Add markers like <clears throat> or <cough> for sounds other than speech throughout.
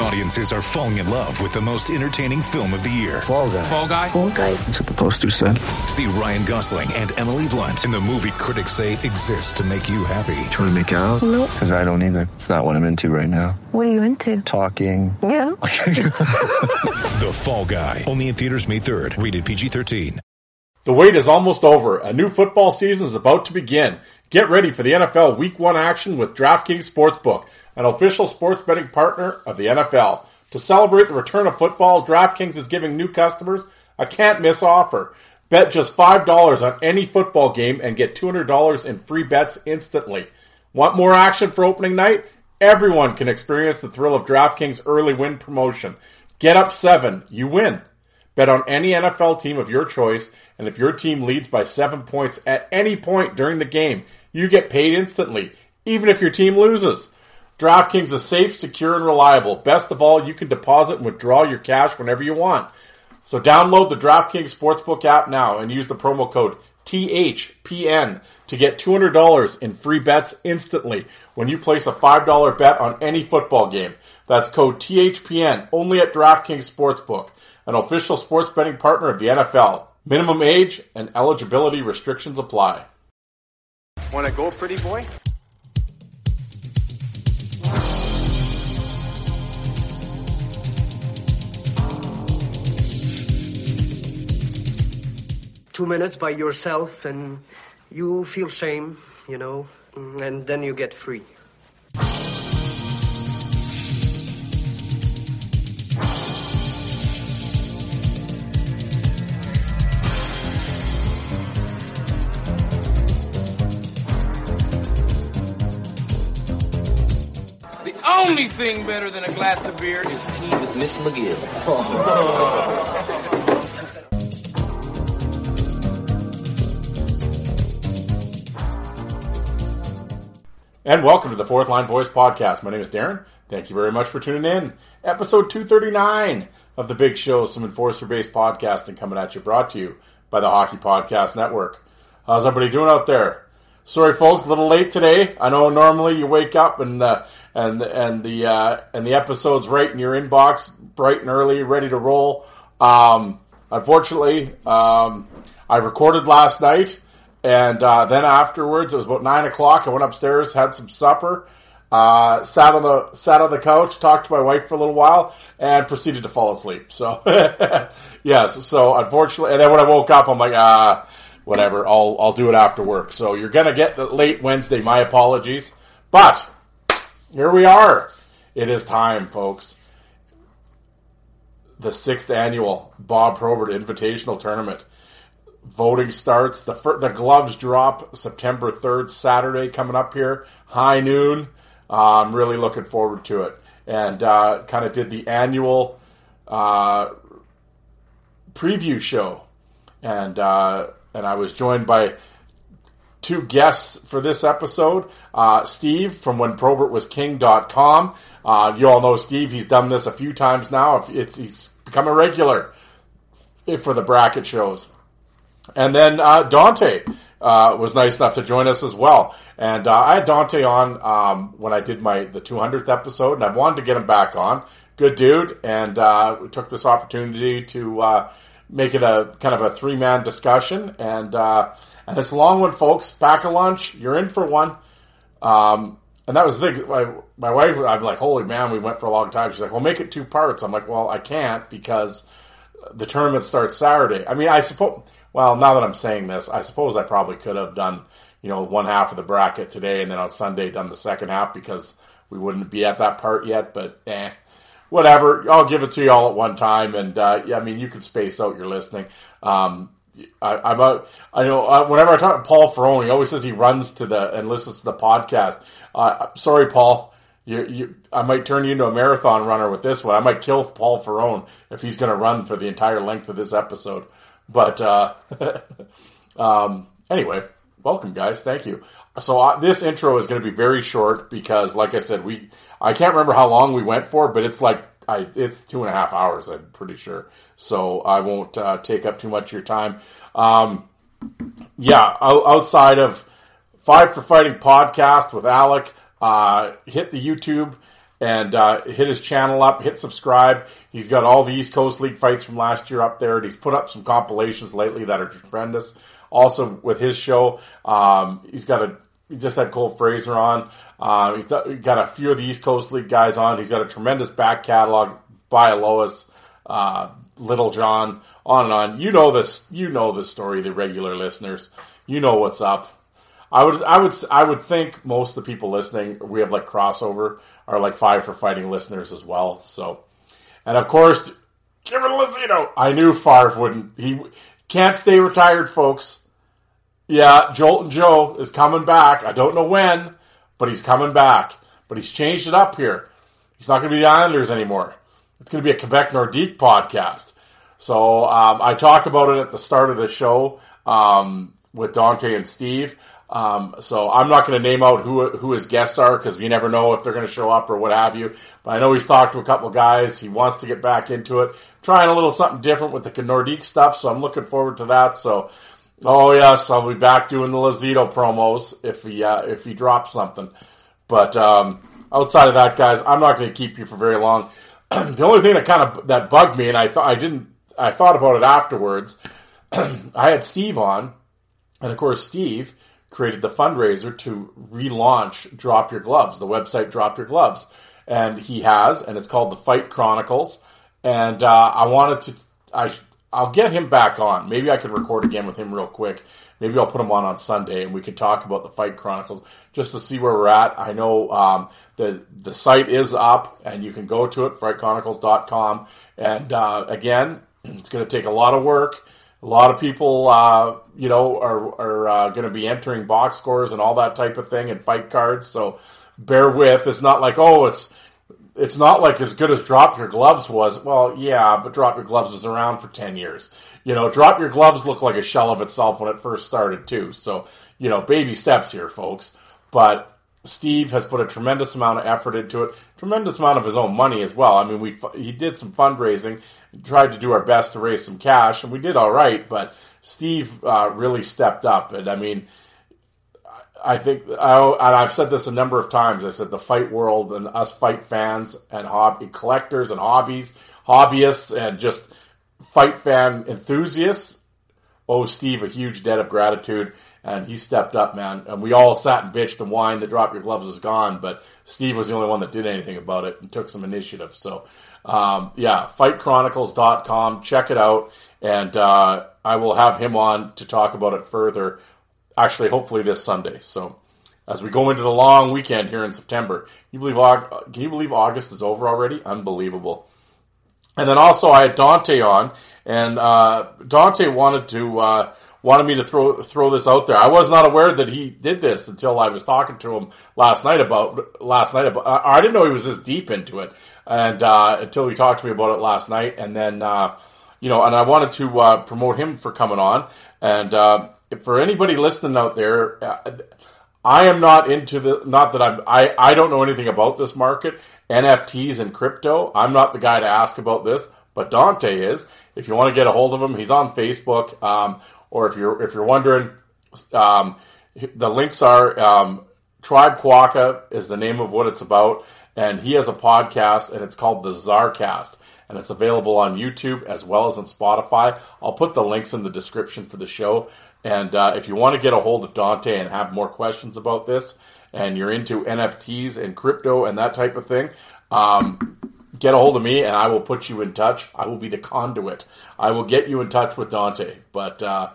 Audiences are falling in love with the most entertaining film of the year. Fall guy. Fall Guy. Fall guy. That's what the poster said. See Ryan Gosling and Emily Blunt in the movie critics say exists to make you happy. Trying to make it out? Nope. Because I don't either. It's not what I'm into right now. What are you into? Talking. Yeah. <laughs> <laughs> The Fall Guy. Only in theaters May 3rd. Rated PG-13. The wait is almost over. A new football season is about to begin. Get ready for the NFL Week 1 action with DraftKings Sportsbook, an official sports betting partner of the NFL. To celebrate the return of football, DraftKings is giving new customers a can't miss offer. Bet just $5 on any football game and get $200 in free bets instantly. Want more action for opening night? Everyone can experience the thrill of DraftKings early win promotion. Get up 7, you win. Bet on any NFL team of your choice, and if your team leads by seven points at any point during the game, you get paid instantly, even if your team loses. DraftKings is safe, secure, and reliable. Best of all, you can deposit and withdraw your cash whenever you want. So download the DraftKings Sportsbook app now and use the promo code THPN to get $200 in free bets instantly when you place a $5 bet on any football game. That's code THPN only at DraftKings Sportsbook, an official sports betting partner of the NFL. Minimum age and eligibility restrictions apply. Want to go, pretty boy? Two minutes by yourself and you feel shame, you know, and then you get free. The only thing better than a glass of beer is tea with Miss McGill. <laughs> And welcome to the Fourth Line Voice Podcast. My name is Darren. Thank you very much for tuning in. Episode 239 of the Big Show, some enforcer based podcasting coming at you, brought to you by the Hockey Podcast Network. How's everybody doing out there? Sorry, folks, a little late today. I know normally you wake up and uh, and and the uh, and the episode's right in your inbox, bright and early, ready to roll. Um, unfortunately, um, I recorded last night, and uh, then afterwards, it was about nine o'clock. I went upstairs, had some supper, uh, sat on the sat on the couch, talked to my wife for a little while, and proceeded to fall asleep. So, <laughs> yes. So unfortunately, and then when I woke up, I'm like, ah, whatever. I'll I'll do it after work. So you're gonna get the late Wednesday. My apologies, but here we are. It is time, folks. The sixth annual Bob Probert Invitational Tournament. Voting starts. The fir- the gloves drop September third, Saturday, coming up here, high noon. Uh, I'm really looking forward to it, and uh, kind of did the annual uh, preview show, and uh, and I was joined by two guests for this episode. Uh, Steve from when Probert was king.com. Uh, you all know Steve. He's done this a few times now. If it's, he's become a regular if for the bracket shows. And then uh, Dante uh, was nice enough to join us as well. And uh, I had Dante on um, when I did my the 200th episode, and I wanted to get him back on. Good dude, and we took this opportunity to make it a kind of a three man discussion. And and it's a long one, folks. Pack a lunch. You're in for one. Um, and that was the thing. My, my wife, I'm like, holy man, we went for a long time. She's like, well, make it two parts. I'm like, well, I can't because the tournament starts Saturday. I mean, I suppose. Well, now that I'm saying this, I suppose I probably could have done, you know, one half of the bracket today and then on Sunday done the second half because we wouldn't be at that part yet. But eh, whatever. I'll give it to you all at one time. And uh, yeah, I mean, you can space out your listening. Um, I, I'm a, I know uh, whenever I talk to Paul Ferrone, he always says he runs to the and listens to the podcast. Uh, sorry, Paul. You, you, I might turn you into a marathon runner with this one. I might kill Paul Ferrone if he's going to run for the entire length of this episode. But uh, <laughs> um, anyway, welcome, guys. Thank you. So uh, this intro is going to be very short because, like I said, we I can't remember how long we went for, but it's like I it's two and a half hours. I'm pretty sure. So I won't uh, take up too much of your time. Um, yeah, outside of Five for Fighting podcast with Alec, uh, hit the YouTube and uh, hit his channel up, hit subscribe. He's got all the East Coast League fights from last year up there, and he's put up some compilations lately that are tremendous. Also, with his show, um, he's got a he just had Cole Fraser on. Uh, he's got a few of the East Coast League guys on. He's got a tremendous back catalog. by Lois, uh, Little John, on and on. You know this. You know the story. The regular listeners, you know what's up. I would, I would, I would think most of the people listening, we have like crossover, are like five for fighting listeners as well. So, and of course, Kevin Lozino. I knew Favre wouldn't. He can't stay retired, folks. Yeah, Joltin' Joe is coming back. I don't know when, but he's coming back. But he's changed it up here. He's not going to be the Islanders anymore. It's going to be a Quebec Nordique podcast. So um, I talk about it at the start of the show um, with Dante and Steve. Um, so I'm not going to name out who who his guests are because you never know if they're going to show up or what have you. But I know he's talked to a couple guys. He wants to get back into it, trying a little something different with the Nordique stuff. So I'm looking forward to that. So, oh yes, I'll be back doing the Lazito promos if he uh, if he drops something. But um, outside of that, guys, I'm not going to keep you for very long. <clears throat> the only thing that kind of that bugged me, and I thought I didn't, I thought about it afterwards. <clears throat> I had Steve on, and of course, Steve created the fundraiser to relaunch Drop Your Gloves, the website Drop Your Gloves. And he has, and it's called the Fight Chronicles. And uh, I wanted to, I, I'll get him back on. Maybe I can record again with him real quick. Maybe I'll put him on on Sunday and we could talk about the Fight Chronicles just to see where we're at. I know um, the the site is up and you can go to it, fightchronicles.com. And uh, again, it's going to take a lot of work a lot of people, uh, you know, are, are uh, going to be entering box scores and all that type of thing and fight cards. So bear with. It's not like, oh, it's, it's not like as good as Drop Your Gloves was. Well, yeah, but Drop Your Gloves was around for 10 years. You know, Drop Your Gloves looked like a shell of itself when it first started too. So, you know, baby steps here, folks. But Steve has put a tremendous amount of effort into it, tremendous amount of his own money as well. I mean, we he did some fundraising, tried to do our best to raise some cash, and we did all right. But Steve uh, really stepped up, and I mean, I think I, I've said this a number of times. I said the fight world and us fight fans and hobby collectors and hobbies, hobbyists, and just fight fan enthusiasts owe Steve a huge debt of gratitude and he stepped up, man. And we all sat and bitched and whined that Drop Your Gloves was gone, but Steve was the only one that did anything about it and took some initiative. So, um, yeah, fightchronicles.com. Check it out. And, uh, I will have him on to talk about it further. Actually, hopefully this Sunday. So, as we go into the long weekend here in September, you believe can you believe August is over already? Unbelievable. And then also I had Dante on, and uh, Dante wanted to uh, wanted me to throw throw this out there. I was not aware that he did this until I was talking to him last night about last night about. I didn't know he was this deep into it, and uh, until he talked to me about it last night, and then uh, you know, and I wanted to uh, promote him for coming on. And uh, for anybody listening out there, uh, I am not into the not that I'm I I don't know anything about this market, NFTs and crypto. I'm not the guy to ask about this, but Dante is. If you want to get a hold of him, he's on Facebook. Um, or if you're if you're wondering, um, the links are um, Tribe Quaka is the name of what it's about, and he has a podcast, and it's called the Czarcast, and it's available on YouTube as well as on Spotify. I'll put the links in the description for the show, and uh, if you want to get a hold of Dante and have more questions about this, and you're into NFTs and crypto and that type of thing. Um, get a hold of me and I will put you in touch. I will be the conduit. I will get you in touch with Dante. But uh,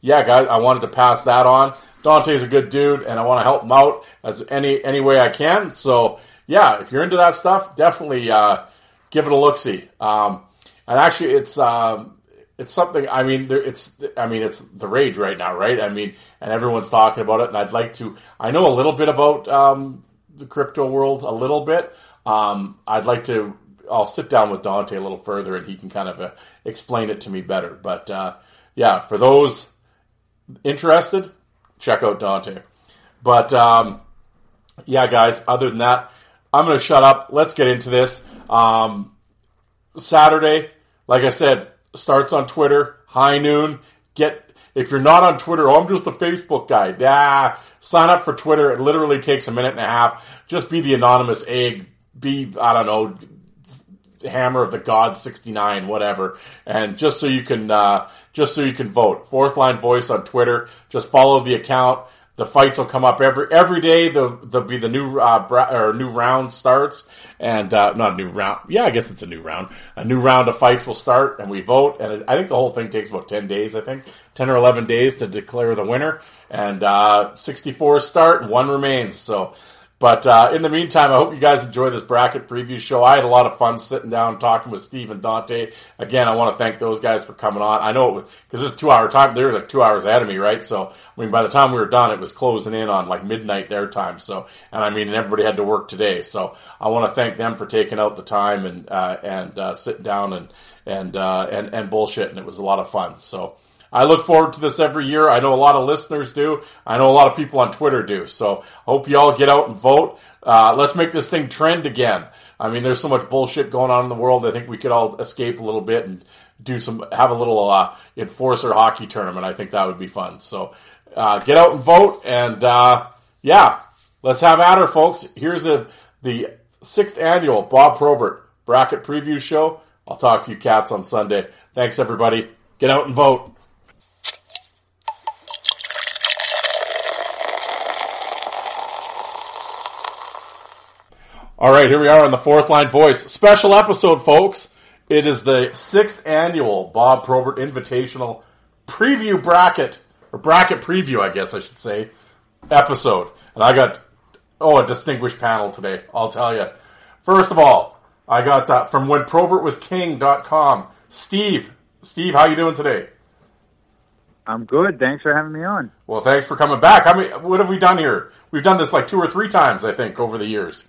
yeah, guys, I wanted to pass that on. Dante's a good dude, and I want to help him out as any any way I can. So yeah, if you're into that stuff, definitely uh, give it a look see. Um, and actually, it's um, it's something. I mean, it's. I mean, it's the rage right now, right? I mean, and everyone's talking about it. And I'd like to. I know a little bit about um, the crypto world, a little bit. Um, I'd like to. I'll sit down with Dante a little further, and he can kind of uh, explain it to me better. But uh, yeah, for those interested, check out Dante. But um, yeah, guys. Other than that, I'm going to shut up. Let's get into this. Um, Saturday, like I said, starts on Twitter, high noon. Get if you're not on Twitter, oh, I'm just a Facebook guy. Yeah, sign up for Twitter. It literally takes a minute and a half. Just be the anonymous egg. Be I don't know, hammer of the god 69 whatever and just so you can uh, just so you can vote fourth line voice on twitter just follow the account the fights will come up every every day. There'll, there'll be the new uh, bra- or new round starts, and uh, not a new round. Yeah, I guess it's a new round. A new round of fights will start, and we vote. And I think the whole thing takes about ten days. I think ten or eleven days to declare the winner. And uh, sixty four start, and one remains. So but uh, in the meantime, I hope you guys enjoy this bracket preview show. I had a lot of fun sitting down talking with Steve and Dante. Again, I want to thank those guys for coming on. I know it was because it's a two hour time. They were like two hours ahead of me, right? So I mean, by the time we were done, it was closing in on like midnight their time. So and I mean, everybody had to work today. So I want to thank them for taking out the time and uh, and uh, sitting down and and uh, and and bullshit. And it was a lot of fun. So. I look forward to this every year. I know a lot of listeners do. I know a lot of people on Twitter do. So I hope you all get out and vote. Uh, let's make this thing trend again. I mean, there's so much bullshit going on in the world. I think we could all escape a little bit and do some, have a little, uh, enforcer hockey tournament. I think that would be fun. So, uh, get out and vote. And, uh, yeah, let's have at her, folks. Here's a, the sixth annual Bob Probert bracket preview show. I'll talk to you cats on Sunday. Thanks everybody. Get out and vote. All right, here we are on the fourth line voice. Special episode, folks. It is the sixth annual Bob Probert Invitational preview bracket, or bracket preview, I guess I should say, episode. And I got, oh, a distinguished panel today, I'll tell you. First of all, I got uh, from when Probert was king.com, Steve. Steve, how you doing today? I'm good. Thanks for having me on. Well, thanks for coming back. How many, what have we done here? We've done this like two or three times, I think, over the years.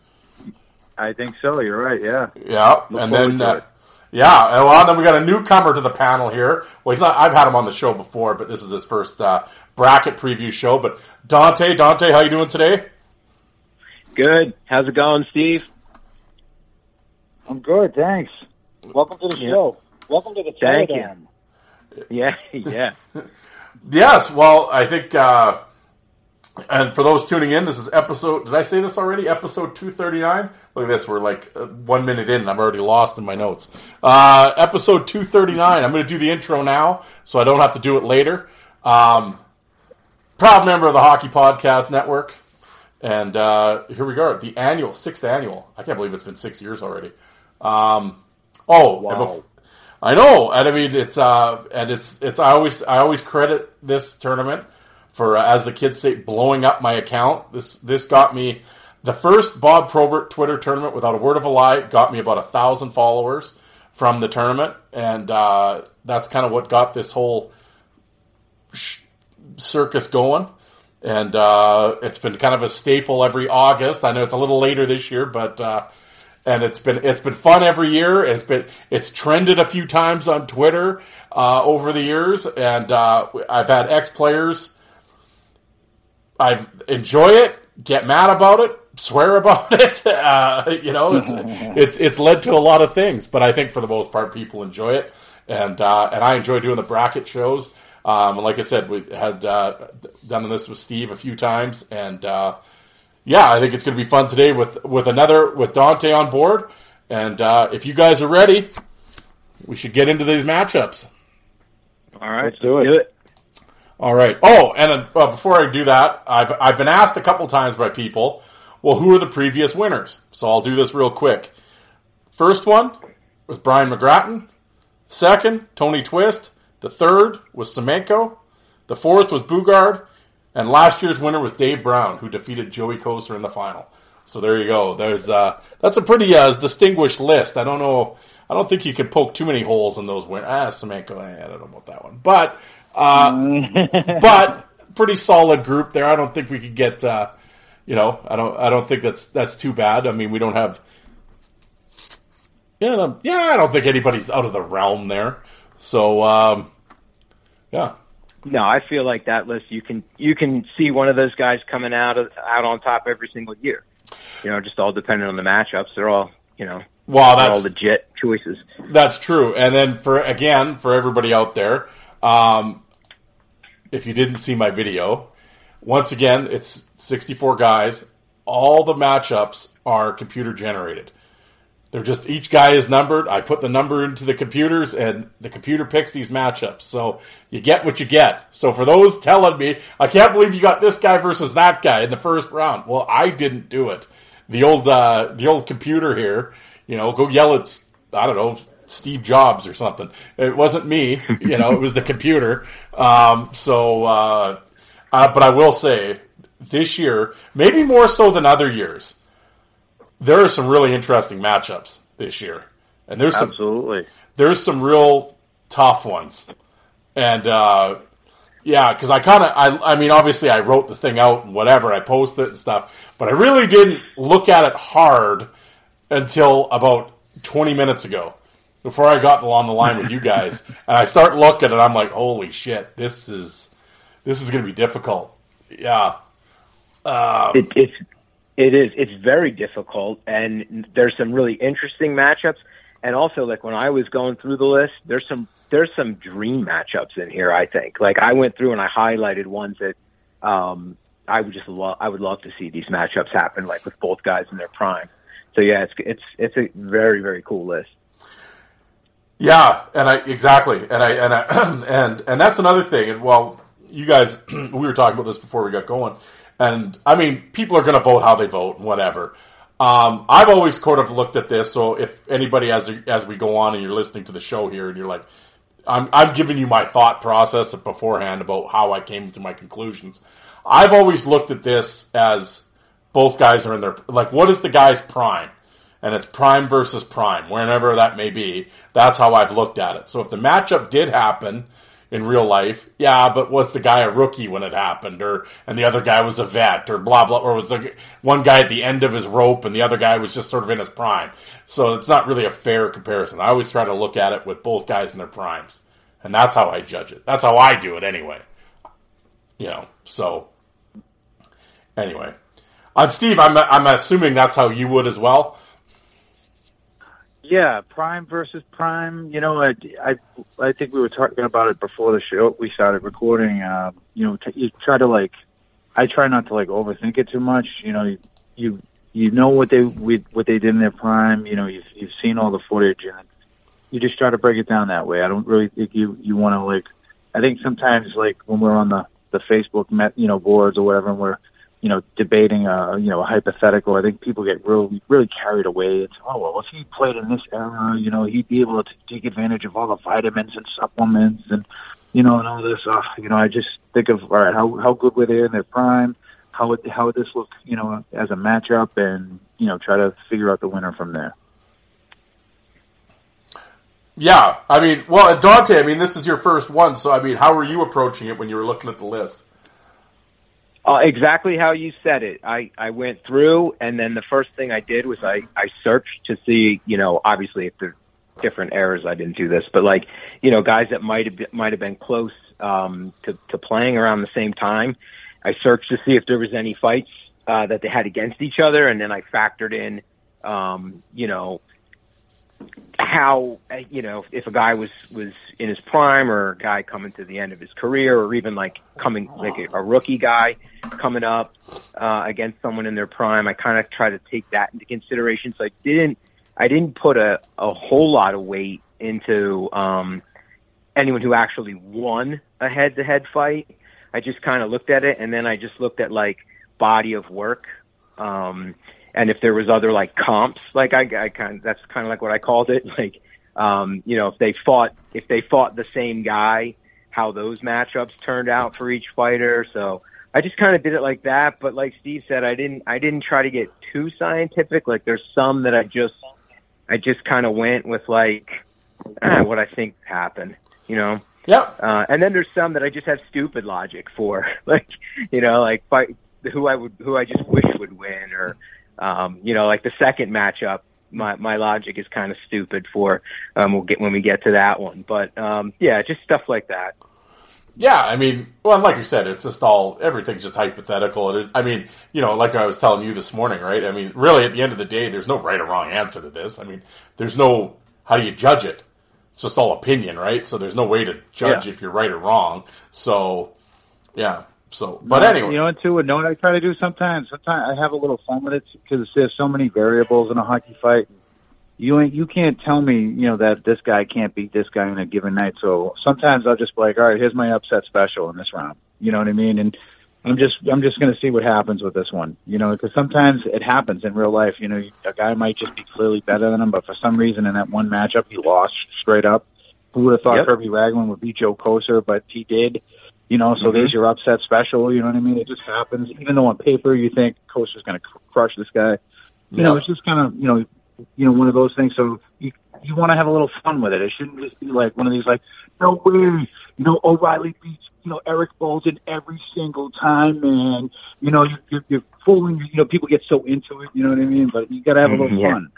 I think so. You're right. Yeah. Yeah, Look and then uh, it. yeah, and well, then we got a newcomer to the panel here. Well, he's not. I've had him on the show before, but this is his first uh, bracket preview show. But Dante, Dante, how you doing today? Good. How's it going, Steve? I'm good. Thanks. Welcome to the show. Welcome to the Thank you. <laughs> Yeah, yeah. <laughs> Yes. Well, I think. Uh, and for those tuning in, this is episode. Did I say this already? Episode two thirty nine. Look at this. We're like uh, one minute in. and I'm already lost in my notes. Uh, episode two thirty nine. I'm going to do the intro now, so I don't have to do it later. Um, proud member of the Hockey Podcast Network, and uh, here we go. The annual, sixth annual. I can't believe it's been six years already. Um, oh, bef- I know, and I mean it's uh, and it's it's. I always I always credit this tournament for, uh, as the kids say, blowing up my account. This this got me the first Bob Probert Twitter tournament without a word of a lie. Got me about a thousand followers from the tournament, and uh, that's kind of what got this whole sh- circus going. And uh, it's been kind of a staple every August. I know it's a little later this year, but uh, and it's been it's been fun every year. It's been it's trended a few times on Twitter uh, over the years, and uh, I've had ex players I enjoy it, get mad about it, swear about <laughs> it. Uh, you know, it's <laughs> it's it's led to a lot of things, but I think for the most part, people enjoy it, and uh, and I enjoy doing the bracket shows. Um, and like I said, we had uh, done this with Steve a few times, and uh, yeah, I think it's going to be fun today with with another with Dante on board. And uh, if you guys are ready, we should get into these matchups. All right, Let's do it. Do it. All right. Oh, and uh, before I do that, I've I've been asked a couple times by people, well, who are the previous winners? So I'll do this real quick. First one was Brian McGrattan. Second, Tony Twist. The third was Semenko. The fourth was Boogaard. And last year's winner was Dave Brown, who defeated Joey Kocur in the final. So there you go. There's uh, that's a pretty uh, distinguished list. I don't know. I don't think you can poke too many holes in those win. Ah, Semenko, eh, I don't know about that one, but uh, <laughs> but pretty solid group there. I don't think we could get. Uh, you know, I don't. I don't think that's that's too bad. I mean, we don't have. Yeah, yeah. I don't think anybody's out of the realm there. So, um, yeah. No, I feel like that list you can you can see one of those guys coming out of, out on top every single year. You know, just all depending on the matchups. They're all you know. Wow, that's all legit choices. That's true. And then for again for everybody out there, um, if you didn't see my video, once again it's 64 guys. All the matchups are computer generated. They're just each guy is numbered. I put the number into the computers, and the computer picks these matchups. So you get what you get. So for those telling me, I can't believe you got this guy versus that guy in the first round. Well, I didn't do it. The old uh, the old computer here, you know, go yell at I don't know Steve Jobs or something. It wasn't me, you know, it was the computer. Um, so, uh, uh, but I will say this year, maybe more so than other years there are some really interesting matchups this year, and there's some, absolutely. there's some real tough ones, and uh, yeah, because I kind of I I mean obviously I wrote the thing out and whatever I posted it and stuff, but I really didn't look at it hard until about 20 minutes ago before I got on the line with you guys, <laughs> and I start looking and I'm like, holy shit, this is this is going to be difficult. Yeah. Um, it, it's it is. It's very difficult, and there's some really interesting matchups. And also, like when I was going through the list, there's some there's some dream matchups in here. I think. Like I went through and I highlighted ones that um, I would just love. I would love to see these matchups happen, like with both guys in their prime. So yeah, it's it's it's a very very cool list. Yeah, and I exactly, and I and I <clears throat> and and that's another thing. And well, you guys, <clears throat> we were talking about this before we got going and I mean, people are going to vote how they vote, whatever. Um, I've always sort of looked at this. So if anybody, as as we go on and you're listening to the show here, and you're like, I'm I'm giving you my thought process beforehand about how I came to my conclusions. I've always looked at this as both guys are in their like, what is the guy's prime? And it's prime versus prime, whenever that may be. That's how I've looked at it. So if the matchup did happen in real life. Yeah, but was the guy a rookie when it happened, or and the other guy was a vet, or blah blah, or was the one guy at the end of his rope and the other guy was just sort of in his prime? So it's not really a fair comparison. I always try to look at it with both guys in their primes, and that's how I judge it. That's how I do it anyway. You know, so anyway, on Steve, I'm I'm assuming that's how you would as well. Yeah, prime versus prime. You know, I, I, I think we were talking about it before the show. We started recording. Uh, you know, t- you try to like, I try not to like overthink it too much. You know, you, you, you know what they we, what they did in their prime. You know, you've you've seen all the footage, and you just try to break it down that way. I don't really think you you want to like. I think sometimes like when we're on the the Facebook met, you know boards or whatever, and we're you know, debating a you know a hypothetical. I think people get really really carried away. It's oh well, if he played in this era, you know, he'd be able to take advantage of all the vitamins and supplements and you know and all this. Uh, you know, I just think of all right, how how good were they in their prime? How would how would this look, you know, as a matchup, and you know, try to figure out the winner from there. Yeah, I mean, well, Dante, I mean, this is your first one, so I mean, how were you approaching it when you were looking at the list? Uh, exactly how you said it. I, I went through, and then the first thing I did was I, I searched to see, you know, obviously if there different errors, I didn't do this, but like, you know, guys that might have might have been close um, to, to playing around the same time. I searched to see if there was any fights uh, that they had against each other, and then I factored in, um, you know, how you know if a guy was was in his prime or a guy coming to the end of his career or even like coming like a, a rookie guy coming up uh, against someone in their prime i kind of try to take that into consideration. So i didn't i didn't put a a whole lot of weight into um anyone who actually won a head to head fight. I just kind of looked at it and then i just looked at like body of work. Um and if there was other like comps, like I, I kind of, that's kind of like what I called it. <laughs> Like, um, you know, if they fought, if they fought the same guy, how those matchups turned out for each fighter. So I just kind of did it like that. But like Steve said, I didn't, I didn't try to get too scientific. Like there's some that I just I just kind of went with like ah, <clears throat> what I think happened. You know. Yep. Uh, and then there's some that I just have stupid logic for, <laughs> like you know, like fight, who I would who I just wish would win, or um, you know, like the second matchup. My my logic is kind of stupid for. Um, we'll get when we get to that one, but um, yeah, just stuff like that. Yeah, I mean, well, like you said, it's just all everything's just hypothetical. It I mean, you know, like I was telling you this morning, right? I mean, really, at the end of the day, there's no right or wrong answer to this. I mean, there's no how do you judge it? It's just all opinion, right? So there's no way to judge Yeah. if you're right or wrong. So, yeah. So, but No, anyway, you know, and too, and know what I try to do sometimes. Sometimes I have a little fun with it because there's so many variables in a hockey fight. You ain't, you can't tell me, you know, that this guy can't beat this guy in a given night. So sometimes I'll just be like, all right, here's my upset special in this round. You know what I mean? And I'm just, I'm just going to see what happens with this one. You know, because sometimes it happens in real life. You know, a guy might just be clearly better than him, but for some reason in that one matchup he lost straight up. Who would have thought Yep. Kirby Ragland would beat Joe Kocur, but he did. You know, so Mhm. there's your upset special. You know what I mean? It just happens. Even though on paper you think Kocur's going to cr- crush this guy, you know, it's just kind of you know, you know, one of those things. So you you want to have a little fun with it. It shouldn't just be like one of these like, no way, you know, O'Reilly beats you know Eric Boulton every single time, man. You know, you, you're, you're fooling. You know, people get so into it. You know what I mean? But you got to have a little Mhm, yeah. fun.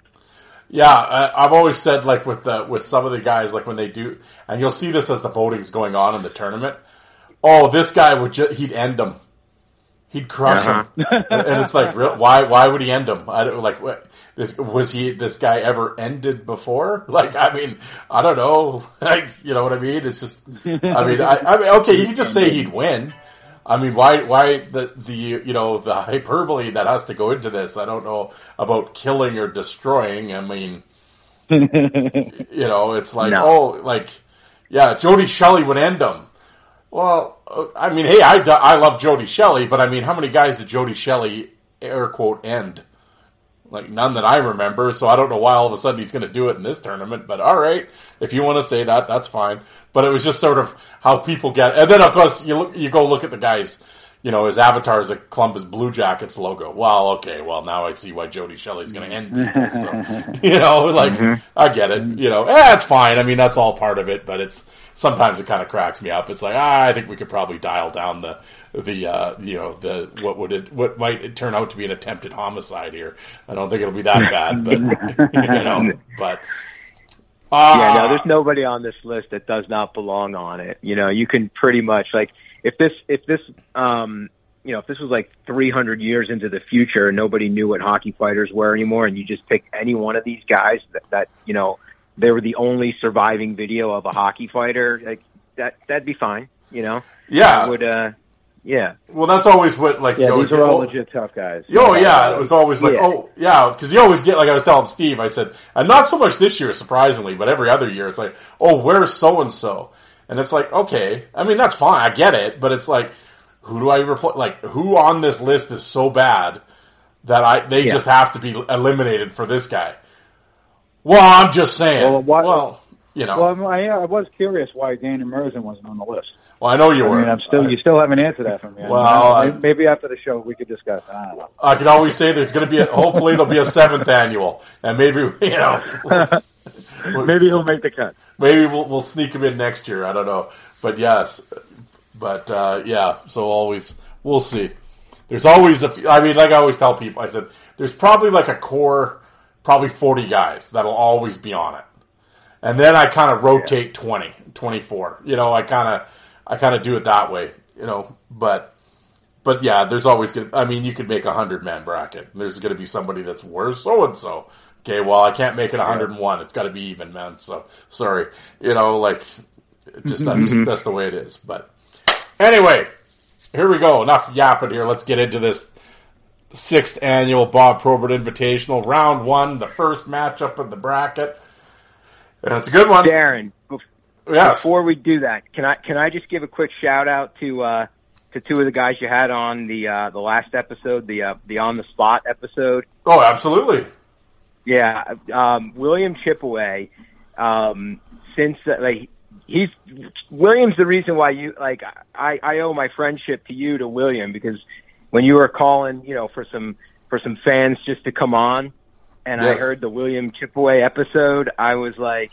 Yeah, I, I've always said like with the with some of the guys like when they do, and you'll see this as the voting's going on in the tournament. Oh, this guy would ju- he'd end him, he'd crush him, uh-huh. and it's like, real, why why would he end him? I don't like what this was he this guy ever ended before? <laughs> Like, I mean, I don't know, <laughs> like you know what I mean? It's just, I mean, I, I mean, okay, you just say he'd win. I mean, why, why the, the, you know, the hyperbole that has to go into this? I don't know about killing or destroying. I mean, <laughs> you know, it's like, No. oh, like, yeah, Jody Shelley would end him. Well, uh, I mean, hey, I, I love Jody Shelley, but I mean, how many guys did Jody Shelley air quote end? Like none that I remember, so I don't know why all of a sudden he's going to do it in this tournament. But all right, if you want to say that, that's fine. But it was just sort of how people get, and then of course you look, you go look at the guys. You know, his avatar is a Columbus Blue Jackets logo. Well, okay, well now I see why Jody Shelley's going to end people. So, <laughs> you know, like I get it. You know, eh, it's fine. I mean, that's all part of it. But it's sometimes it kind of cracks me up. It's like ah, I think we could probably dial down the the uh, you know the what would it what might it turn out to be an attempted homicide here. I don't think it'll be that bad, <laughs> but you know, but uh, yeah, no, there's nobody on this list that does not belong on it. You know, you can pretty much like if this if this um you know if this was like 300 years into the future and nobody knew what hockey fighters were anymore, and you just pick any one of these guys that that you know they were the only surviving video of a hockey fighter, like that that'd be fine. You know, Yeah. Would uh yeah. Well, that's always what like Yeah, you always these are all oh, legit tough guys. Oh yeah, it was always like, Yeah. oh yeah, because you always get like I was telling Steve, I said, and not so much this year, surprisingly, but every other year, it's like, oh, where's so and so, and it's like, okay, I mean that's fine, I get it, but it's like, who do I replace? Like, who on this list is so bad that I they Yeah. just have to be eliminated for this guy? Well, I'm just saying. Well, why- well you know, Well, I, I was curious why Danny Merzen wasn't on the list. well, I know you I were. mean, I'm still, you still haven't answered that for me. Well, I- maybe, after the show we could discuss. I don't know. I can always say there's going to be, a, hopefully, there'll be a seventh annual, and maybe <laughs> you know. <laughs> Maybe he'll make the cut. Maybe we'll, we'll sneak him in next year. I don't know, but yes, but uh, yeah. So always we'll see. There's always a. I mean, like I always tell people, I said there's probably like a core, probably 40 guys that'll always be on it, and then I kind of rotate 20, 24. You know, I kind of I kind of do it that way. You know, but but yeah, there's always gonna. I mean, you could make a hundred man bracket. There's going to be somebody that's worse, so and so. Okay, well, I can't make it 101. It's got to be even, man. So sorry, you know, like it just that's <laughs> that's the way it is. But anyway, here we go. Enough yapping here. Let's get into this sixth annual Bob Probert Invitational, round one, the first matchup of the bracket, and it's a good one. Darren, bef- Yes. before we do that, can I can I just give a quick shout out to uh, to two of the guys you had on the uh, the last episode, the uh, the on the spot episode? Oh, absolutely. Yeah, um, William Chipaway. Um, since uh, like he's William's the reason why you like I I owe my friendship to you to William because when you were calling, you know, for some for some fans just to come on and I heard the William Chipaway episode, I was like,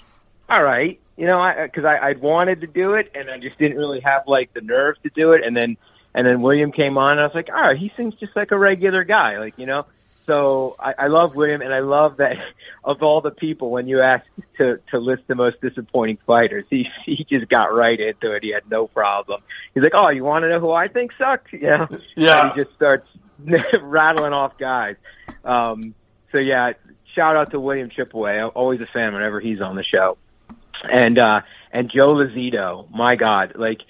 all right, you know, I uh, because I, I wanted to do it, and I just didn't really have like the nerve to do it, and then and then William came on, and I was like, all right, he seems just like a regular guy, like you know. So I, I love William, and I love that <laughs> of all the people, when you asked to to list the most disappointing fighters, he <laughs> he just got right into it. He had no problem. He's like, "Oh, you want to know who I think sucks?" Yeah, Yeah. And he just starts <laughs> rattling off guys. Um, so yeah, shout out to William Chipaway. I'm always a fan whenever he's on the show. And uh, and Joe Lazito, my God, like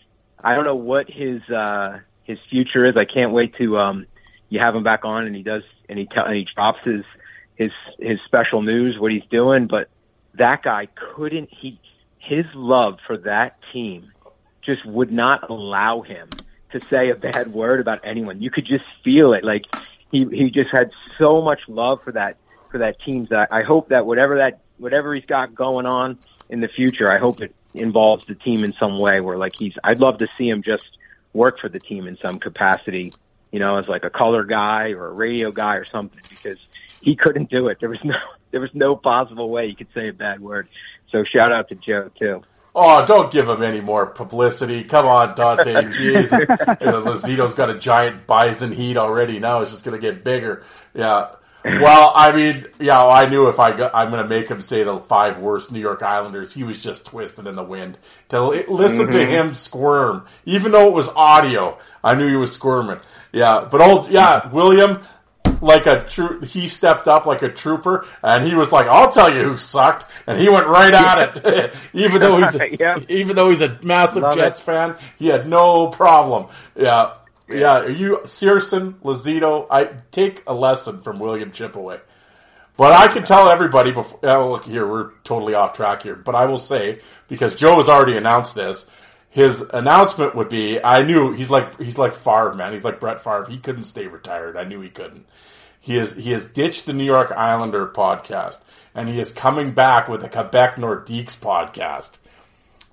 I don't know what his uh, his future is. I can't wait to um, you have him back on, and he does, and he and he drops his his his special news, what he's doing. But that guy couldn't. He his love for that team just would not allow him to say a bad word about anyone. You could just feel it. Like he he just had so much love for that for that team. That I hope that whatever that whatever he's got going on in the future, I hope it involves the team in some way. Where like he's, I'd love to see him just work for the team in some capacity. You know, as like a color guy or a radio guy or something, because he couldn't do it. There was no <laughs> there was no possible way he could say a bad word. So shout out to Joe too. Oh, don't give him any more publicity. Come on, Dante. <laughs> Know, Lazito's got a giant bison heat already. Now it's just going to get bigger. Yeah. Well, I mean, yeah, I knew if I got, I'm going to make him say the five worst New York Islanders. He was just twisted in the wind. To li- listen to Mhm. him squirm, even though it was audio, I knew he was squirming. Yeah, but old, yeah, William, like a true, he stepped up like a trooper, and he was like, "I'll tell you who sucked," and he went right at it. <laughs> even though he's a, <laughs> Yeah. even though he's a massive Love Jets it. fan, he had no problem. Yeah, yeah. You, Searson, Lazito, I take a lesson from William Chipaway. But I can tell everybody before. Oh, look here, we're totally off track here. But I will say because Joe has already announced this, his announcement would be: I knew he's like he's like Favre, man. He's like Brett Favre. He couldn't stay retired. I knew he couldn't. He is he has ditched the New York Islander podcast, and he is coming back with the Quebec Nordiques podcast,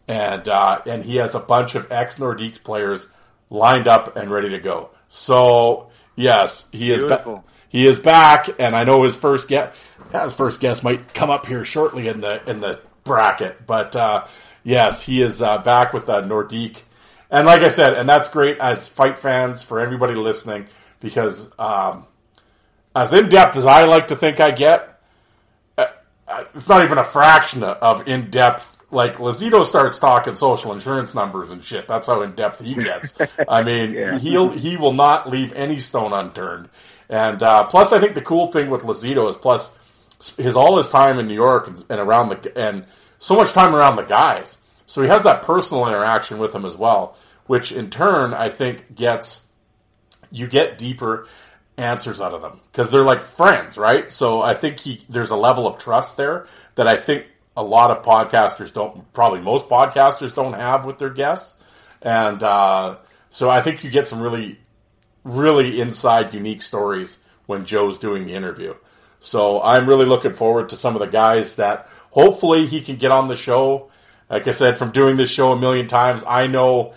and uh, and he has a bunch of ex Nordiques players lined up and ready to go. So yes, he is. Ba- he is back, and I know his first guest, his first guest might come up here shortly in the in the bracket. But uh, yes, he is uh, back with uh, Nordique, and like I said, and that's great as fight fans for everybody listening because um, as in depth as I like to think I get, uh, uh, it's not even a fraction of in depth. Like Lazito starts talking social insurance numbers and shit. That's how in depth he gets. <laughs> I mean, Yeah. he'll he will not leave any stone unturned. And uh, plus, I think the cool thing with Lazito is plus his all his time in New York and, and around the and so much time around the guys. So he has that personal interaction with them as well, which in turn I think gets you get deeper answers out of them because they're like friends, right? So I think he there's a level of trust there that I think a lot of podcasters don't, probably most podcasters don't have with their guests, and uh, so I think you get some really, really inside, unique stories when Joe's doing the interview. So I'm really looking forward to some of the guys that hopefully he can get on the show. Like I said, from doing this show a million times, I know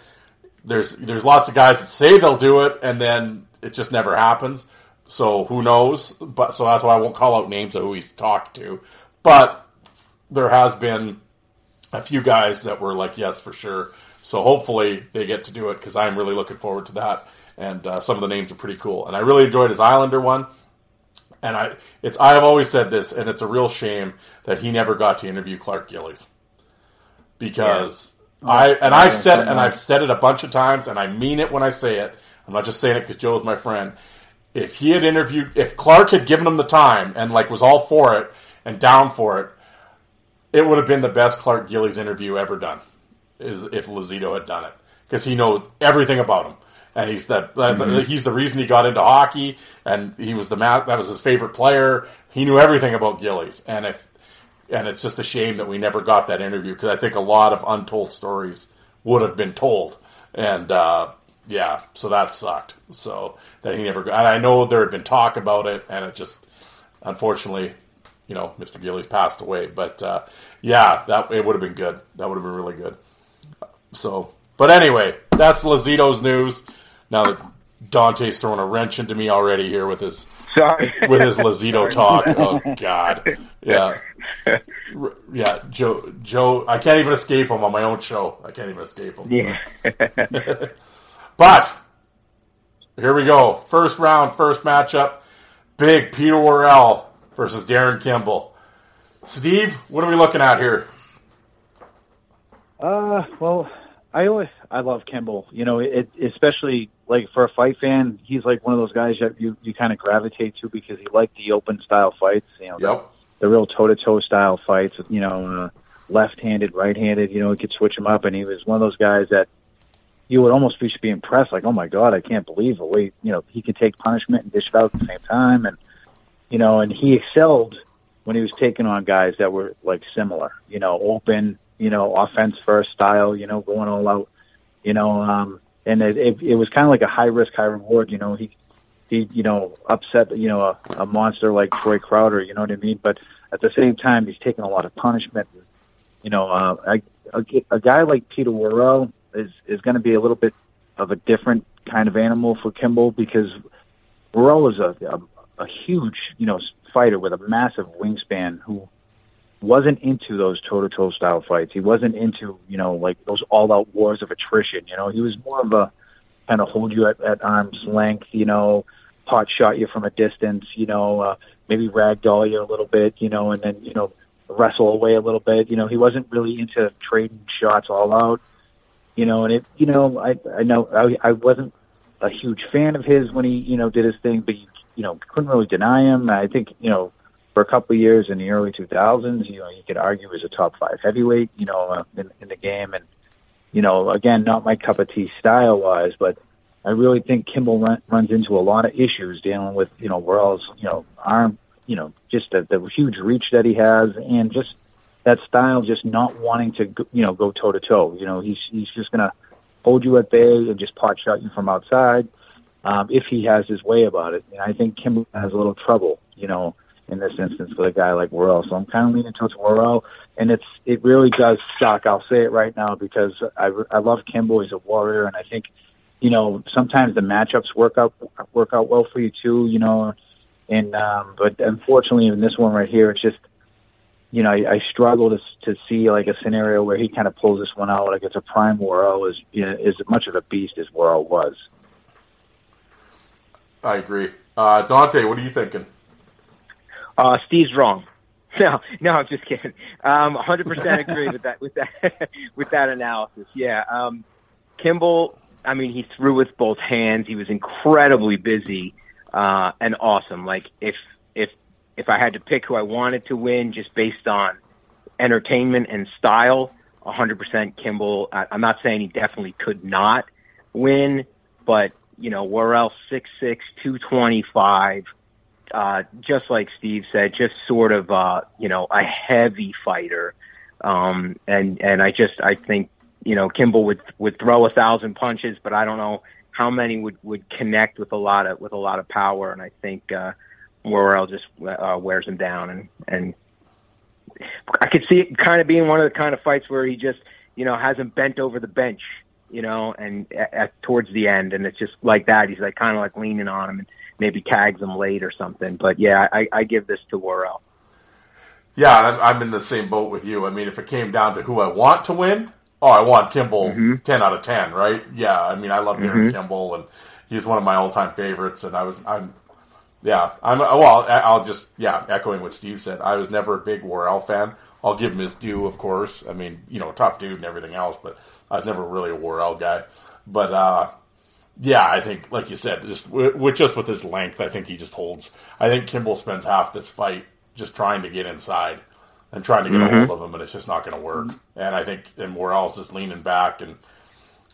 there's there's lots of guys that say they'll do it and then it just never happens. So who knows? But so that's why I won't call out names of who he's talked to. But there has been a few guys that were like yes for sure. So hopefully they get to do it because I'm really looking forward to that. And uh, some of the names are pretty cool. And I really enjoyed his Islander one. And I it's I have always said this, and it's a real shame that he never got to interview Clark Gillies because I and I've said it, and I've said it a bunch of times, and I mean it when I say it. I'm not just saying it because Joe is my friend. If he had interviewed, if Clark had given him the time and like was all for it and down for it, it would have been the best Clark Gillies interview ever done. Is if Lazito had done it because he knows everything about him. And he's the Mhm. he's the reason he got into hockey, and he was the ma- that was his favorite player. He knew everything about Gillies, and if and it's just a shame that we never got that interview because I think a lot of untold stories would have been told, and uh, yeah, so that sucked. So that he never. got- And I know there had been talk about it, and it just unfortunately, you know, Mr. Gillies passed away. But uh, yeah, that it would have been good. That would have been really good. So, but anyway, that's Lazito's news. Now that Dante's throwing a wrench into me already here with his Sorry. with his Lazito talk. Oh God, yeah, yeah. Joe, Joe, I can't even escape him on my own show. I can't even escape him. Yeah. <laughs> But here we go. First round, first matchup. Big Peter Worrell versus Darren Kimble. Steve, what are we looking at here? Uh, well, I always I love Kimball. You know, it especially like for a fight fan, he's like one of those guys that you you kind of gravitate to because he liked the open style fights. You know, Yep. the, the real toe to toe style fights. You know, uh, left handed, right handed. You know, he could switch him up, and he was one of those guys that you would almost be, be impressed. Like, oh my god, I can't believe the way you know he could take punishment and dish it out at the same time, and you know, and he excelled when he was taking on guys that were like similar. You know, open. You know, offense first style. You know, going all out. You know, um, and it, it, it was kind of like a high risk, high reward. You know, he he you know upset you know a, a monster like Troy Crowder. You know what I mean? But at the same time, he's taking a lot of punishment. You know, uh, I, a, a guy like Peter Worrell is is going to be a little bit of a different kind of animal for Kimble because Worrell is a, a a huge you know fighter with a massive wingspan who wasn't into those toe to toe style fights. He wasn't into you know like those all out wars of attrition. You know, he was more of a kind of hold you at, at arm's length. You know, pot shot you from a distance. You know, uh, maybe ragdoll you a little bit. You know, and then you know wrestle away a little bit. You know, he wasn't really into trading shots all out. You know, and it you know I I know I I wasn't a huge fan of his when he you know did his thing, but you, you know couldn't really deny him. I think you know for a couple of years in the early 2000s, you know, you could argue was a top five heavyweight, you know, uh, in, in the game. And, you know, again, not my cup of tea style wise, but I really think Kimble run, runs into a lot of issues dealing with, you know, Worrell's, you know, arm, you know, just the, the huge reach that he has and just that style, just not wanting to, you know, go toe to toe. You know, he's, he's just going to hold you at bay and just pot shot you from outside. Um, if he has his way about it. And I think Kimble has a little trouble, you know, in this instance with a guy like Worrell. So I'm kind of leaning towards Worrell, and it's it really does suck. I'll say it right now because I I love Kimble. He's a warrior, and I think you know sometimes the matchups work out work out well for you too. You know, and um, but unfortunately in this one right here, it's just you know I, I struggle to to see like a scenario where he kind of pulls this one out like it's a prime Worrell is you know, is much of a beast as Worrell was. I agree. Uh, Dante, what are you thinking? Uh, Steve's wrong. <laughs> No, no, I'm just kidding. Um, 100% agree with that, with that, <laughs> with that analysis. Yeah. Um, Kimble, I mean, he threw with both hands. He was incredibly busy, uh, and awesome. Like if, if, if I had to pick who I wanted to win just based on entertainment and style, 100% Kimble. I, I'm not saying he definitely could not win, but you know, Worrell 6'6", 225, uh, just like Steve said, just sort of, uh, you know, a heavy fighter. Um, and, and I just, I think, you know, Kimble would, would throw a thousand punches, but I don't know how many would, would connect with a lot of, with a lot of power. And I think, uh, Worrell just, uh, wears him down and, and I could see it kind of being one of the kind of fights where he just, you know, hasn't bent over the bench, you know, and at, at towards the end, and it's just like that. He's like kind of like leaning on him and maybe tags him late or something. But yeah, I, I give this to Worrell. Yeah, I'm, I'm in the same boat with you. I mean, if it came down to who I want to win, oh, I want Kimble Mm-hmm. 10 out of 10, right? Yeah, I mean, I love Darren Kimble, and he's one of my all-time favorites, and I was, I'm, yeah, I'm, well, I'll just, yeah, echoing what Steve said, I was never a big Worrell fan. I'll give him his due, of course. I mean, you know, tough dude and everything else, but I was never really a Worrell guy. But, uh, yeah, I think, like you said, just with, with just with his length, I think he just holds. I think Kimble spends half this fight just trying to get inside and trying to get a hold of him, and it's just not going to work. And I think, and Worrell's just leaning back, and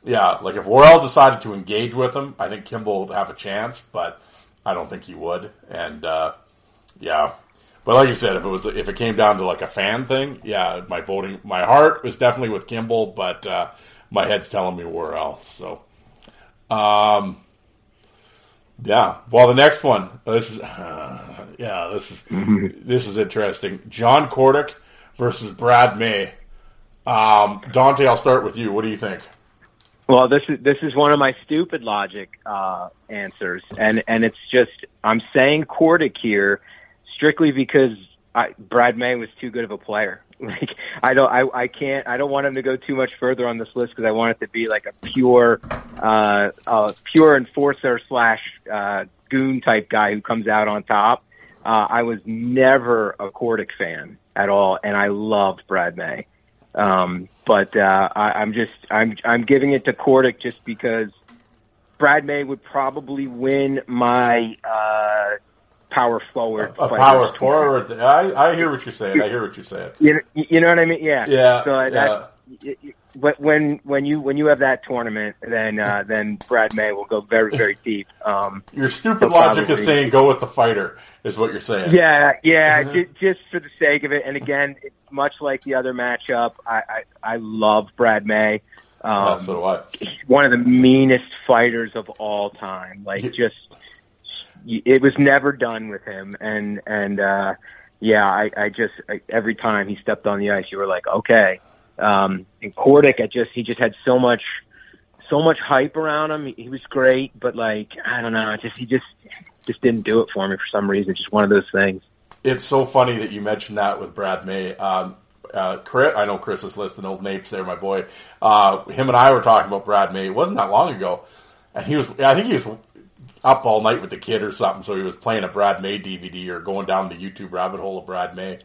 yeah, like if Worrell decided to engage with him, I think Kimble would have a chance, but I don't think he would. And uh, yeah, but like you said, if it was if it came down to like a fan thing, yeah, my voting, my heart was definitely with Kimble, but uh, my head's telling me Worrell. So. Um, yeah. Well, the next one. This is, <sighs> yeah, this is <laughs> this is interesting. John Kordic versus Brad May. Um, Dante, I'll start with you. What do you think? Well, this is this is one of my stupid logic uh, answers, and and it's just I'm saying Kordic here strictly because I, Brad May was too good of a player. <laughs> Like I don't I I can't I don't want him to go too much further on this list because I want it to be like a pure uh, uh pure enforcer slash uh, goon type guy who comes out on top. Uh, I was never a Kordic fan at all, and I loved Brad May. Um, but uh, I, I'm just I'm I'm giving it to Kordic just because Brad May would probably win my uh, power forward. A fighter power tournament. forward. I, I hear what you're saying. I hear what you're saying. You know, you know what I mean? Yeah. Yeah, So yeah. that, but when when you when you have that tournament, then uh, <laughs> then Brad May will go very very <laughs> deep. Um, Your stupid logic is saying go with the fighter, is what you're saying. Yeah, yeah, Mhm. <laughs> ju- just for the sake of it. And again, it's much like the other matchup, I I, I love Brad May. Um, Yeah, so do I. he's one of the meanest fighters of all time. Like just, it was never done with him. And and uh, yeah, I, I just I, every time he stepped on the ice, you were like, okay. Um, and Kordic, I just he just had so much, so much hype around him. He, he was great, but like I don't know, just he just just didn't do it for me for some reason. Just one of those things. It's so funny that you mentioned that with Brad May. Um, uh, Chris, I know Chris is listening, old Napes there, my boy. Uh, him and I were talking about Brad May. It wasn't that long ago. And he was, I think he was up all night with the kid or something. So he was playing a Brad May DVD or going down the YouTube rabbit hole of Brad May.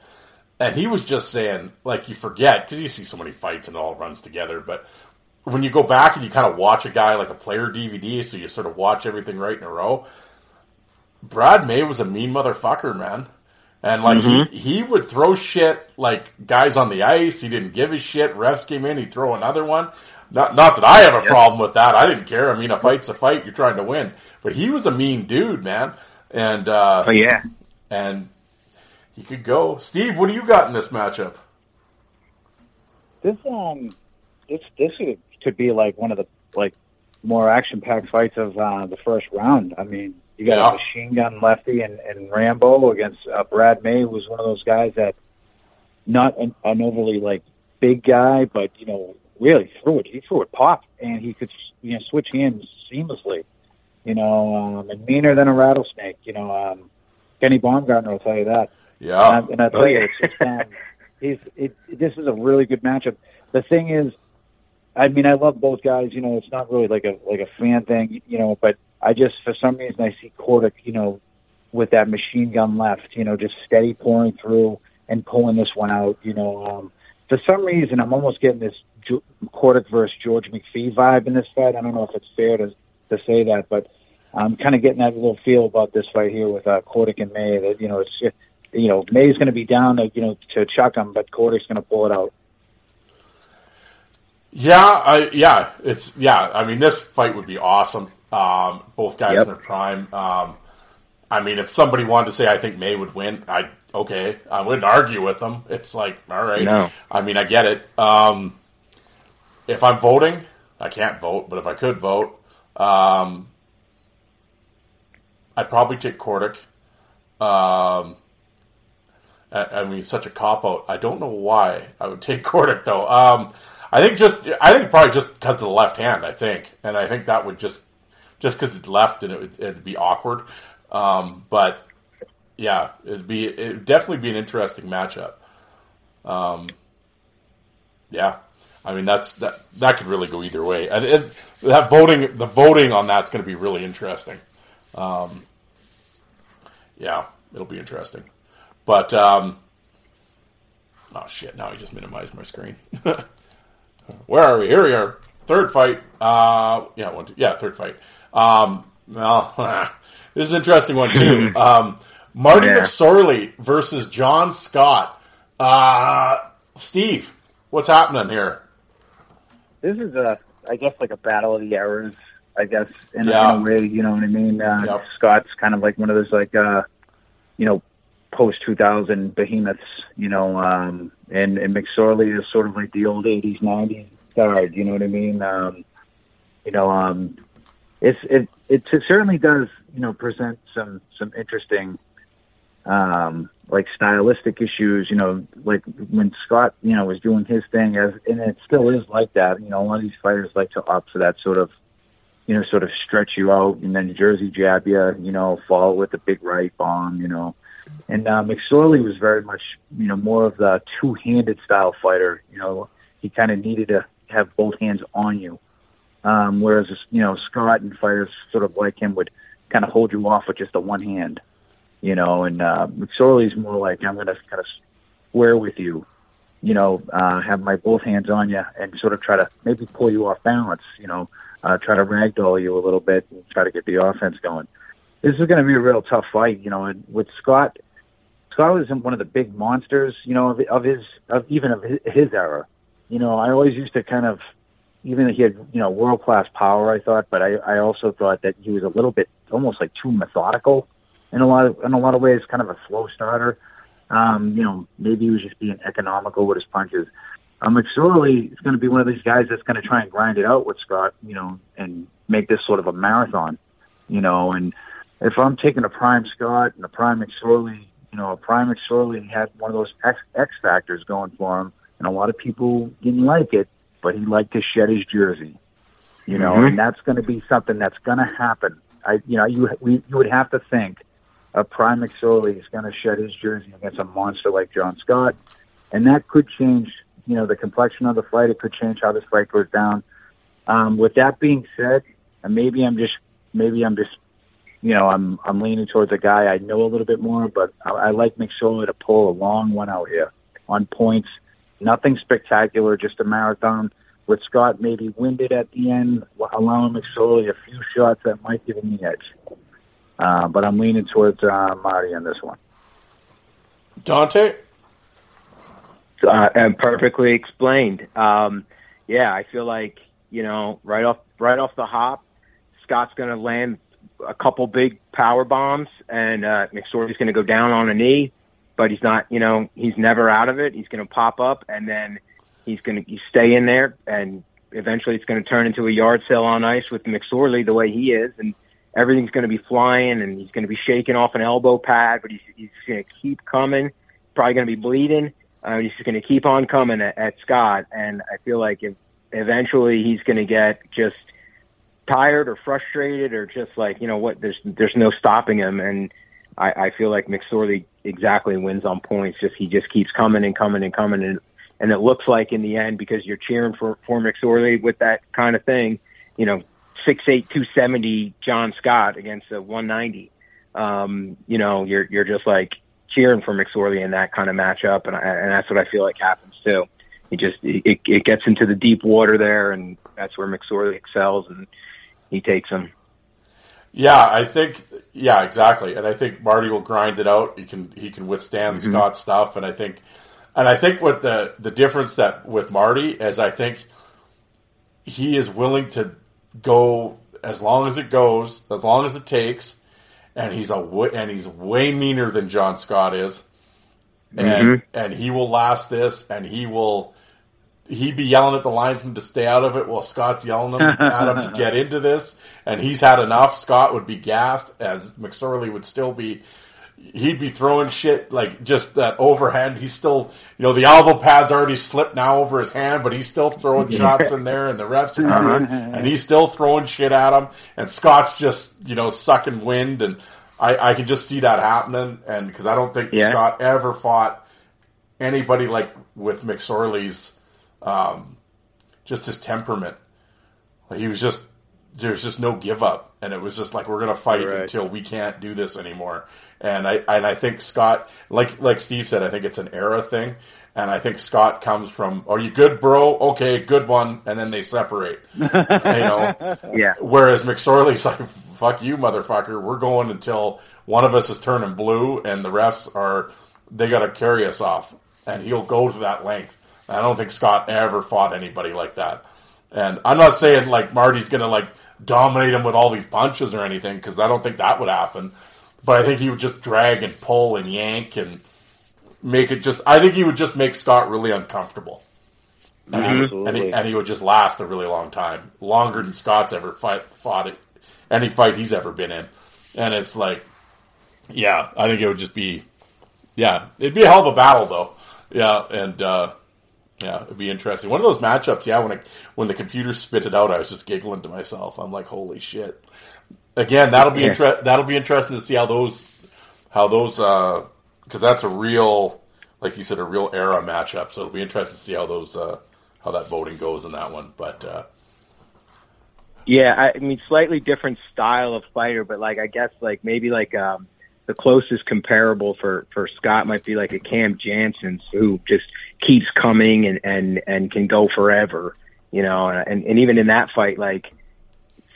And he was just saying, like, you forget, because you see so many fights and it all runs together. But when you go back and you kind of watch a guy like a player DVD, so you sort of watch everything right in a row, Brad May was a mean motherfucker, man. And like he, mm-hmm. he would throw shit like guys on the ice. He didn't give a shit. Refs came in, he'd throw another one. Not not that I have a problem with that. I didn't care. I mean, a fight's a fight. You're trying to win. But he was a mean dude, man. And uh, Oh yeah. and he could go. Steve, what do you got in this matchup? This um, this this could- could be like one of the like more action packed fights of uh, the first round. I mean, you got Yeah. a machine gun lefty and, and Rambo against uh, Brad May, who's one of those guys that not an, an overly like big guy, but you know really threw it. He threw it pop, and he could you know switch hands seamlessly. You know, um, and meaner than a rattlesnake. You know, um, Kenny Baumgartner will tell you that. Yeah. And, I, and I tell you, it's just, <laughs> um, he's, it, this is a really good matchup. The thing is, I mean, I love both guys. You know, it's not really like a like a fan thing. You know, but I just for some reason I see Kordic, you know, with that machine gun left. You know, just steady pouring through and pulling this one out. You know, um, for some reason I'm almost getting this Kordic versus George McPhee vibe in this fight. I don't know if it's fair to to say that, but I'm kind of getting that little feel about this fight here with uh, Kordic and May. That you know, it's you know May's going to be down, to, you know, to chuck him, but Kordic's going to pull it out. Yeah, I, yeah, it's yeah. I mean, this fight would be awesome. Um, both guys Yep. in their prime. Um, I mean, if somebody wanted to say I think May would win, I okay, I wouldn't argue with them. It's like all right. No. I mean, I get it. Um, if I'm voting, I can't vote, but if I could vote, um, I'd probably take Kordic. Um, I, I mean, such a cop out. I don't know why I would <laughs> take Kordic though. Um, I think just, I think probably just because of the left hand. I think, and I think that would just, just because it's left and it would it'd be awkward. Um, but yeah, it'd be it would definitely be an interesting matchup. Um, yeah, I mean that's that that could really go either way, and it, that voting the voting on that's going to be really interesting. Um, yeah, it'll be interesting. But um, oh shit! Now I just minimized my screen. <laughs> Where are we? Here we are. Third fight. Uh, yeah, one, two, yeah, third fight. Um, well, <laughs> this is an interesting one too. <clears throat> Um, Marty Yeah. McSorley versus John Scott. Uh, Steve, what's happening here? This is a, I guess, like a battle of the eras. I guess in, Yeah. in a way, you know what I mean. Uh, Yep. Scott's kind of like one of those like, uh, you know, post two thousand behemoths, you know, um, and and McSorley is sort of like the old eighties nineties guard. You know what I mean? Um, you know, um, it's it it certainly does you know present some some interesting um, like stylistic issues. You know, like when Scott, you know, was doing his thing, as and it still is like that. You know, a lot of these fighters like to opt for that sort of, you know, sort of stretch you out and then Jersey jab you. You know, follow with a big right bomb. You know. And uh, McSorley was very much, you know, more of the two-handed style fighter. You know, he kind of needed to have both hands on you. Um, whereas, you know, Scott and fighters sort of like him would kind of hold you off with just the one hand, you know, and uh, McSorley's more like, I'm going to kind of square with you, you know, uh, have my both hands on you and sort of try to maybe pull you off balance, you know, uh, try to ragdoll you a little bit and try to get the offense going. This is going to be a real tough fight, you know, and with Scott, Scott was one of the big monsters, you know, of, of his, of even of his, his era. You know, I always used to kind of, even though he had, you know, world class power, I thought, but I, I also thought that he was a little bit, almost like too methodical in a lot of, in a lot of ways, kind of a slow starter. Um, you know, maybe he was just being economical with his punches. Um, McSorley is going to be one of these guys that's going to try and grind it out with Scott, you know, and make this sort of a marathon, you know, and if I'm taking a prime Scott and a prime McSorley, you know, a prime McSorley had one of those X, X factors going for him, and a lot of people didn't like it, but he liked to shed his jersey, you know, Mhm. and that's going to be something that's going to happen. I, you know, you we, you would have to think a prime McSorley is going to shed his jersey against a monster like John Scott, and that could change, you know, the complexion of the fight. It could change how this fight goes down. Um, with that being said, maybe I'm just maybe I'm just you know, I'm I'm leaning towards a guy I know a little bit more, but I, I like McSorley to pull a long one out here on points. Nothing spectacular, just a marathon. With Scott maybe winded at the end, allowing McSorley a few shots that might give him the edge. Uh, but I'm leaning towards uh, Marty on this one. Dante? uh, and perfectly explained. Um, yeah, I feel like you know right off right off the hop, Scott's going to land a couple big power bombs, and uh, McSorley's going to go down on a knee, but he's not. You know, he's never out of it. He's going to pop up, and then he's going to stay in there, and eventually it's going to turn into a yard sale on ice with McSorley the way he is, and everything's going to be flying, and he's going to be shaking off an elbow pad, but he's he's going to keep coming. Probably going to be bleeding. Uh, he's just going to keep on coming at, at Scott, and I feel like if eventually he's going to get just tired or frustrated or just like you know what there's there's no stopping him, and I, I feel like McSorley exactly wins on points. Just he just keeps coming and coming and coming, and and it looks like in the end because you're cheering for for McSorley with that kind of thing, you know, six eight two seventy John Scott against a one ninety. Um, you know, you're you're just like cheering for McSorley in that kind of matchup, and I, and that's what I feel like happens too. He just it, it gets into the deep water there, and that's where McSorley excels, and he takes him. Yeah, I think yeah, exactly. And I think Marty will grind it out. He can he can withstand Mhm. Scott's stuff and I think and I think what the the difference that with Marty is I think he is willing to go as long as it goes, as long as it takes, and he's a and he's way meaner than John Scott is. And Mhm. and he will last this and he will he'd be yelling at the linesman to stay out of it while Scott's yelling at him <laughs> to get into this. And he's had enough. Scott would be gassed as McSorley would still be, he'd be throwing shit like just that overhand. He's still, you know, the elbow pad's already slipped now over his hand, but he's still throwing shots in there and the refs are doing, and he's still throwing shit at him. And Scott's just, you know, sucking wind. And I, I can just see that happening. And cause I don't think Yeah. Scott ever fought anybody like with McSorley's, um, just his temperament. Like he was just there's just no give up, and it was just like we're gonna fight Right. until we can't do this anymore. And I and I think Scott, like like Steve said, I think it's an era thing, and I think Scott comes from, "Are you good, bro? Okay, good one," and then they separate. you know, <laughs> Yeah. Whereas McSorley's like, "Fuck you, motherfucker! We're going until one of us is turning blue, and the refs are they got to carry us off." And he'll go to that length. I don't think Scott ever fought anybody like that. And I'm not saying like Marty's going to like dominate him with all these punches or anything because I don't think that would happen. But I think he would just drag and pull and yank and make it just. I think he would just make Scott really uncomfortable. And, he, would, and, he, Absolutely. and he would just last a really long time, longer than Scott's ever fight, fought it, any fight he's ever been in. And it's like, yeah, I think it would just be yeah, it'd be a hell of a battle though. Yeah, and uh, yeah, it'd be interesting. One of those matchups. Yeah, when when the computer spit it out, I was just giggling to myself. I'm like, holy shit. Again, that'll be inter- that'll be interesting to see how those how those because that's a real like you said a real era matchup. So it'll be interesting to see how those uh, how that voting goes in that one. But uh, Yeah, I, I mean, slightly different style of fighter, but like I guess like maybe like um, the closest comparable for for Scott might be like a Cam Janssen who just keeps coming and and and can go forever, you know. And and even in that fight, like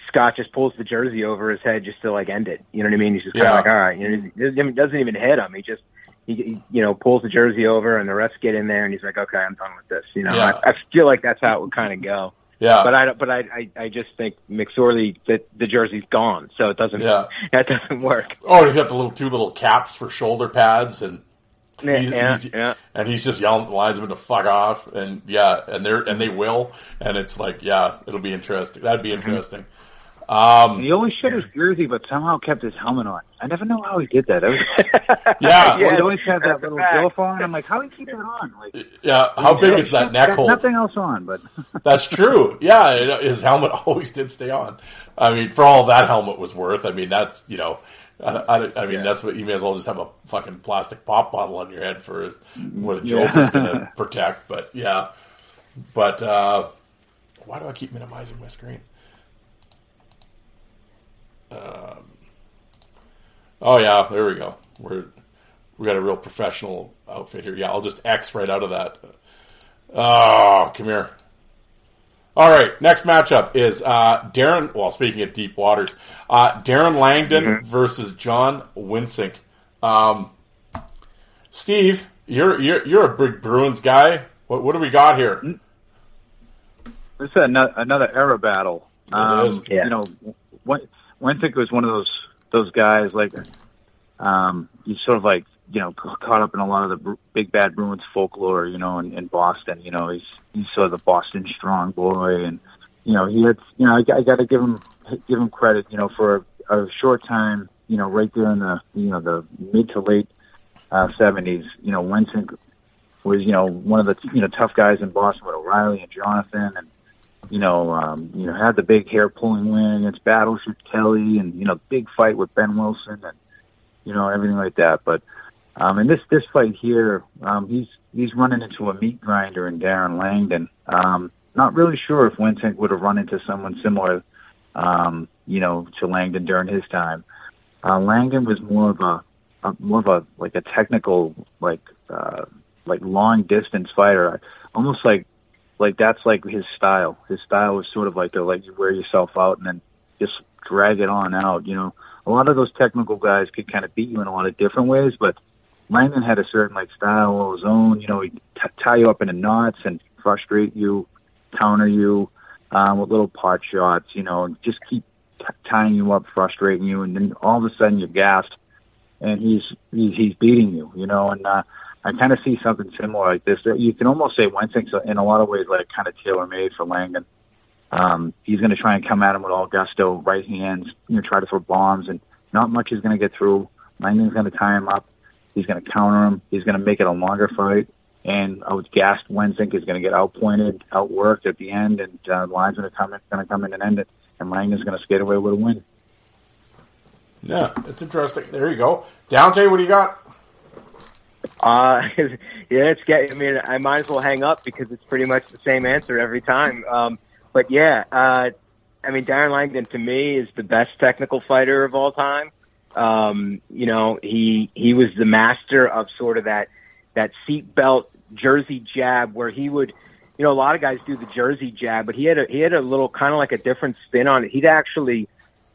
Scott just pulls the jersey over his head just to like end it. You know what I mean? He's just kind of Yeah. like, all right, you know, he doesn't even hit him. He just he, he you know pulls the jersey over and the refs get in there and he's like, okay, I'm done with this. You know, Yeah. I, I feel like that's how it would kind of go. yeah, But I don't- but I, I I just think McSorley that the jersey's gone, so it doesn't Yeah. <laughs> that doesn't work. oh, he's got the little two little caps for shoulder pads and. Yeah, He's- yeah, he's- yeah. and he's just yelling at the linesman to fuck off, and yeah, and they're and they will, and it's like, yeah, it'll be interesting. That'd be Mm-hmm. Interesting. Um, He always shed his jersey, but somehow kept his helmet on. I never know how he did that. Was, <laughs> yeah, Yeah, he always had that little fact. On. I'm like, how did he keep it on? Like, yeah. How big is that neck hole? Nothing else on, but <laughs> That's true. Yeah, his helmet <laughs> always did stay on. I mean, for all that helmet was worth, I mean, that's you know, I, I, I mean, that's what you may as well just have a fucking plastic pop bottle on your head for what a joke Yeah. is going to protect. But yeah, but uh, why do I keep minimizing my screen? Um, oh yeah, there we go. We're we got a real professional outfit here. Yeah, I'll just X right out of that. Oh, come here. All right, next matchup is uh, Darren. Well, speaking of deep waters, uh, Darren Langdon versus John Wensink. Um, Steve, you're you're you're a big Bruins guy. What what do we got here? This is another, another era battle. Um, is. Yeah. You know, Wen- Wensink was one of those those guys like um, he's sort of like you know caught up in a lot of the big bad Bruins folklore. You know, in, in Boston. You know, he's he's sort of the Boston strong boy, and you know he had you know I, I got to give him give him credit. You know, for a, a short time. You know, right there in the you know the mid to late uh, seventies. you know, Wensink was you know one of the you know tough guys in Boston with O'Reilly and Jonathan and you know, um, you know, had the big hair pulling win against Battleship Kelly and, you know, big fight with Behn Wilson and, you know, everything like that. But, um, in this, this fight here, um, he's, he's running into a meat grinder in Darren Langdon. Um, not really sure if Wensink would have run into someone similar, um, you know, to Langdon during his time. Uh, Langdon was more of a, a more of a, like a technical, like, uh, like long distance fighter, almost like like that's like his style. His style is sort of like to like you wear yourself out and then just drag it on out. You know, a lot of those technical guys could kind of beat you in a lot of different ways, but Langdon had a certain like style of his own. You know, he'd t- tie you up into knots and frustrate you, counter you um, with little pot shots. You know, and just keep t- tying you up, frustrating you, and then all of a sudden you're gassed, and he's he's, he's beating you. You know, and uh, I kind of see something similar like this. You can almost say Wensink's in a lot of ways like kind of tailor made for Langdon. Um, he's going to try and come at him with all gusto, right hands, you know, try to throw bombs, and not much is going to get through. Langdon's going to tie him up. He's going to counter him. He's going to make it a longer fight. And I was gassed. Wensink is going to get outpointed, outworked at the end, and uh, line's going to come in, going to come in and end it. And Langdon's going to skate away with a win. Yeah, it's interesting. There you go, Dante. What do you got? Uh, <laughs> yeah, it's get. I mean, I might as well hang up because it's pretty much the same answer every time. Um, but yeah, uh, I mean, Darren Langdon to me is the best technical fighter of all time. Um, you know, he he was the master of sort of that that seatbelt jersey jab where he would, you know, a lot of guys do the jersey jab, but he had a he had a little kind of like a different spin on it. He'd actually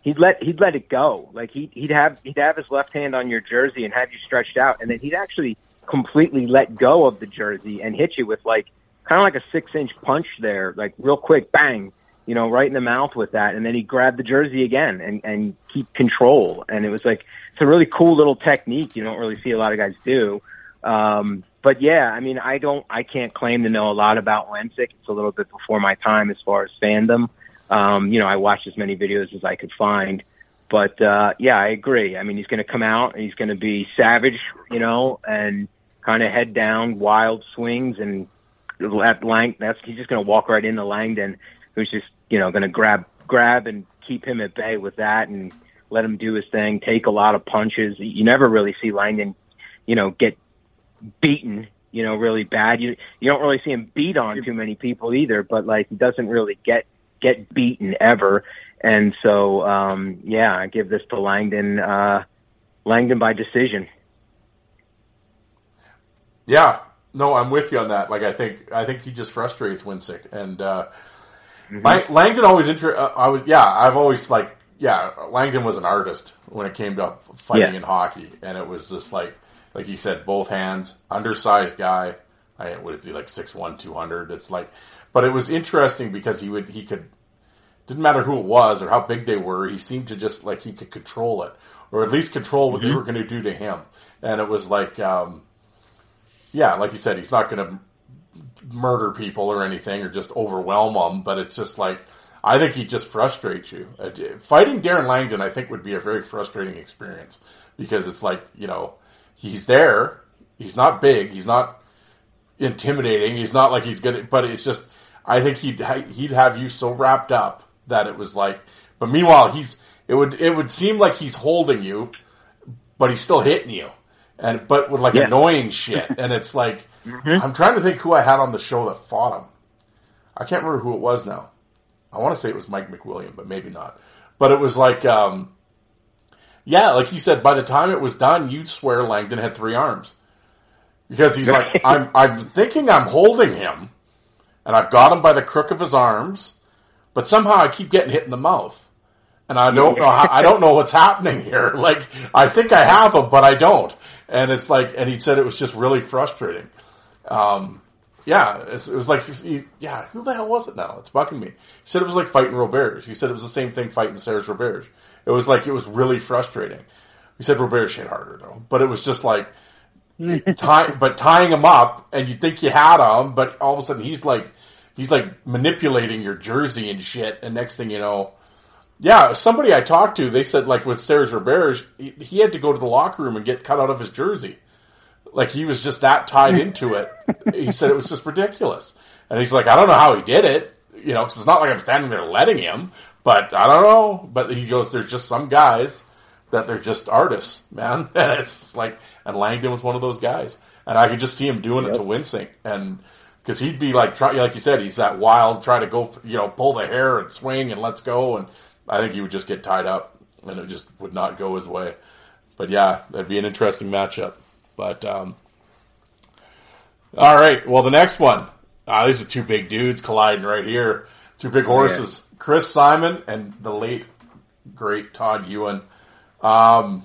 he'd let he'd let it go. Like he'd he'd have he'd have his left hand on your jersey and have you stretched out, and then he'd actually completely let go of the jersey and hit you with like kind of like a six inch punch there, like real quick, bang, you know, right in the mouth with that, and then he grabbed the jersey again and and keep control, and it was like it's a really cool little technique. You don't really see a lot of guys do. Um, but yeah, I mean, I don't, I can't claim to know a lot about Wensink. It's a little bit before my time as far as fandom. Um, you know, I watched as many videos as I could find. but uh, yeah, I agree. I mean, he's going to come out and he's going to be savage, you know, and kind of head down, wild swings, and at Lang, that's he's just going to walk right into Langdon, who's just you know going to grab grab and keep him at bay with that and let him do his thing, take a lot of punches. You never really see Langdon, you know, get beaten, you know, really bad. You you don't really see him beat on too many people either, but like he doesn't really get get beaten ever. And so um yeah, I give this to Langdon uh Langdon by decision. Yeah, no, I'm with you on that. Like, I think I think he just frustrates Wensink, and uh, Lang- Langdon always inter- uh, I was yeah, I've always like yeah, Langdon was an artist when it came to fighting Yeah. in hockey, and it was just like like you said, both hands, undersized guy. I what is he like six one, two hundred? It's like, but it was interesting because he would he could didn't matter who it was or how big they were. He seemed to just like he could control it, or at least control what they were going to do to him. And it was like, um, yeah, like you said, he's not going to murder people or anything or just overwhelm them. But it's just like I think he just frustrates you. Uh, Fighting Darren Langdon, I think, would be a very frustrating experience because it's like you know he's there, he's not big, he's not intimidating, he's not like he's gonna, but it's just I think he'd he'd have you so wrapped up that it was like. But meanwhile, he's it would it would seem like he's holding you, but he's still hitting you, and but with like Yeah. annoying shit. And it's like I'm trying to think who I had on the show that fought him. I can't remember who it was now. I want to say it was Mike McWilliam, but maybe not. But it was like, um, yeah, like he said, by the time it was done, you'd swear Langdon had three arms because he's like, I'm I'm thinking I'm holding him, and I've got him by the crook of his arms, but somehow I keep getting hit in the mouth. And I don't know. How, I don't know what's happening here. <laughs> Like I think I have him, but I don't. And it's like, and he said it was just really frustrating. Um, yeah, it's, it was like, he- yeah, who the hell was it now? It's bugging me. He said it was like fighting Roberge. He said it was the same thing fighting Serge Roberge. It was like, it was really frustrating. He said Roberge hit harder though, but it was just like, <laughs> tie, but tying him up and you think you had him, but all of a sudden he's like, he's like manipulating your jersey and shit. And next thing you know, yeah, somebody I talked to, they said like with Serge Roberge, he, he had to go to the locker room and get cut out of his jersey. Like he was just that tied into it. he said it was just ridiculous. And he's like, I don't know how he did it, you know, because it's not like I'm standing there letting him, but I don't know. But he goes, there's just some guys that they're just artists, man. <laughs> It's like, and Langdon was one of those guys. And I could just see him doing it to Wensink. And, cause he'd be like, try, like you said, he's that wild, try to go, you know, pull the hair and swing and let's go. And I think he would just get tied up and it just would not go his way. But yeah, that'd be an interesting matchup. But, um, all right. Well, the next one. Ah, these are two big dudes colliding right here. Two big horses. Chris Simon and the late, great Todd Ewen. Um,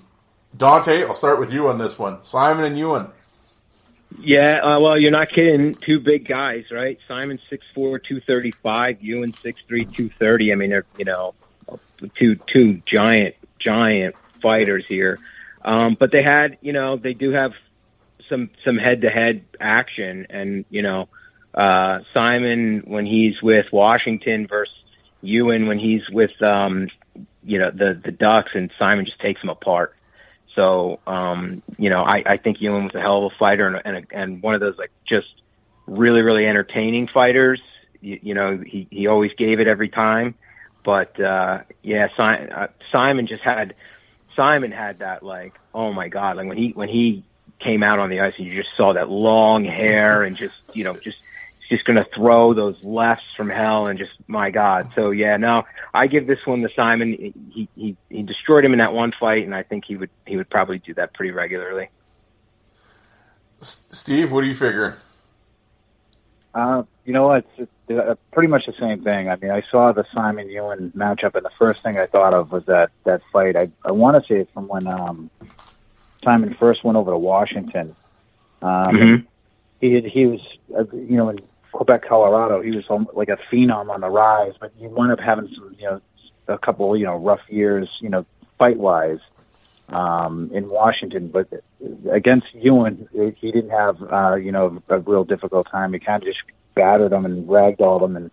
Dante, I'll start with you on this one. Simon and Ewen. Yeah, uh, well, you're not kidding. Two big guys, right? Simon six four, two thirty five. Ewen six three, two thirty. I mean, they're you know two two giant giant fighters here. Um, but they had, you know, they do have some some head to head action, and you know, uh, Simon when he's with Washington versus Ewen when he's with um, you know the the Ducks, and Simon just takes them apart. So, um, you know, I, I think Ewen was a hell of a fighter and, and, and one of those like just really, really entertaining fighters. You, you know, he, he always gave it every time. But, uh, yeah, Simon, uh, Simon just had, Simon had that like, oh my God, like when he, when he came out on the ice and you just saw that long hair and just, you know, just, just going to throw those lefts from hell and just my God. So yeah, no, I give this one to Simon. He he he destroyed him in that one fight, and I think he would he would probably do that pretty regularly. Steve, what do you figure? Uh, you know what? It's, it's uh, pretty much the same thing. I mean, I saw the Simon Ewen matchup, and the first thing I thought of was that that fight. I I want to say it's from when um, Simon first went over to Washington. Um, Mhm. He he was uh, you know in Quebec, Colorado. He was like a phenom on the rise, but he wound up having some you know a couple you know rough years you know fight wise um, in Washington, but against Ewen, he didn't have uh, you know a real difficult time. He kind of just battered him and ragdolled him, and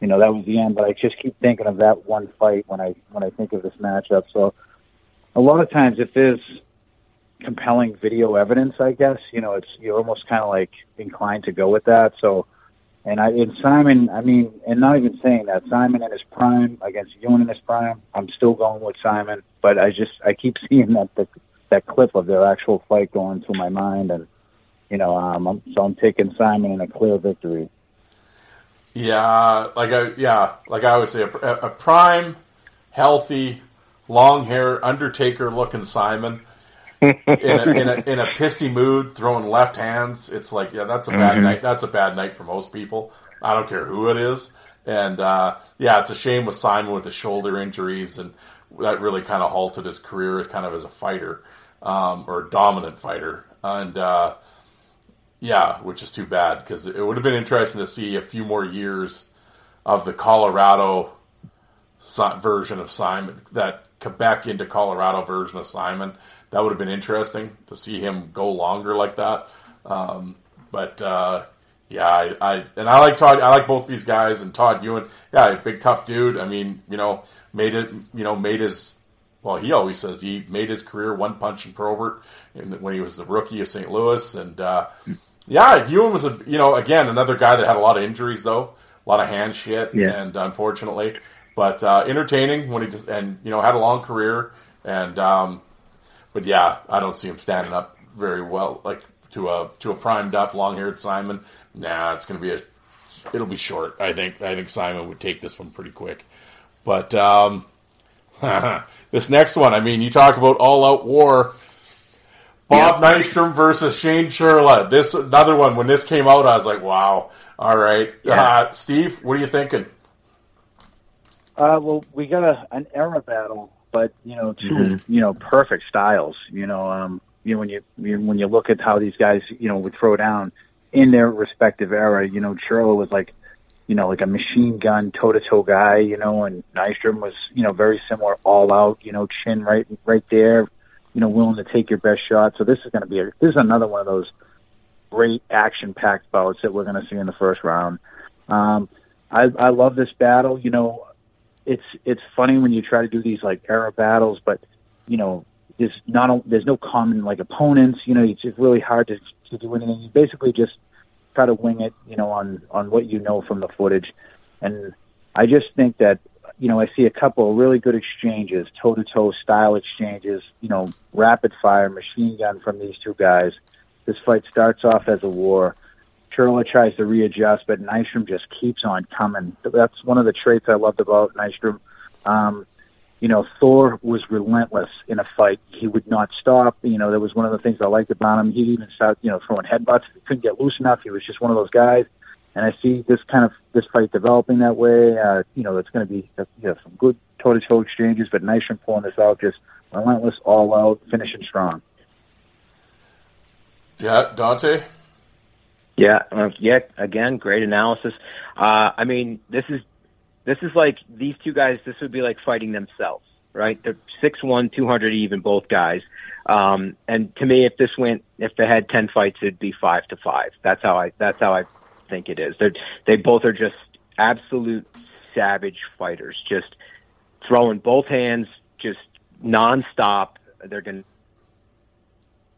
you know that was the end. But I just keep thinking of that one fight when I when I think of this matchup. So a lot of times, if there's compelling video evidence, I guess you know it's you're almost kind of like inclined to go with that. So. And I, and Simon, I mean, and not even saying that Simon in his prime against Ewen in his prime, I'm still going with Simon. But I just, I keep <laughs> seeing that the, that clip of their actual fight going through my mind, and you know, um, I'm, so I'm taking Simon in a clear victory. Yeah, like I yeah, like I would say, a, a prime, healthy, long hair Undertaker looking Simon in a, in a in a <laughs> pissy mood, throwing left hands. It's like yeah, that's a bad Mhm. night. That's a bad night for most people. I don't care who it is. And uh, yeah, it's a shame with Simon with the shoulder injuries, and that really kind of halted his career as kind of as a fighter um, or a dominant fighter. And uh, yeah, which is too bad because it would have been interesting to see a few more years of the Colorado version of Simon, that Quebec into Colorado version of Simon. That would have been interesting to see him go longer like that. Um, but uh, yeah, I, I and I like Todd. I like both these guys and Todd Ewen. Yeah, big tough dude. I mean, you know, made it. You know, made his. Well, he always says he made his career one punch in Probert when he was the rookie of St. Louis, and uh, yeah, Ewen was a you know again another guy that had a lot of injuries though, a lot of hand shit, Yeah. and unfortunately, but uh, entertaining when he just and you know had a long career, and um, but yeah, I don't see him standing up very well like to a to a primed up long haired Simon. Nah, it's gonna be a it'll be short. I think I think Simon would take this one pretty quick, but um, <laughs> this next one, I mean, you talk about all out war. Bob Nystrom versus Shane Churla. This another one. When this came out, I was like, "Wow, all right." Yeah. Uh, Steve, what are you thinking? Uh, well, we got a an era battle, but you know, 2 Mhm. you know perfect styles. You know, um, you know when you, you when you look at how these guys you know would throw down in their respective era. You know, Churla was like you know like a machine gun toe to toe guy. You know, and Nystrom was you know very similar, all out. You know, chin right right there. You know, willing to take your best shot. So this is going to be a, this is another one of those great action packed bouts that we're going to see in the first round. Um, I, I love this battle. You know, it's it's funny when you try to do these like era battles, but you know, there's not a, there's no common like opponents. You know, it's really hard to to do anything. You basically just try to wing it. You know, on on what you know from the footage, and I just think that you know I see a couple of really good exchanges, toe to toe style exchanges. You know, rapid fire machine gun from these two guys. This fight starts off as a war. Churla tries to readjust, but Nystrom just keeps on coming. That's one of the traits I loved about Nystrom. Um, you know, Thor was relentless in a fight. He would not stop. You know, that was one of the things I liked about him. He'd even start, you know, throwing headbutts. He couldn't get loose enough. He was just one of those guys. And I see this kind of this fight developing that way. Uh, you know, it's going to be uh, you know, some good toe to toe exchanges, but Nystrom pulling this out, just relentless, all out, finishing strong. Yeah, Dante. Yeah, uh, yeah. Again, great analysis. Uh, I mean, this is this is like these two guys. This would be like fighting themselves, right? They're six one, two hundred even, both guys. Um, and to me, if this went, if they had ten fights, it'd be five to five. That's how I. That's how I think it is. They they both are just absolute savage fighters, just throwing both hands, just nonstop. They're going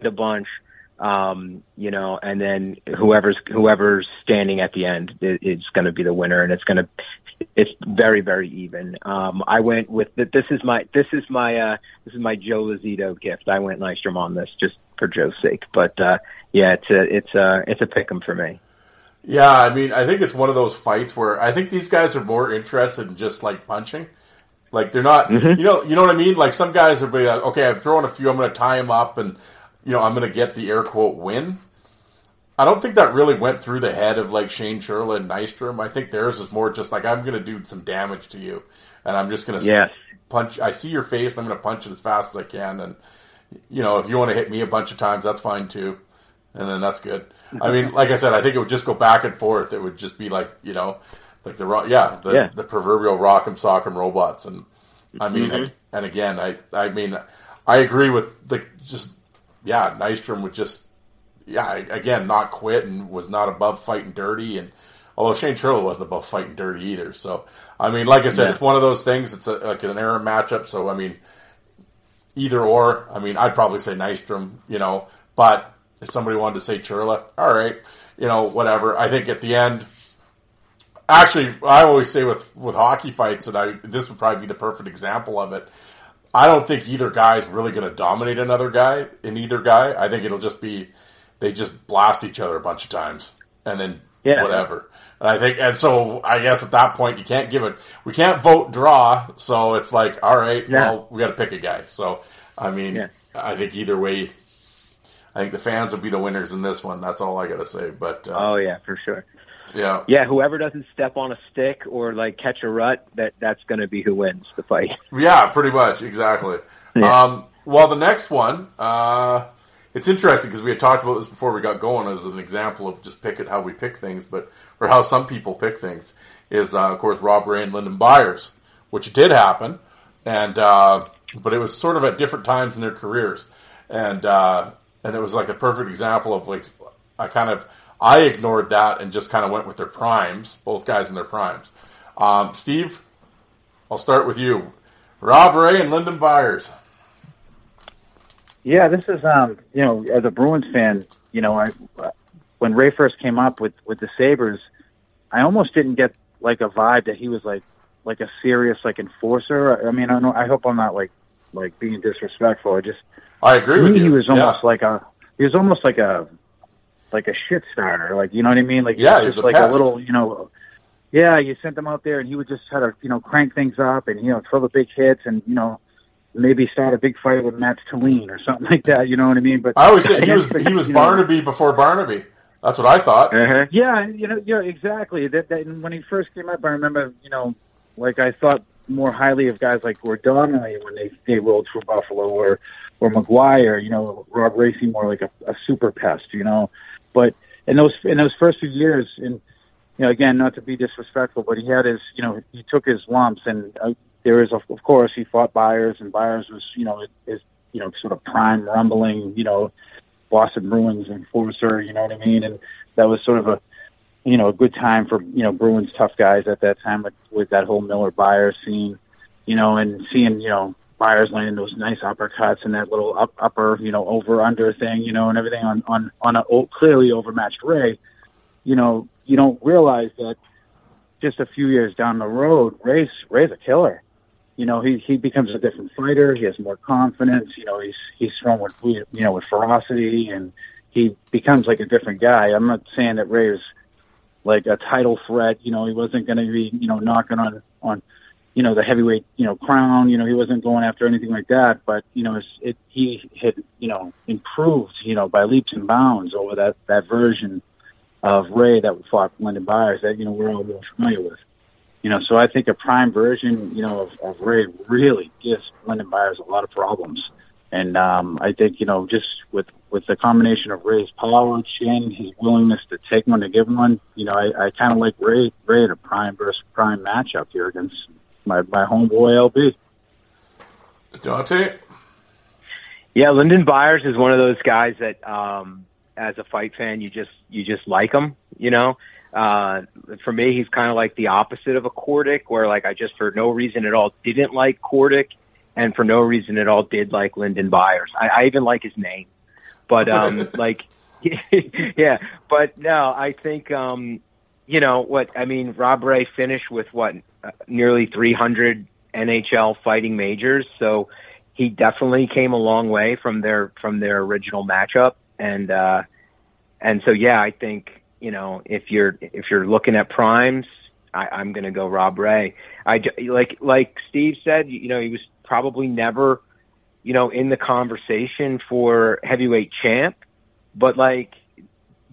to a bunch um, you know, and then whoever's whoever's standing at the end is, is going to be the winner, and it's going to it's very very even. Um, I went with the, this is my this is my uh, this is my Joe Lazito gift. I went Nystrom on this just for Joe's sake, but uh, yeah, it's a it's a it's a pick 'em for me. Yeah, I mean, I think it's one of those fights where I think these guys are more interested in just like punching. Like they're not, Mhm. you know, you know what I mean. Like some guys are be like, okay, I'm throwing a few, I'm going to tie him up, and you know, I'm going to get the air quote win. I don't think that really went through the head of like Shane Churla and Nystrom. I think theirs is more just like I'm going to do some damage to you, and I'm just going to Yes. punch. I see your face, and I'm going to punch it as fast as I can, and you know, if you want to hit me a bunch of times, that's fine too, and then that's good. I mean, like I said, I think it would just go back and forth. It would just be like you know, like the ro- yeah, the, Yeah. the proverbial rock'em sock'em robots, and I mean, Mhm. and again, I I mean, I agree with the just yeah, Nystrom would just yeah, again, not quit and was not above fighting dirty and Although Shane Churla wasn't above fighting dirty either. So, I mean, like I said, Yeah. it's one of those things. It's a, like an error matchup. So, I mean, either or. I mean, I'd probably say Nystrom, you know, but if somebody wanted to say Churla, all right, you know, whatever. I think at the end, actually, I always say with, with hockey fights, and I, this would probably be the perfect example of it. I don't think either guy is really going to dominate another guy in either guy. I think it'll just be, they just blast each other a bunch of times and then Yeah. whatever. And I think, and so I guess at that point you can't give it, we can't vote draw. So it's like, all right, Yeah. well, we got to pick a guy. So, I mean, Yeah. I think either way, I think the fans will be the winners in this one. That's all I got to say. But, uh, Oh yeah, for sure. Yeah. Yeah, whoever doesn't step on a stick or like catch a rut, that that's going to be who wins the fight. Yeah, pretty much, exactly. Yeah. Um, well, the next one, uh, it's interesting because we had talked about this before we got going as an example of just pick it how we pick things, but or how some people pick things is, uh, of course, Rob Ray and Lyndon Byers, which did happen, and uh, but it was sort of at different times in their careers, and uh, and it was like a perfect example of like I kind of I ignored that and just kind of went with their primes, both guys in their primes. Um, Steve, I'll start with you. Rob Ray and Lyndon Byers. Yeah, this is um, you know, as a Bruins fan, you know, I when Ray first came up with with the Sabres, I almost didn't get like a vibe that he was like like a serious like enforcer. I mean, I know I hope I'm not like like being disrespectful. I just I agree with you. He was Yeah. almost like a he was almost like a like a shit starter. Like you know what I mean? Like Yeah, he he was was just a like a pest. little you know. Yeah, you sent him out there, and he would just try to you know crank things up, and you know throw the big hits, and you know maybe start a big fight with Matt Talene or something <laughs> like that. You know what I mean? But I always say he was he was you know- Barnaby before Barnaby. That's what I thought. Uh-huh. yeah, you know, yeah, exactly. That, that when he first came up, I remember, you know, like I thought more highly of guys like Gordon when they they rolled for Buffalo or or Maguire. You know, Rob Racy more like a, a super pest. You know, but in those in those first few years, and you know, again, not to be disrespectful, but he had his, you know, he took his lumps, and uh, there is, of, of course, he fought Byers, and Byers was, you know, his, you know, sort of prime rumbling, you know, Boston Bruins enforcer, you know what I mean? And that was sort of a, you know, a good time for, you know, Bruins tough guys at that time with, with that whole Miller Byers scene, you know, and seeing, you know, Byers landing those nice uppercuts and that little up, upper, you know, over under thing, you know, and everything on, on, on a clearly overmatched Ray, you know, you don't realize that just a few years down the road, Ray's, Ray's a killer you know, he he becomes a different fighter. He has more confidence. You know, he's he's thrown with you know with ferocity, and he becomes like a different guy. I'm not saying that Ray is like a title threat. You know, he wasn't going to be you know knocking on on you know the heavyweight you know crown. You know, he wasn't going after anything like that. But you know, it he had you know improved you know by leaps and bounds over that that version of Ray that we fought Lyndon Byers that you know we're all more familiar with. You know, so I think a prime version, you know, of, of Ray really gives Lyndon Byers a lot of problems. And um, I think, you know, just with with the combination of Ray's power, chin, his willingness to take one to give one, you know, I, I kind of like Ray Ray in a prime versus prime matchup here against my my homeboy LB. Dante. Yeah, Lyndon Byers is one of those guys that, um, as a fight fan, you just you just like him. You know, uh, for me, he's kind of like the opposite of a Kordic, where like I just for no reason at all didn't like Kordic, and for no reason at all did like Lyndon Byers. I, I even like his name, but um, <laughs> like, <laughs> yeah, but no, I think um, you know what I mean. Rob Ray finished with what uh, nearly 300 NHL fighting majors, so he definitely came a long way from their from their original matchup, and uh, and so yeah, I think you know if you're if you're looking at primes, I, I'm going to go Rob Ray. I like like Steve said, you know, he was probably never you know in the conversation for heavyweight champ, but like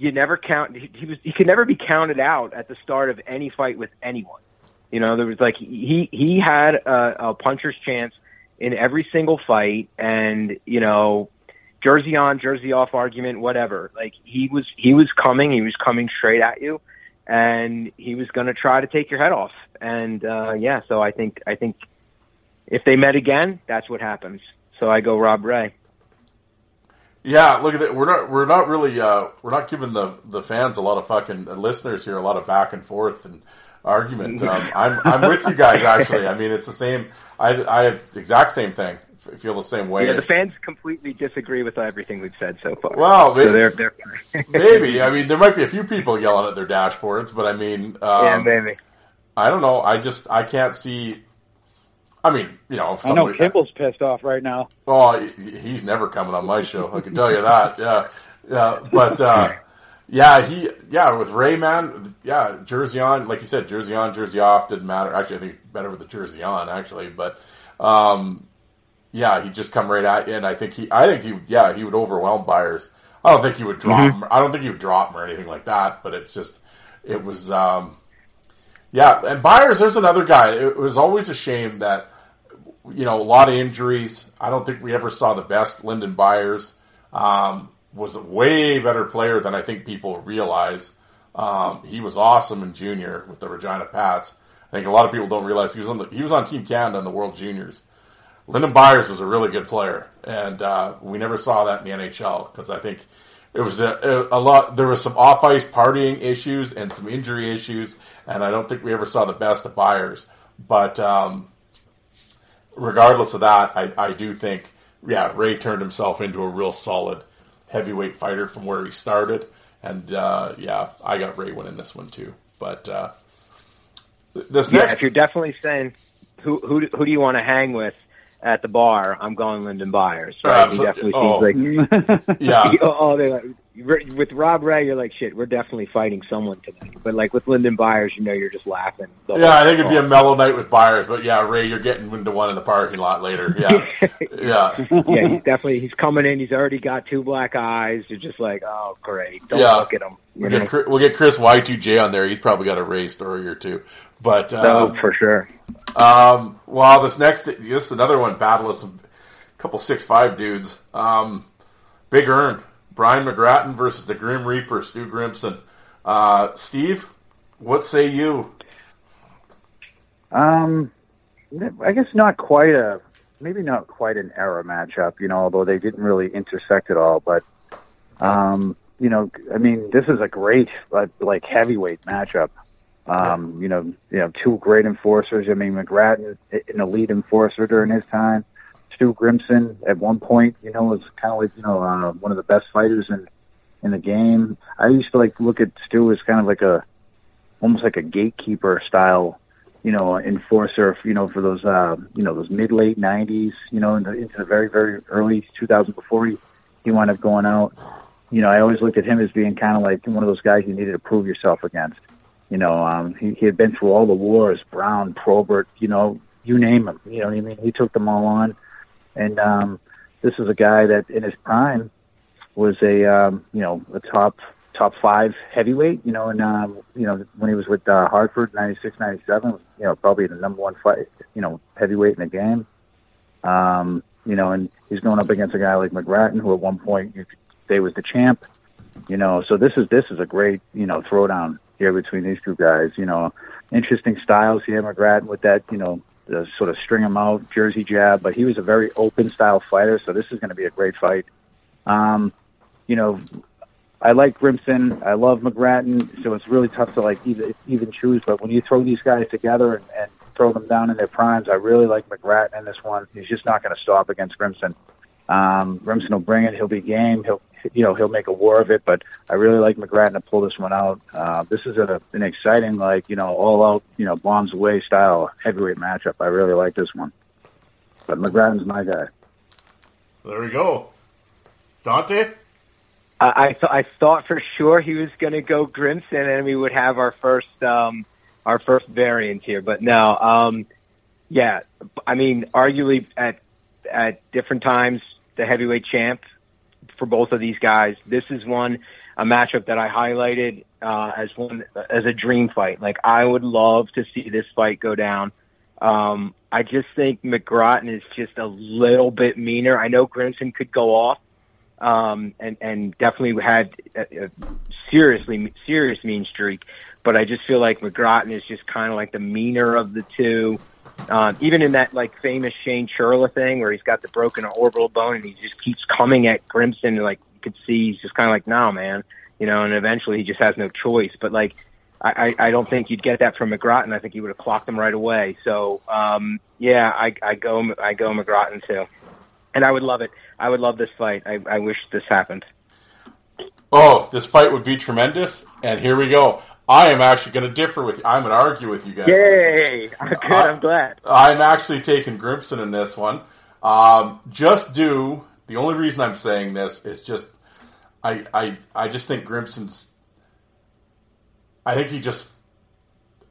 you never count. He, was he could never be counted out at the start of any fight with anyone. You know, there was like he he had a, a puncher's chance in every single fight, and you know, jersey on, jersey off argument, whatever. Like he was he was coming, he was coming straight at you, and he was going to try to take your head off. And uh, yeah, so I think I think if they met again, that's what happens. So I go Rob Ray. Yeah, look at it. We're not we're not really uh, we're not giving the the fans a lot of fucking uh, listeners here a lot of back and forth and argument. <laughs> Um, I'm I'm with you guys actually. I mean, it's the same. I I have the exact same thing. I feel the same way. Yeah, the fans completely disagree with everything we've said so far. Well, maybe, so they're, they're <laughs> maybe. I mean, there might be a few people yelling at their dashboards, but I mean, um, yeah, maybe. I don't know. I just I can't see. I mean, you know, I know Kimble's pissed off right now. Oh, he's never coming on my show. I can tell you that. <laughs> Yeah, yeah. But uh, yeah, he yeah with Ray man. Yeah, jersey on, like you said, jersey on, jersey off didn't matter. Actually, I think better with the jersey on actually. But um, yeah, he just come right at you, and I think he, I think he, yeah, he would overwhelm Byers. I don't think he would drop him. I don't think he would drop him or anything like that. But it's just, it was, um, yeah. And Byers, there's another guy. It was always a shame that you know, a lot of injuries. I don't think we ever saw the best. Lyndon Byers um, was a way better player than I think people realize. Um, he was awesome in junior with the Regina Pats. I think a lot of people don't realize he was on the, he was on Team Canada in the World Juniors. Lyndon Byers was a really good player, and uh, we never saw that in the NHL because I think it was a, a lot. There was some off ice partying issues and some injury issues, and I don't think we ever saw the best of Byers. But um, regardless of that, I, I do think, yeah, Ray turned himself into a real solid heavyweight fighter from where he started. And, uh, yeah, I got Ray winning this one too. But, uh, this Yeah, next, if you're definitely saying who who who do you want to hang with at the bar, I'm going Lyndon Byers. Right? He Absolutely. definitely seems like <laughs> yeah, oh, <laughs> oh, they like with Rob Ray, you're like shit. We're definitely fighting someone tonight. But like with Lyndon Byers, you know, you're just laughing. yeah, I think it'd be a mellow night with Byers. But yeah, Ray, you're getting into one in the parking lot later. <laughs> Yeah, yeah. yeah, he's definitely he's coming in. He's already got two black eyes. You're just like, oh great, don't Yeah. look at him. We'll get, Chris- we'll get Chris Y2J on there. He's probably got a Ray story or two. But, uh, oh, for sure. Um, well, this next, this is another one, battle of some couple six five dudes. Um, Big Earn, Brian McGrattan versus the Grim Reaper, Stu Grimson. Uh, Steve, what say you? Um, I guess not quite a, maybe not quite an era matchup, you know, although they didn't really intersect at all. But, um, you know, I mean, this is a great, like, like heavyweight matchup. Um, you know, you know, two great enforcers. I mean, McGrattan, an elite enforcer during his time. Stu Grimson, at one point, you know, was kind of like, you know, uh, one of the best fighters in, in the game. I used to like look at Stu as kind of like a, almost like a gatekeeper style you know, enforcer, you know, for those, uh, you know, those mid late '90s, you know, into, into the very very early 2000s before he he wound up going out. You know, I always looked at him as being kind of like one of those guys you needed to prove yourself against. You know, um, he, he had been through all the wars, Brown, Probert, you know, you name him. You know what I mean? He took them all on, and um, this is a guy that in his prime was a um, you know a top top five heavyweight, you know, and um, you know when he was with uh, Hartford, ninety six, ninety seven, you know, probably the number one fight, you know, heavyweight in the game. Um, you know, and he's going up against a guy like McGrattan, who at one point you could say was the champ. You know, so this is this is a great you know throwdown here between these two guys. You know, interesting styles here, McGrattan with that you know the sort of string him out jersey jab, but he was a very open style fighter, so this is going to be a great fight. Um, you know, I like Grimson. I love McGrattan, so it's really tough to like even even choose. But when you throw these guys together and, and throw them down in their primes, I really like McGrattan in this one. He's just not going to stop against Grimson. Um, Grimson will bring it. He'll be game. He'll you know he'll make a war of it. But I really like McGrattan to pull this one out. Uh, this is a, an exciting like you know all out you know bombs away style heavyweight matchup. I really like this one. But McGrattan's my guy. There we go. Dante? I I, th- I thought for sure he was going to go Grimson, and we would have our first um, our first variant here. But no, um, yeah, I mean, arguably at at different times, the heavyweight champ for both of these guys. This is one a matchup that I highlighted uh, as one as a dream fight. Like I would love to see this fight go down. Um, I just think McGrattan is just a little bit meaner. I know Grimson could go off, um, and and definitely had a, a seriously serious mean streak. But I just feel like McGrattan is just kind of like the meaner of the two. Um, even in that like famous Shane Churla thing where he's got the broken orbital bone and he just keeps coming at Grimson and like you could see he's just kind of like, no, man, you know, and eventually he just has no choice. But like, I, I I don't think you'd get that from McGrattan. I think he would have clocked him right away. So, um, yeah, I, I go, I go McGrattan too. And I would love it. I would love this fight. I, I wish this happened. Oh, this fight would be tremendous. And here we go. I am actually going to differ with you. I'm going to argue with you guys. Yay! <laughs> Good. I'm glad. I'm actually taking Grimson in this one. Um, just do the only reason I'm saying this is just I I I just think Grimson's. I think he just.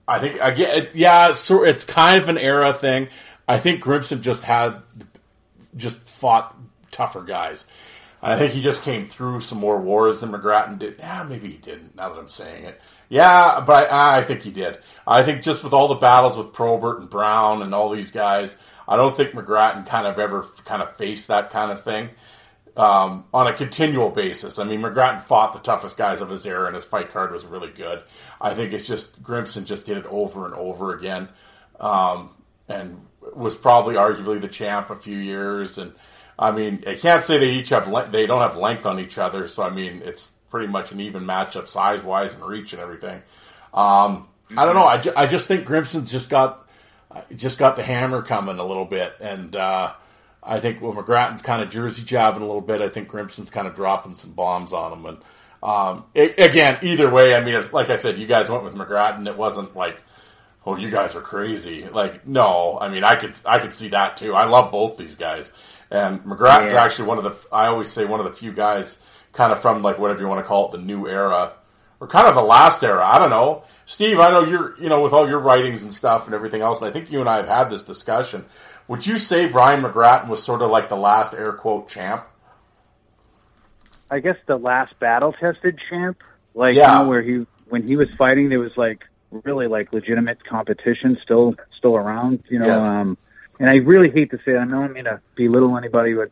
I think I get yeah. It's, it's kind of an era thing. I think Grimson just had just fought tougher guys. I think he just came through some more wars than McGrattan did. Yeah, maybe he didn't. Now that I'm saying it, yeah, but I, think he did. I think just with all the battles with Probert and Brown and all these guys, I don't think McGrattan kind of ever kind of faced that kind of thing um, on a continual basis. I mean, McGrattan fought the toughest guys of his era, and his fight card was really good. I think it's just Grimson just did it over and over again, um, and was probably arguably the champ a few years. And I mean, I can't say they each have le- they don't have length on each other, so I mean, it's pretty much an even matchup size wise and reach and everything. Um, I don't know. I, ju- I just think Grimson's just got just got the hammer coming a little bit, and uh, I think well, McGrattan's kind of jersey jabbing a little bit. I think Grimson's kind of dropping some bombs on him, and um, it, again, either way, I mean, like I said, you guys went with McGrattan. It wasn't like, oh, you guys are crazy. Like, no, I mean, I could I could see that too. I love both these guys, and McGrattan's Yeah. actually one of the I always say one of the few guys kind of from like whatever you want to call it, the new era. Or kind of the last era. I don't know. Steve, I know you're, you know, with all your writings and stuff and everything else, and I think you and I have had this discussion. Would you say Brian McGrattan was sort of like the last air quote champ? I guess the last battle tested champ, like Yeah. you know, where he when he was fighting, there was like really like legitimate competition still still around. You know, Yes. um, and I really hate to say, it, I don't mean to belittle anybody, but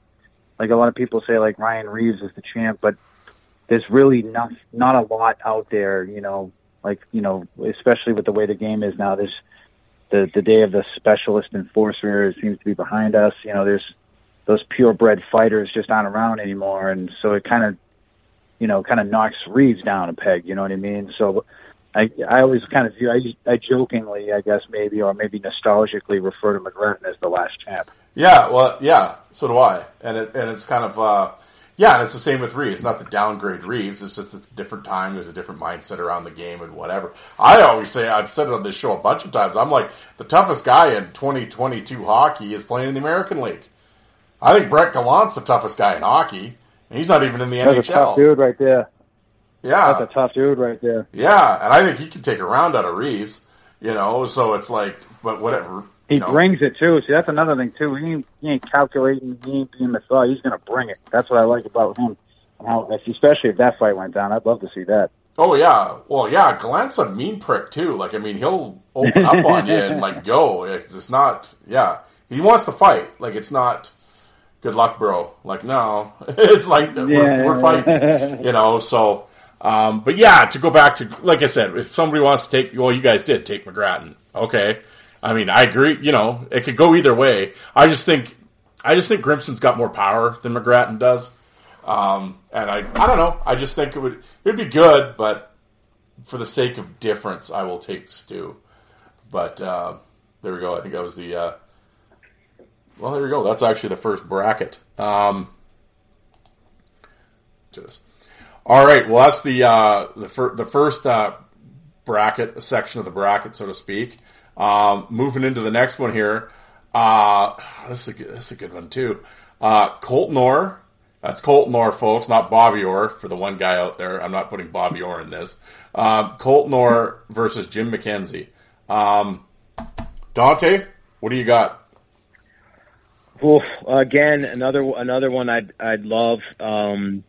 like a lot of people say, like Ryan Reeves is the champ, but there's really not not a lot out there. You know, like you know, especially with the way the game is now. There's the the day of the specialist enforcer seems to be behind us. You know, there's those purebred fighters just aren't around anymore, and so it kind of, you know, kind of knocks Reeves down a peg. You know what I mean? So, I I always kind of view I, I jokingly, I guess maybe, or maybe nostalgically refer to McGrattan as the last champ. Yeah, well, yeah, so do I. And it, and it's kind of, uh, yeah, and it's the same with Reeves. Not to downgrade Reeves, it's just a different time. There's a different mindset around the game and whatever. I always say, I've said it on this show a bunch of times. I'm like, the toughest guy in 2022 hockey is playing in the American League. I think Brett Gallant's the toughest guy in hockey. And he's not even in the That's a tough NHL. dude right there. Yeah. That's a tough dude right there. Yeah, and I think he can take a round out of Reeves. You know, so it's like, but whatever. He you know. brings it too. See, that's another thing too. He ain't, he ain't calculating. He ain't being methodical. He's going to bring it. That's what I like about him. How, especially if that fight went down, I'd love to see that. Oh yeah, well yeah, Gallant's a mean prick too. Like I mean, he'll open up on you and like go. It's not. Yeah, he wants to fight. Like it's not. Good luck, bro. Like no, <laughs> it's like we're, Yeah. we're fighting. You know. So, um, but yeah, to go back to like I said, if somebody wants to take, well, you guys did take McGrattan. Okay, I mean, I agree. You know, it could go either way. I just think, I just think Grimson's got more power than McGrattan does. Um, and I, I don't know. I just think it would, it would be good, but for the sake of difference, I will take Stu. But, uh, there we go. I think that was the, uh, well, there we go. That's actually the first bracket. Um, just, all right. Well, that's the, uh, the, fir- the first, uh, bracket, section of the bracket, so to speak. Um, moving into the next one here. Uh, this is a good, this is a good one too. Uh, Colton Orr. That's Colton Orr, folks, not Bobby Orr. For the one guy out there, I'm not putting Bobby Orr in this. Um, Colton Orr versus Jim McKenzie. Um, Dante, what do you got? Again, another another one I'd I'd love. Um,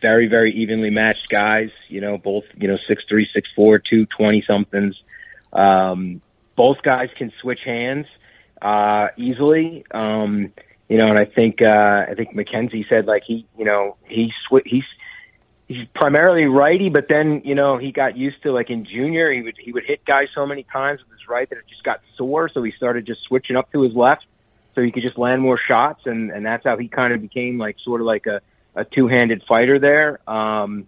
very very evenly matched guys. You know, both you know six three, six four, two twenty somethings. Um, both guys can switch hands uh, easily. Um, you know, and I think uh, I think McKenzie said like he you know he sw- he's he's primarily righty, but then you know he got used to like in junior he would he would hit guys so many times with his right that it just got sore, so he started just switching up to his left so he could just land more shots, and and that's how he kind of became like sort of like a a two handed fighter there. Um,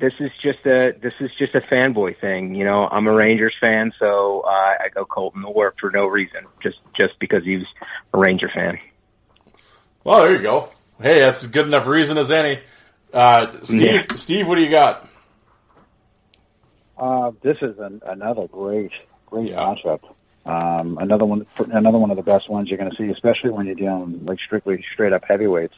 this is just a this is just a fanboy thing, you know. I'm a Rangers fan, so uh, I go Colton Orr for no reason, just just because he's a Ranger fan. Well, there you go. Hey, that's a good enough reason as any. Uh, Steve, Yeah. Steve, what do you got? Uh, this is an, another great, great matchup. Um, another one, another one of the best ones you're going to see, especially when you're dealing like strictly straight up heavyweights.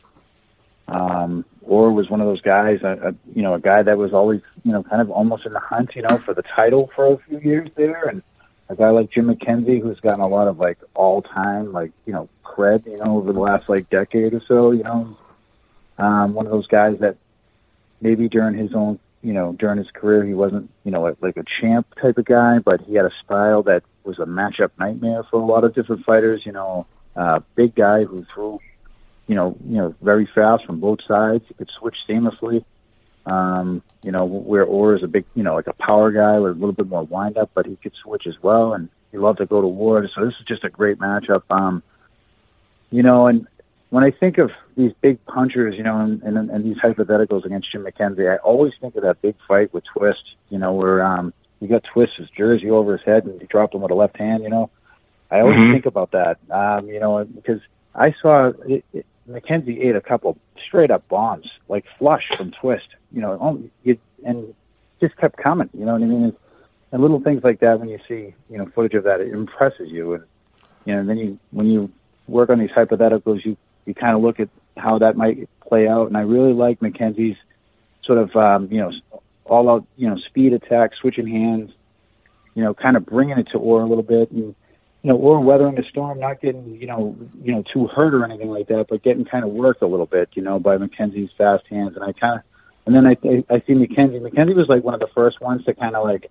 Um, Orr was one of those guys, a, a, you know, a guy that was always, you know, kind of almost in the hunt, you know, for the title for a few years there, and a guy like Jim McKenzie who's gotten a lot of like all time, like you know, cred, you know, over the last like decade or so, you know, um, one of those guys that maybe during his own, you know, during his career, he wasn't, you know, like, like a champ type of guy, but he had a style that was a matchup nightmare for a lot of different fighters. You know, uh, big guy who threw, you know, you know, very fast from both sides. He could switch seamlessly. Um, you know, where Orr is a big, you know, like a power guy with a little bit more wind up, but he could switch as well, and he loved to go to war. So this is just a great matchup. Um, you know, and when I think of these big punchers, you know, and, and, and these hypotheticals against Jim McKenzie, I always think of that big fight with Twist, you know, where um, you got Twist's jersey over his head and he dropped him with a left hand, you know. I always Mhm. think about that, um, you know, because I saw it, it, McKenzie ate a couple straight up bombs, like flush from Twist, you know, um, and just kept coming, you know what I mean? And, and little things like that, when you see, you know, footage of that, it impresses you. And, you know, and then you, when you work on these hypotheticals, you, you kind of look at how that might play out. And I really like McKenzie's sort of, um, you know, all out, you know, speed attack, switching hands, you know, kind of bringing it to Orr a little bit. And, you know, Orr weathering the storm, not getting, you know, you know, too hurt or anything like that, but getting kind of worked a little bit, you know, by McKenzie's fast hands. And I kind of, and then I, I, I see McKenzie. McKenzie was like one of the first ones to kind of like,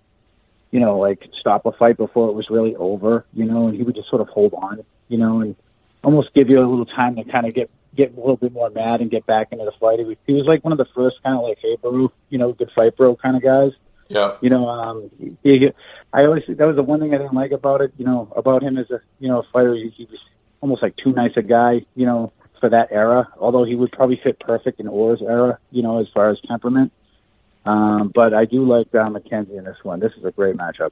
you know, like stop a fight before it was really over, you know, and he would just sort of hold on, you know, and almost give you a little time to kind of get get a little bit more mad and get back into the fight. He was, he was like one of the first kind of like, hey, bro, you know, good fight, bro, kind of guys. Yeah. You know, um, he, he- I always that was the one thing I didn't like about it. You know, about him as a you know a fighter. He, he was almost like too nice a guy. You know, for that era. Although he would probably fit perfect in Orr's era. You know, as far as temperament. Um, but I do like Don McKenzie in this one. This is a great matchup.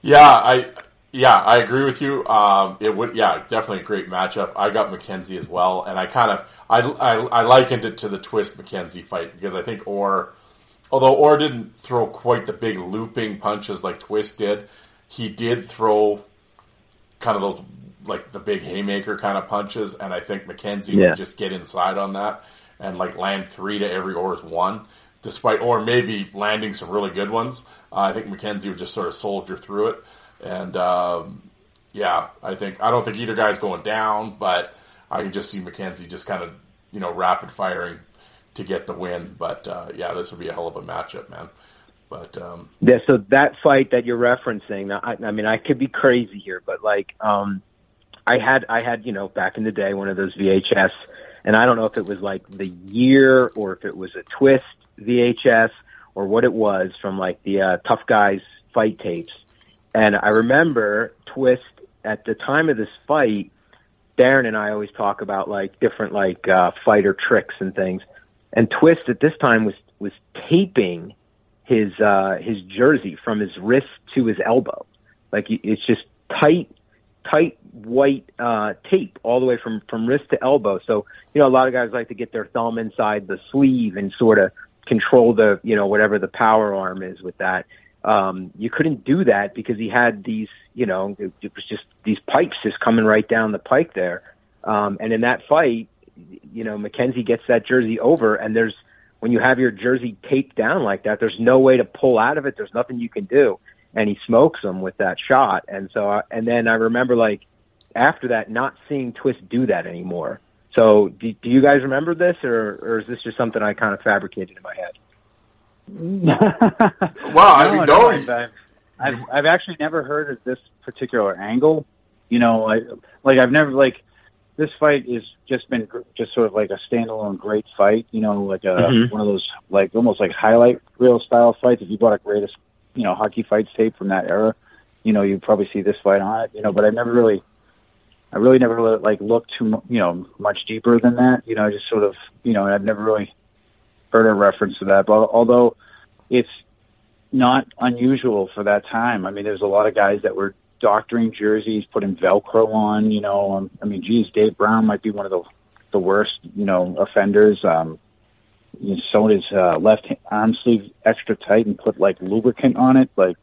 Yeah, I yeah, I agree with you. Um, it would yeah, definitely a great matchup. I got McKenzie as well, and I kind of I, I I likened it to the Twist McKenzie fight because I think Orr, although Orr didn't throw quite the big looping punches like Twist did, he did throw kind of those like the big haymaker kind of punches, and I think McKenzie Yeah. would just get inside on that and like land three to every Orr's one, despite or maybe landing some really good ones. Uh, I think McKenzie would just sort of soldier through it, and um, yeah, I think I don't think either guy's going down, but I can just see McKenzie just kind of you know rapid firing to get the win. But uh, yeah, this would be a hell of a matchup, man. But um, Yeah, so that fight that you're referencing, I, I mean, I could be crazy here, but like, um, I had, I had, you know, back in the day, one of those VHS, and I don't know if it was like the year or if it was a twist VHS or what it was from like the uh, Tough Guys fight tapes. And I remember Twist at the time of this fight, Darren and I always talk about like different like uh, fighter tricks and things. And Twist at this time was was taping his uh his jersey from his wrist to his elbow. Like it's just tight tight white uh tape all the way from from wrist to elbow. So, you know, a lot of guys like to get their thumb inside the sleeve and sort of control the, you know, whatever the power arm is with that. Um you couldn't do that because he had these, you know, it, it was just these pipes just coming right down the pike there. Um and in that fight, you know, McKenzie gets that jersey over and there's when you have your jersey taped down like that, there's no way to pull out of it. There's nothing you can do. And he smokes him with that shot. And so, I- and then I remember like after that, not seeing Twist do that anymore. So do, do you guys remember this or, or is this just something I kind of fabricated in my head? <laughs> well, I mean, no, I've, I've, I've I've actually never heard of this particular angle. You know, I, like I've never like this fight is just been gr- just sort of like a standalone great fight. You know, like a Mhm. one of those like almost like highlight reel style fights. If you bought a greatest you know hockey fights tape from that era, you know you'd probably see this fight on it. You know, but I never really. I really never like looked too you know much deeper than that. You know, I just sort of you know, I've never really heard a reference to that. But although it's not unusual for that time. I mean, there's a lot of guys that were doctoring jerseys, putting Velcro on. You know, um, I mean, geez, Dave Brown might be one of the the worst, you know, offenders. Um, you sewed his uh, left arm sleeve extra tight and put like lubricant on it, like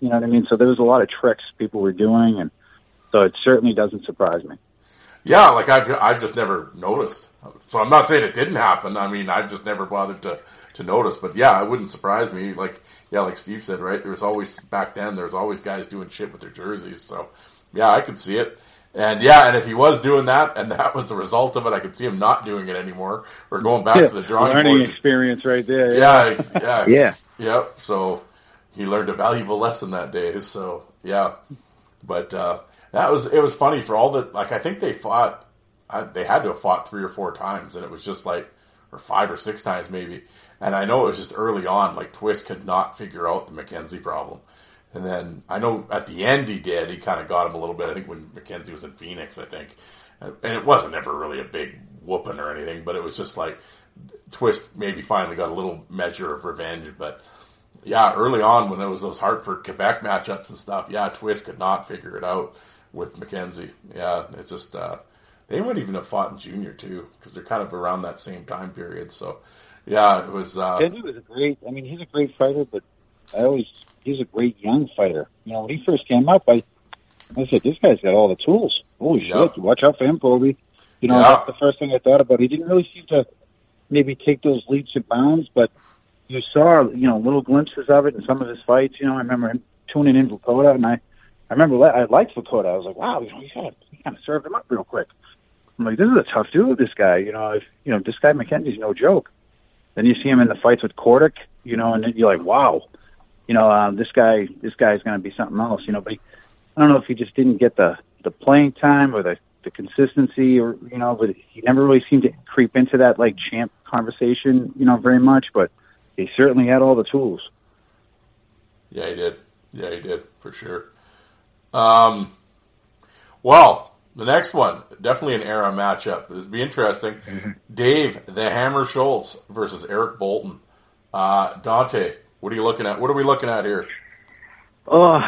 you know what I mean. So there was a lot of tricks people were doing, and so it certainly doesn't surprise me. Yeah, like I've I've just never noticed. So I'm not saying it didn't happen. I mean, I've just never bothered to to notice. But yeah, it wouldn't surprise me. Like yeah, like Steve said, right? There was always back then. There was always guys doing shit with their jerseys. So yeah, I could see it. And yeah, and if he was doing that, and that was the result of it, I could see him not doing it anymore or going back to the drawing learning board. experience right there. Yeah, ex- yeah, <laughs> Yeah. Yep. So he learned a valuable lesson that day. So yeah, but uh, that was it was funny for all the like. I think they fought. I, they had to have fought three or four times, and it was just like, or five or six times maybe. And I know it was just early on. Like Twist could not figure out the McKenzie problem. And then I know at the end he did. He kind of got him a little bit. I think when McKenzie was in Phoenix, I think, and it wasn't ever really a big whooping or anything, but it was just like Twist maybe finally got a little measure of revenge. But yeah, early on when it was those Hartford Quebec matchups and stuff, yeah, Twist could not figure it out with McKenzie. Yeah, it's just uh, they might even have fought in junior too because they're kind of around that same time period. So yeah, it was. Uh, Kenny was a great. I mean, he's a great fighter, but I always he's a great young fighter. You know, when he first came up, I I said this guy's got all the tools. Holy Yeah. shit! Watch out for him, Colby. You know, Yeah. that's the first thing I thought about. He didn't really seem to maybe take those leaps and bounds, but you saw you know little glimpses of it in some of his fights. You know, I remember him tuning in Lakota, and I I remember I liked Lakota. I was like, wow, you know, he kind of he kind of served him up real quick. I'm like, this is a tough dude. This guy, you know, if you know this guy McKenzie's no joke. Then you see him in the fights with Kordic, you know, and you're like, wow, you know, uh, this guy, this guy's going to be something else, you know. But he, I don't know if he just didn't get the the playing time or the the consistency, or you know, but he never really seemed to creep into that like champ conversation, you know, very much. But he certainly had all the tools. Yeah, he did. Yeah, he did for sure. Um, well, the next one definitely an era matchup. This would be interesting. Dave the Hammer Schultz versus Eric Boulton. Uh, Dante, what are you looking at? What are we looking at here? Oh,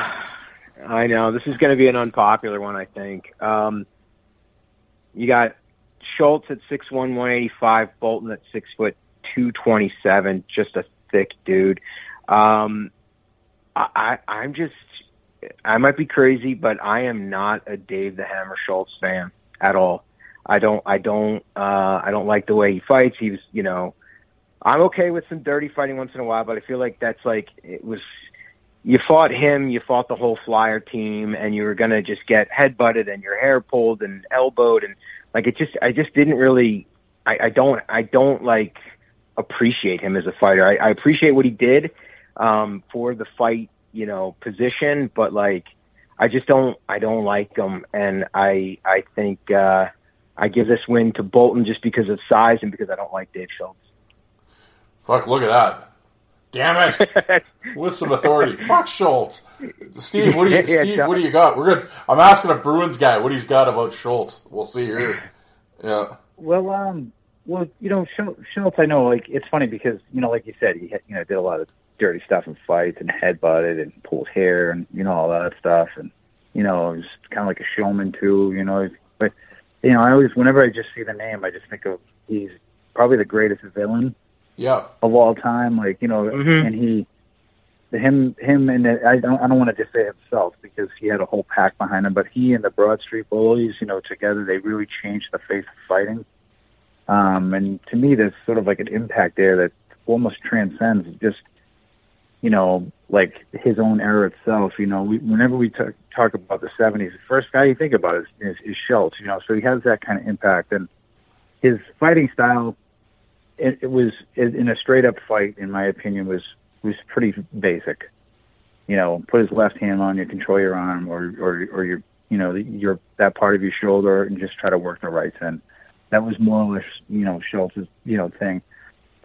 I know this is going to be an unpopular one. I think. Um, you got Schultz at six one, one eighty five. Boulton at six foot two twenty seven. Just a thick dude. Um, I, I, I'm just. I might be crazy, but I am not a Dave the Hammer Schultz fan at all. I don't. I don't. Uh, I don't like the way he fights. He was, you know, I'm okay with some dirty fighting once in a while, but I feel like that's like it was. You fought him, you fought the whole Flyer team, and you were gonna just get headbutted and your hair pulled and elbowed, and like it just, I just didn't really, I, I don't, I don't like appreciate him as a fighter. I, I appreciate what he did um, for the fight, you know, position, but like, I just don't, I don't like them. and I, I think uh, I give this win to Boulton just because of size and because I don't like Dave Schultz. Fuck, look at that. Damn it. <laughs> With some authority. Fuck Schultz. Steve, what do you <laughs> Yeah, Steve, what do you got? We're good. I'm asking a Bruins guy what he's got about Schultz. We'll see here. Yeah. Well, um, well, you know, Schultz, I know, like it's funny because you know, like you said, he you know did a lot of dirty stuff in fights and headbutted and pulled hair and you know all that stuff, and you know, he was kind of like a showman too, you know. But you know, I always, whenever I just see the name, I just think of he's probably the greatest villain Yeah. of all time. Like you know, Mhm. and he, him, him, and the, I don't, I don't want to just say himself because he had a whole pack behind him. But he and the Broad Street Bullies, you know, together they really changed the face of fighting. Um, and to me, there's sort of like an impact there that almost transcends just, you know, like his own era itself. You know, we, whenever we talk, talk about the '70s, the first guy you think about is, is, is Schultz. You know, so he has that kind of impact, and his fighting style it, it was in a straight up fight, in my opinion, was was pretty basic. You know, put his left hand on you, control your arm, or or or your you know, your that part of your shoulder and just try to work the rights in. That was more or less, you know, Schultz's, you know, thing.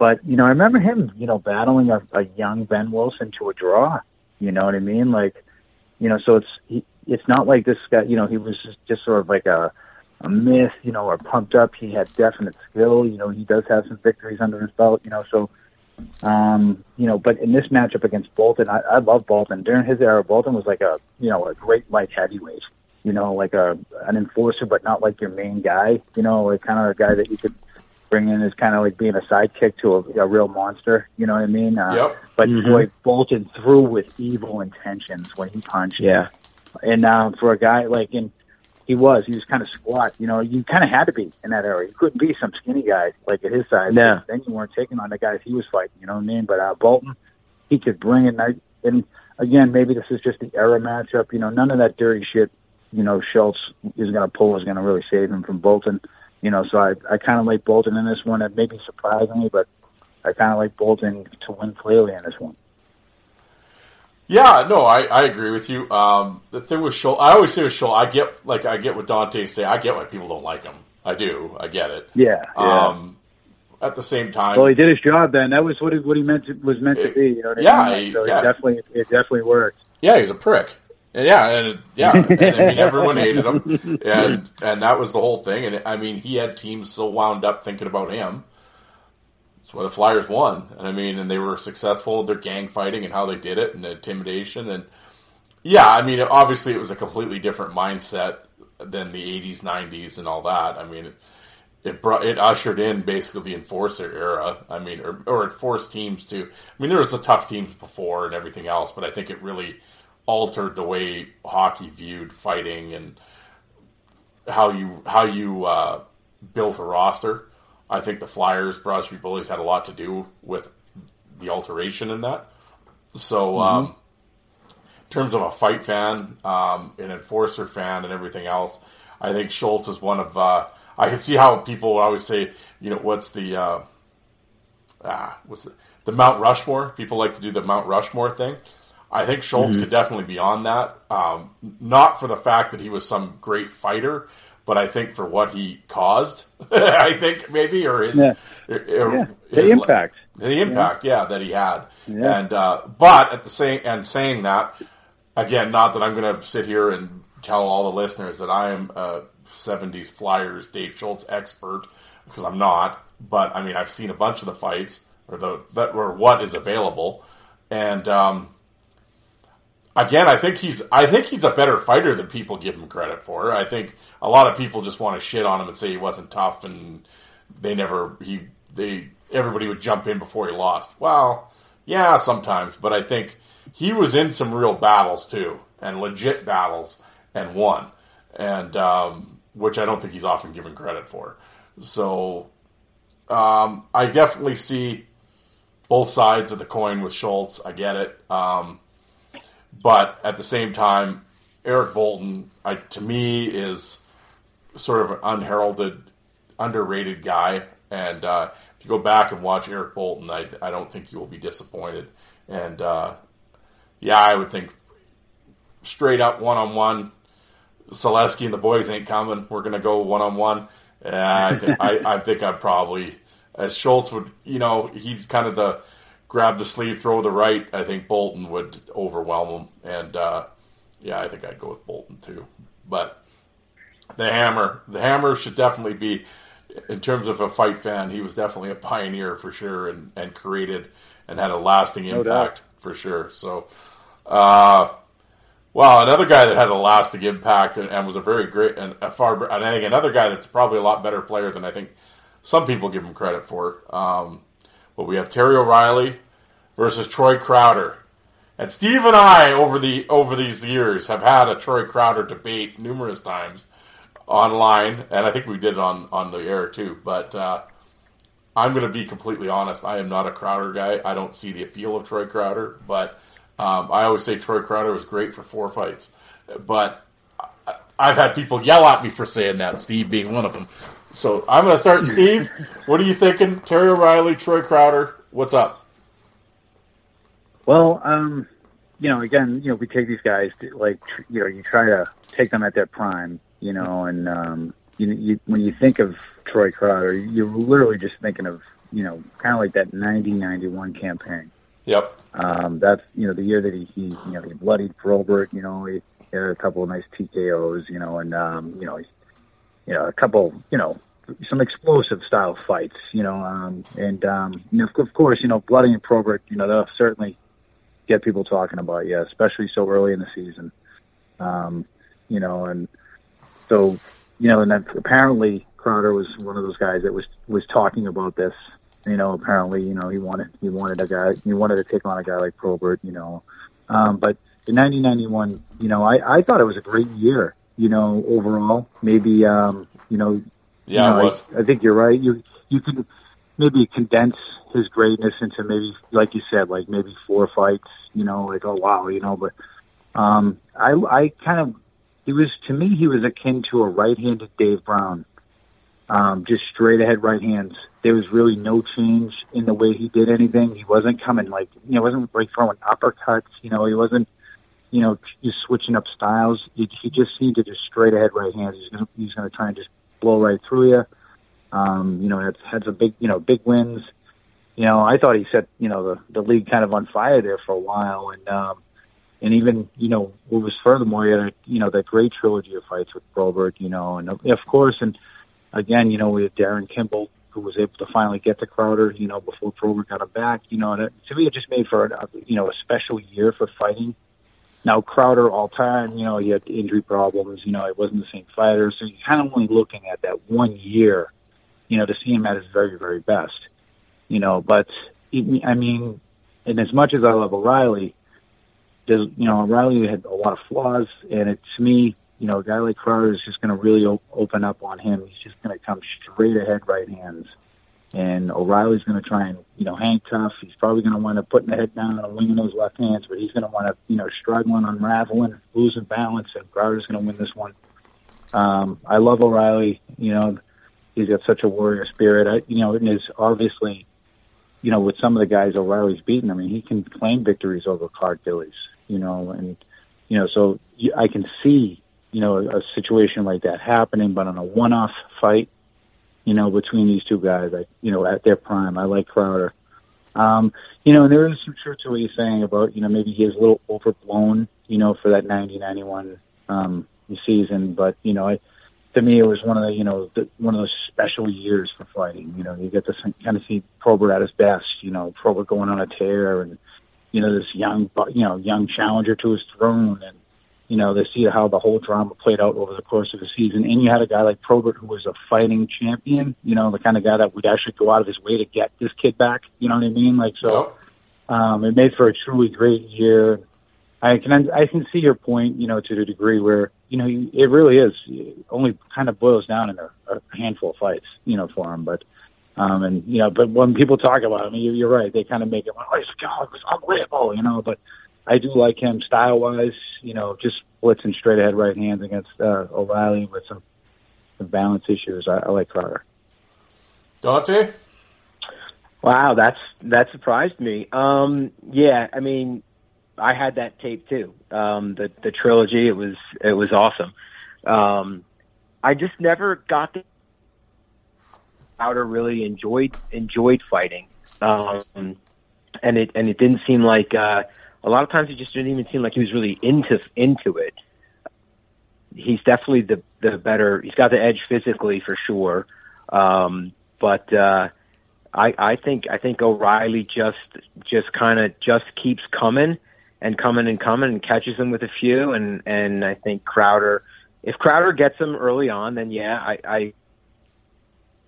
But you know, I remember him, you know, battling a, a young Behn Wilson to a draw. You know what I mean? Like, you know, so it's he, it's not like this guy. You know, he was just, just sort of like a a myth, you know, or pumped up. He had definite skill. You know, he does have some victories under his belt. You know, so um, you know, but in this matchup against Boulton, I, I love Boulton. During his era, Boulton was like a you know a great light heavyweight. You know, like a an enforcer, but not like your main guy. You know, like kind of a guy that you could bring in as kind of like being a sidekick to a, a real monster. You know what I mean? Uh, Yep. But Mhm. boy, Boulton threw with evil intentions when he punched. Yeah. And um, for a guy like, and he was, he was kind of squat. You know, you kind of had to be in that area. You couldn't be some skinny guy like at his size. No. Then you weren't taking on the guys he was fighting. You know what I mean? But uh, Boulton, he could bring it. And, and again, maybe this is just the era matchup. You know, none of that dirty shit. You know, Schultz is going to pull is going to really save him from Boulton. You know, so I I kind of like Boulton in this one. It may be surprising me, but I kind of like Boulton to win clearly in this one. Yeah, no, I, I agree with you. Um, the thing with Schultz, I always say with Schultz, I get like I get what Dante say. I get why people don't like him. I do. I get it. Yeah. yeah. Um, at the same time, well, he did his job then. That was what he, what he meant to, was meant to be. You know what I Yeah, mean? he- so yeah. it definitely it definitely worked. Yeah, he's a prick. Yeah, and yeah, and, I mean everyone hated him, and and that was the whole thing. And I mean, he had teams so wound up thinking about him. That's why the Flyers won. And I mean, and they were successful with their gang fighting and how they did it and the intimidation. And yeah, I mean, obviously it was a completely different mindset than the '80s, '90s, and all that. I mean, it, it brought it ushered in basically the enforcer era. I mean, or, or it forced teams to. I mean, there was the tough teams before and everything else, but I think it really altered the way hockey viewed fighting and how you how you uh, built a roster. I think the Flyers, Broad Street Bullies had a lot to do with the alteration in that. So, um, in terms of a fight fan, um, an enforcer fan, and everything else, I think Schultz is one of. Uh, I can see how people would always say, you know, what's the uh, ah, what's the, the Mount Rushmore? People like to do the Mount Rushmore thing. I think Schultz could definitely be on that. Um, not for the fact that he was some great fighter, but I think for what he caused. <laughs> I think maybe or his, Yeah. or- Yeah. The impact. the impact, yeah, that he had. Yeah. And uh, but at the same and saying that again, not that I'm going to sit here and tell all the listeners that I am a '70s Flyers Dave Schultz expert because I'm not. But I mean, I've seen a bunch of the fights or the that or what is available, and um, again, I think he's I think he's a better fighter than people give him credit for. I think a lot of people just want to shit on him and say he wasn't tough and they never he they everybody would jump in before he lost. Well, yeah, sometimes, but I think he was in some real battles too and legit battles and won, and um, which I don't think he's often given credit for. So um, I definitely see both sides of the coin with Schultz. I get it. Um, but at the same time, Eric Boulton, I, to me, is sort of an unheralded, underrated guy. And uh, if you go back and watch Eric Boulton, I, I don't think you will be disappointed. And uh, yeah, I would think straight up one on one. Saleski and the boys ain't coming. We're gonna go one on one. I, I I think I'd probably as Schultz would. You know, he's kind of the grab the sleeve, throw the right. I think Boulton would overwhelm him, and uh, yeah, I think I'd go with Boulton too. But the hammer, the hammer should definitely be in terms of a fight fan. He was definitely a pioneer for sure, and and created and had a lasting No impact doubt. for sure. So. Uh, well, another guy that had a lasting impact and, and was a very great and a far and I think another guy that's probably a lot better player than I think some people give him credit for. Um, but we have Terry O'Reilly versus Troy Crowder, and Steve and I over the over these years have had a Troy Crowder debate numerous times online, and I think we did it on on the air too. But uh, I'm going to be completely honest. I am not a Crowder guy. I don't see the appeal of Troy Crowder, but um, I always say Troy Crowder was great for four fights. But I've had people yell at me for saying that, Steve being one of them. So I'm going to start, Steve. What are you thinking? Terry O'Reilly, Troy Crowder. What's up? Well, um, you know, again, you know, we take these guys to, like tr- you know, you try to take them at their prime, you know, and um, you, you when you think of Troy Crowder, you're literally just thinking of you know, kind of like that 90-91 campaign. Yep. Um, that's you know the year that he, he you know he bloodied Probert. You know he had a couple of nice TKOs. You know and um, you know he, you know a couple you know some explosive style fights. You know um, and um, you know, of course you know bloody and Probert. You know they'll certainly get people talking about you, especially so early in the season. Um, you know and so you know and then apparently Crowder was one of those guys that was was talking about this you know, apparently, you know, he wanted he wanted a guy he wanted to take on a guy like Probert, you know. Um, but in 1991, you know, I I thought it was a great year, you know, overall. Maybe um, you know, Yeah, you know. I, I think you're right. You you can maybe condense his greatness into maybe like you said, like maybe four fights, you know, like oh wow, you know, but um I I kind of he was to me he was akin to a right-handed Dave Brown um, just straight ahead right hands. There was really no change in the way he did anything. He wasn't coming like you know, wasn't like throwing uppercuts. You know, he wasn't you know just switching up styles. He, he just seemed to just straight ahead right hands. He's gonna he's gonna try and just blow right through you. Um, you know, had had some big you know big wins. You know, I thought he set you know the the league kind of on fire there for a while, and um, and even you know what was furthermore, he had a, you know that great trilogy of fights with Probert. You know, and of course, and again, you know, we had Darren Kimble who was able to finally get to Crowder, you know, before Probert got him back, you know, and it, to me it just made for a, you know, a special year for fighting. Now Crowder all time, you know, he had injury problems, you know, he wasn't the same fighter, so you're kind of only looking at that one year, you know, to see him at his very, very best, you know, but I mean, and as much as I love O'Reilly, there's, you know, O'Reilly had a lot of flaws, and it, to me, you know, a guy like Crowder is just going to really op- open up on him. He's just going to come straight ahead right hands. And O'Reilly's going to try and, you know, hang tough. He's probably going to wind up putting the head down and winging those left hands, but he's going to wind up, you know, struggling, unraveling, losing balance, and Crowder's going to win this one. Um, I love O'Reilly. You know, he's got such a warrior spirit. I, you know, and is obviously, you know, with some of the guys O'Reilly's beaten, I mean, he can claim victories over Clark Gillies, you know, and, you know, so I can see you know, a situation like that happening, but on a one-off fight, you know, between these two guys, I, you know, at their prime, I like Crowder. Um, you know, and there is some truth to what you're saying about, you know, maybe he is a little overblown, you know, for that 90-91 um, season, but you know, I, to me, it was one of the, you know, the, one of those special years for fighting. You know, you get to kind of see Probert at his best. You know, Probert going on a tear, and you know, this young, you know, young challenger to his throne, and you know, to see how the whole drama played out over the course of the season. And you had a guy like Probert who was a fighting champion, you know, the kind of guy that would actually go out of his way to get this kid back. You know what I mean? Like, so um, it made for a truly great year. I can I can see your point, you know, to the degree where you know it really is it only kind of boils down in a, a handful of fights, you know, for him. But um, and you know, but when people talk about him, you, you're right. They kind of make it, like, oh, he's God, it was unbelievable, you know. But I do like him style wise, you know, just blitzing straight ahead right hands against uh, O'Reilly with some, some balance issues. I, I like Crowder. Dante? Wow, that's that surprised me. Um, yeah, I mean, I had that tape too. Um, the the trilogy, it was it was awesome. Um, I just never got the Crowder really enjoyed enjoyed fighting, um, and it and it didn't seem like uh, a lot of times he just didn't even seem like he was really into into it. He's definitely the the better. He's got the edge physically for sure, um, but. Uh, I, I think I think O'Reilly just just kind of just keeps coming and coming and coming and catches him with a few and and I think Crowder if Crowder gets him early on then yeah I, I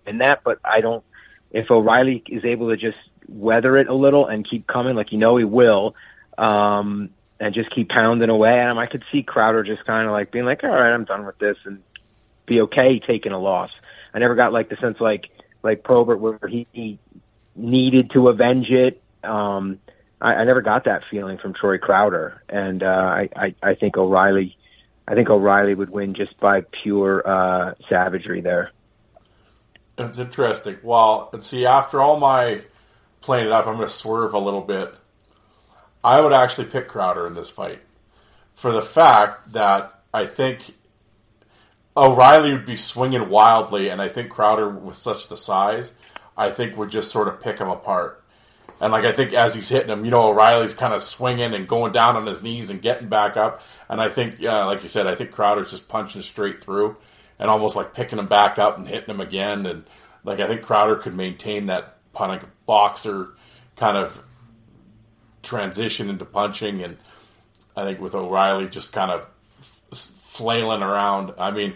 in that but I don't if O'Reilly is able to just weather it a little and keep coming like you know he will um and just keep pounding away at him I could see Crowder just kind of like being like all right I'm done with this and be okay taking a loss I never got like the sense like like Probert where he, he needed to avenge it. Um, I, I never got that feeling from Troy Crowder, and uh, I, I, I think O'Reilly, I think O'Reilly would win just by pure uh, savagery there. That's interesting. Well, and see, after all my playing it up, I'm going to swerve a little bit. I would actually pick Crowder in this fight for the fact that I think O'Reilly would be swinging wildly, and I think Crowder, with such the size, I think would just sort of pick him apart. And like I think as he's hitting him, you know, O'Reilly's kind of swinging and going down on his knees and getting back up. And I think, uh, like you said, I think Crowder's just punching straight through and almost like picking him back up and hitting him again. And like I think Crowder could maintain that kind of boxer kind of transition into punching. And I think with O'Reilly just kind of flailing around, I mean,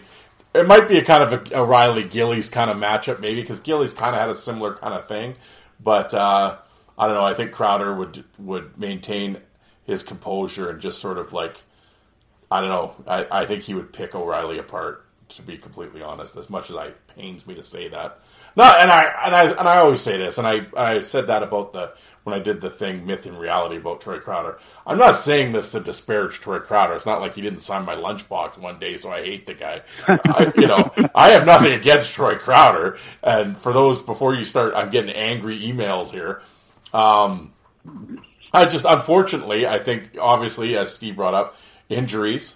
it might be a kind of a O'Reilly Gillies kind of matchup, maybe because Gillies kind of had a similar kind of thing. But uh, I don't know. I think Crowder would would maintain his composure and just sort of like I don't know. I, I think he would pick O'Reilly apart. To be completely honest, as much as I pains me to say that, no, and I and I and I always say this, and I I said that about the when I did the thing Myth and Reality about Troy Crowder. I'm not saying this to disparage Troy Crowder. It's not like he didn't sign my lunchbox one day, so I hate the guy. I, you know, I have nothing against Troy Crowder. And for those before you start, I'm getting angry emails here. Um, I just unfortunately, I think obviously as Steve brought up, injuries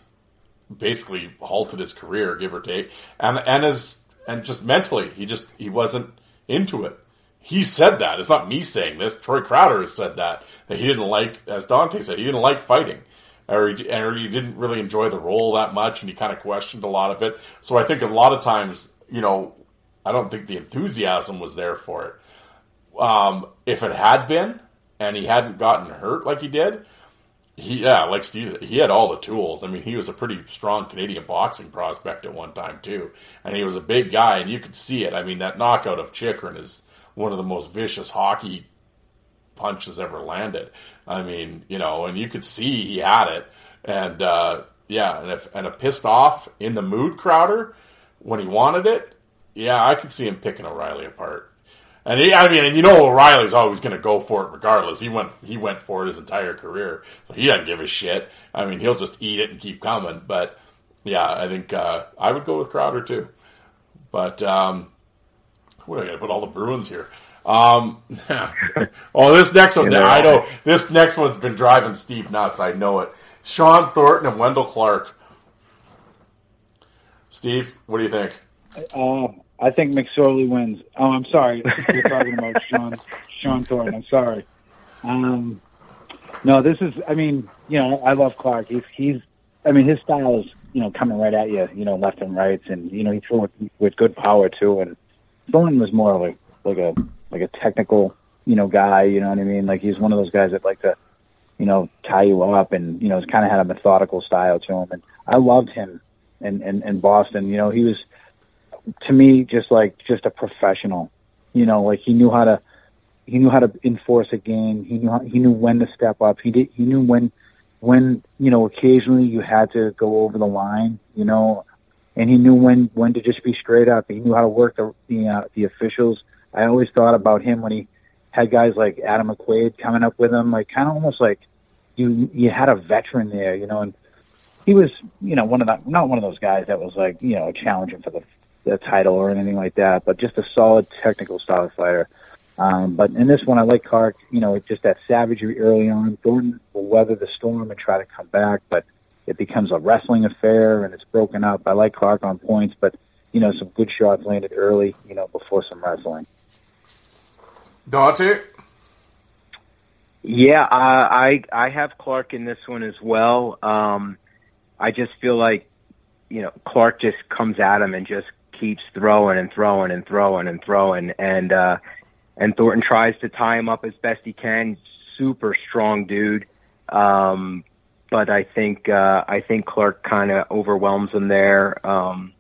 basically halted his career, give or take, and and as and just mentally, he just he wasn't into it. He said that. It's not me saying this. Troy Crowder has said that that he didn't like, as Dante said, he didn't like fighting, or he, or he didn't really enjoy the role that much, and he kind of questioned a lot of it. So I think a lot of times, you know, I don't think the enthusiasm was there for it. Um, if it had been, and he hadn't gotten hurt like he did, he yeah, like Steve, he had all the tools. I mean, he was a pretty strong Canadian boxing prospect at one time too, and he was a big guy, and you could see it. I mean, that knockout of Chychrun is one of the most vicious hockey punches ever landed. I mean, you know, and you could see he had it, and uh, yeah, and if and a pissed off in the mood Crowder when he wanted it, yeah, I could see him picking O'Reilly apart. And he, I mean, and you know O'Reilly's always going to go for it regardless. He went, he went for it his entire career, so he doesn't give a shit. I mean, he'll just eat it and keep coming. But yeah, I think uh, I would go with Crowder too. But um, what am I going to put all the Bruins here? Um, <laughs> oh, this next one, I know this next one's been driving Steve nuts. I know it. Sean Thornton and Wendel Clark. Steve, what do you think? Uh, I think McSorley wins. Oh, I'm sorry. You're talking about <laughs> Sean Shawn Thornton. I'm sorry. Um, no, this is. I mean, you know, I love Clark. He's he's. I mean, his style is you know coming right at you. You know, left and right, and you know he threw with, with good power too. And Thornton was more like like a like a technical you know guy. You know what I mean? Like he's one of those guys that like to you know tie you up, and you know, kind of had a methodical style to him. And I loved him in in, in Boston. You know, he was to me just like just a professional. You know, like he knew how to he knew how to enforce a game. He knew how, he knew when to step up. He did he knew when when you know occasionally you had to go over the line. You know, and he knew when when to just be straight up. He knew how to work the the, uh, the officials. I always thought about him when he had guys like Adam McQuaid coming up with him, like kind of almost like you you had a veteran there, you know, and he was you know one of the not one of those guys that was like you know challenging for the the title or anything like that, but just a solid technical style fighter. Um, but in this one, I like Clark. You know, just that savagery early on. Thornton will weather the storm and try to come back, but it becomes a wrestling affair and it's broken up. I like Clark on points, but you know, some good shots landed early. You know, before some wrestling. Dante. Yeah, uh, I I have Clark in this one as well. Um, I just feel like you know Clark just comes at him and just keeps throwing and throwing and throwing and throwing and uh and Thornton tries to tie him up as best he can. Super strong dude. Um but I think uh I think Clark kind of overwhelms him there um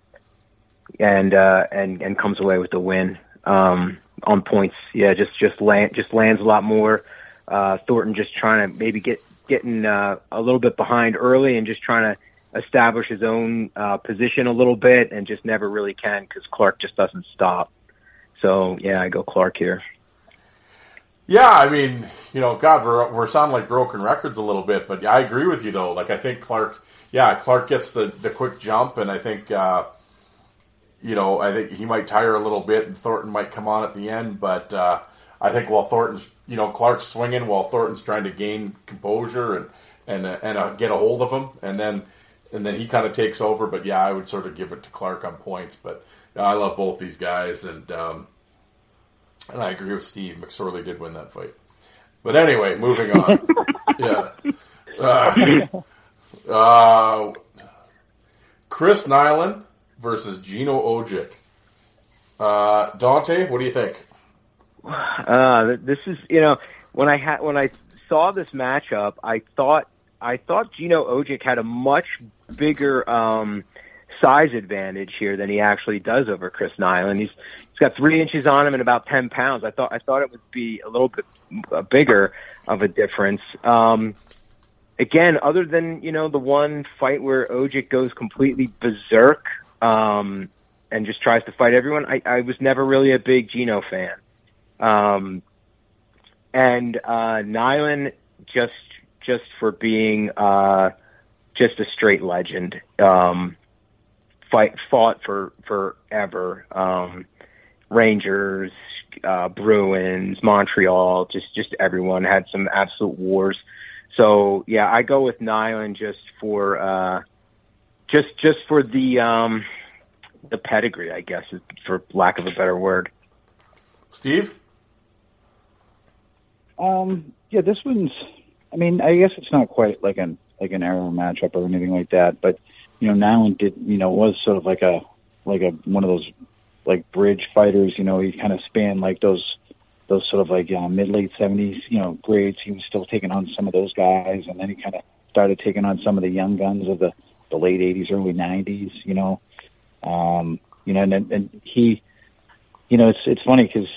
and uh and and comes away with the win. Um on points. Yeah, just just land just lands a lot more. Uh Thornton just trying to maybe get getting uh a little bit behind early and just trying to establish his own uh, position a little bit and just never really can because Clark just doesn't stop. So yeah, I go Clark here. Yeah, I mean, you know, God, we're we're sounding like broken records a little bit, but yeah, I agree with you though. Like I think Clark, yeah, Clark gets the the quick jump, and I think, uh, you know, I think he might tire a little bit, and Thornton might come on at the end, but uh, I think while Thornton's, you know, Clark's swinging while Thornton's trying to gain composure and and uh, and uh, get a hold of him, and then and then he kind of takes over. But yeah, I would sort of give it to Clark on points. But yeah, I love both these guys, and um, and I agree with Steve. McSorley did win that fight. But anyway, moving on. <laughs> yeah. Uh, uh, Chris Nilan versus Gino Odjick. Uh, Dante, what do you think? Uh, this is you know when I had when I saw this matchup, I thought I thought Gino Odjick had a much bigger um, size advantage here than he actually does over Chris Nilan. He's he's got three inches on him and about ten pounds. I thought I thought it would be a little bit uh, bigger of a difference. Um, again, other than you know the one fight where Odjick goes completely berserk um, and just tries to fight everyone, I, I was never really a big Gino fan. Um, and uh, Nilan just just for being uh, just a straight legend. Um, fight fought for forever. Um, Rangers, uh, Bruins, Montreal, just just everyone had some absolute wars. So yeah, I go with Nilan just for uh, just just for the um, the pedigree, I guess, for lack of a better word. Steve. Um, yeah, this one's. I mean, I guess it's not quite like an like an arrow matchup or anything like that, but you know, Nilan did you know was sort of like a like a one of those like bridge fighters. You know, he kind of spanned like those those sort of like uh, mid late seventies you know grades. He was still taking on some of those guys, and then he kind of started taking on some of the young guns of the the late eighties, early nineties. You know, um, you know, and and he, you know, it's it's funny because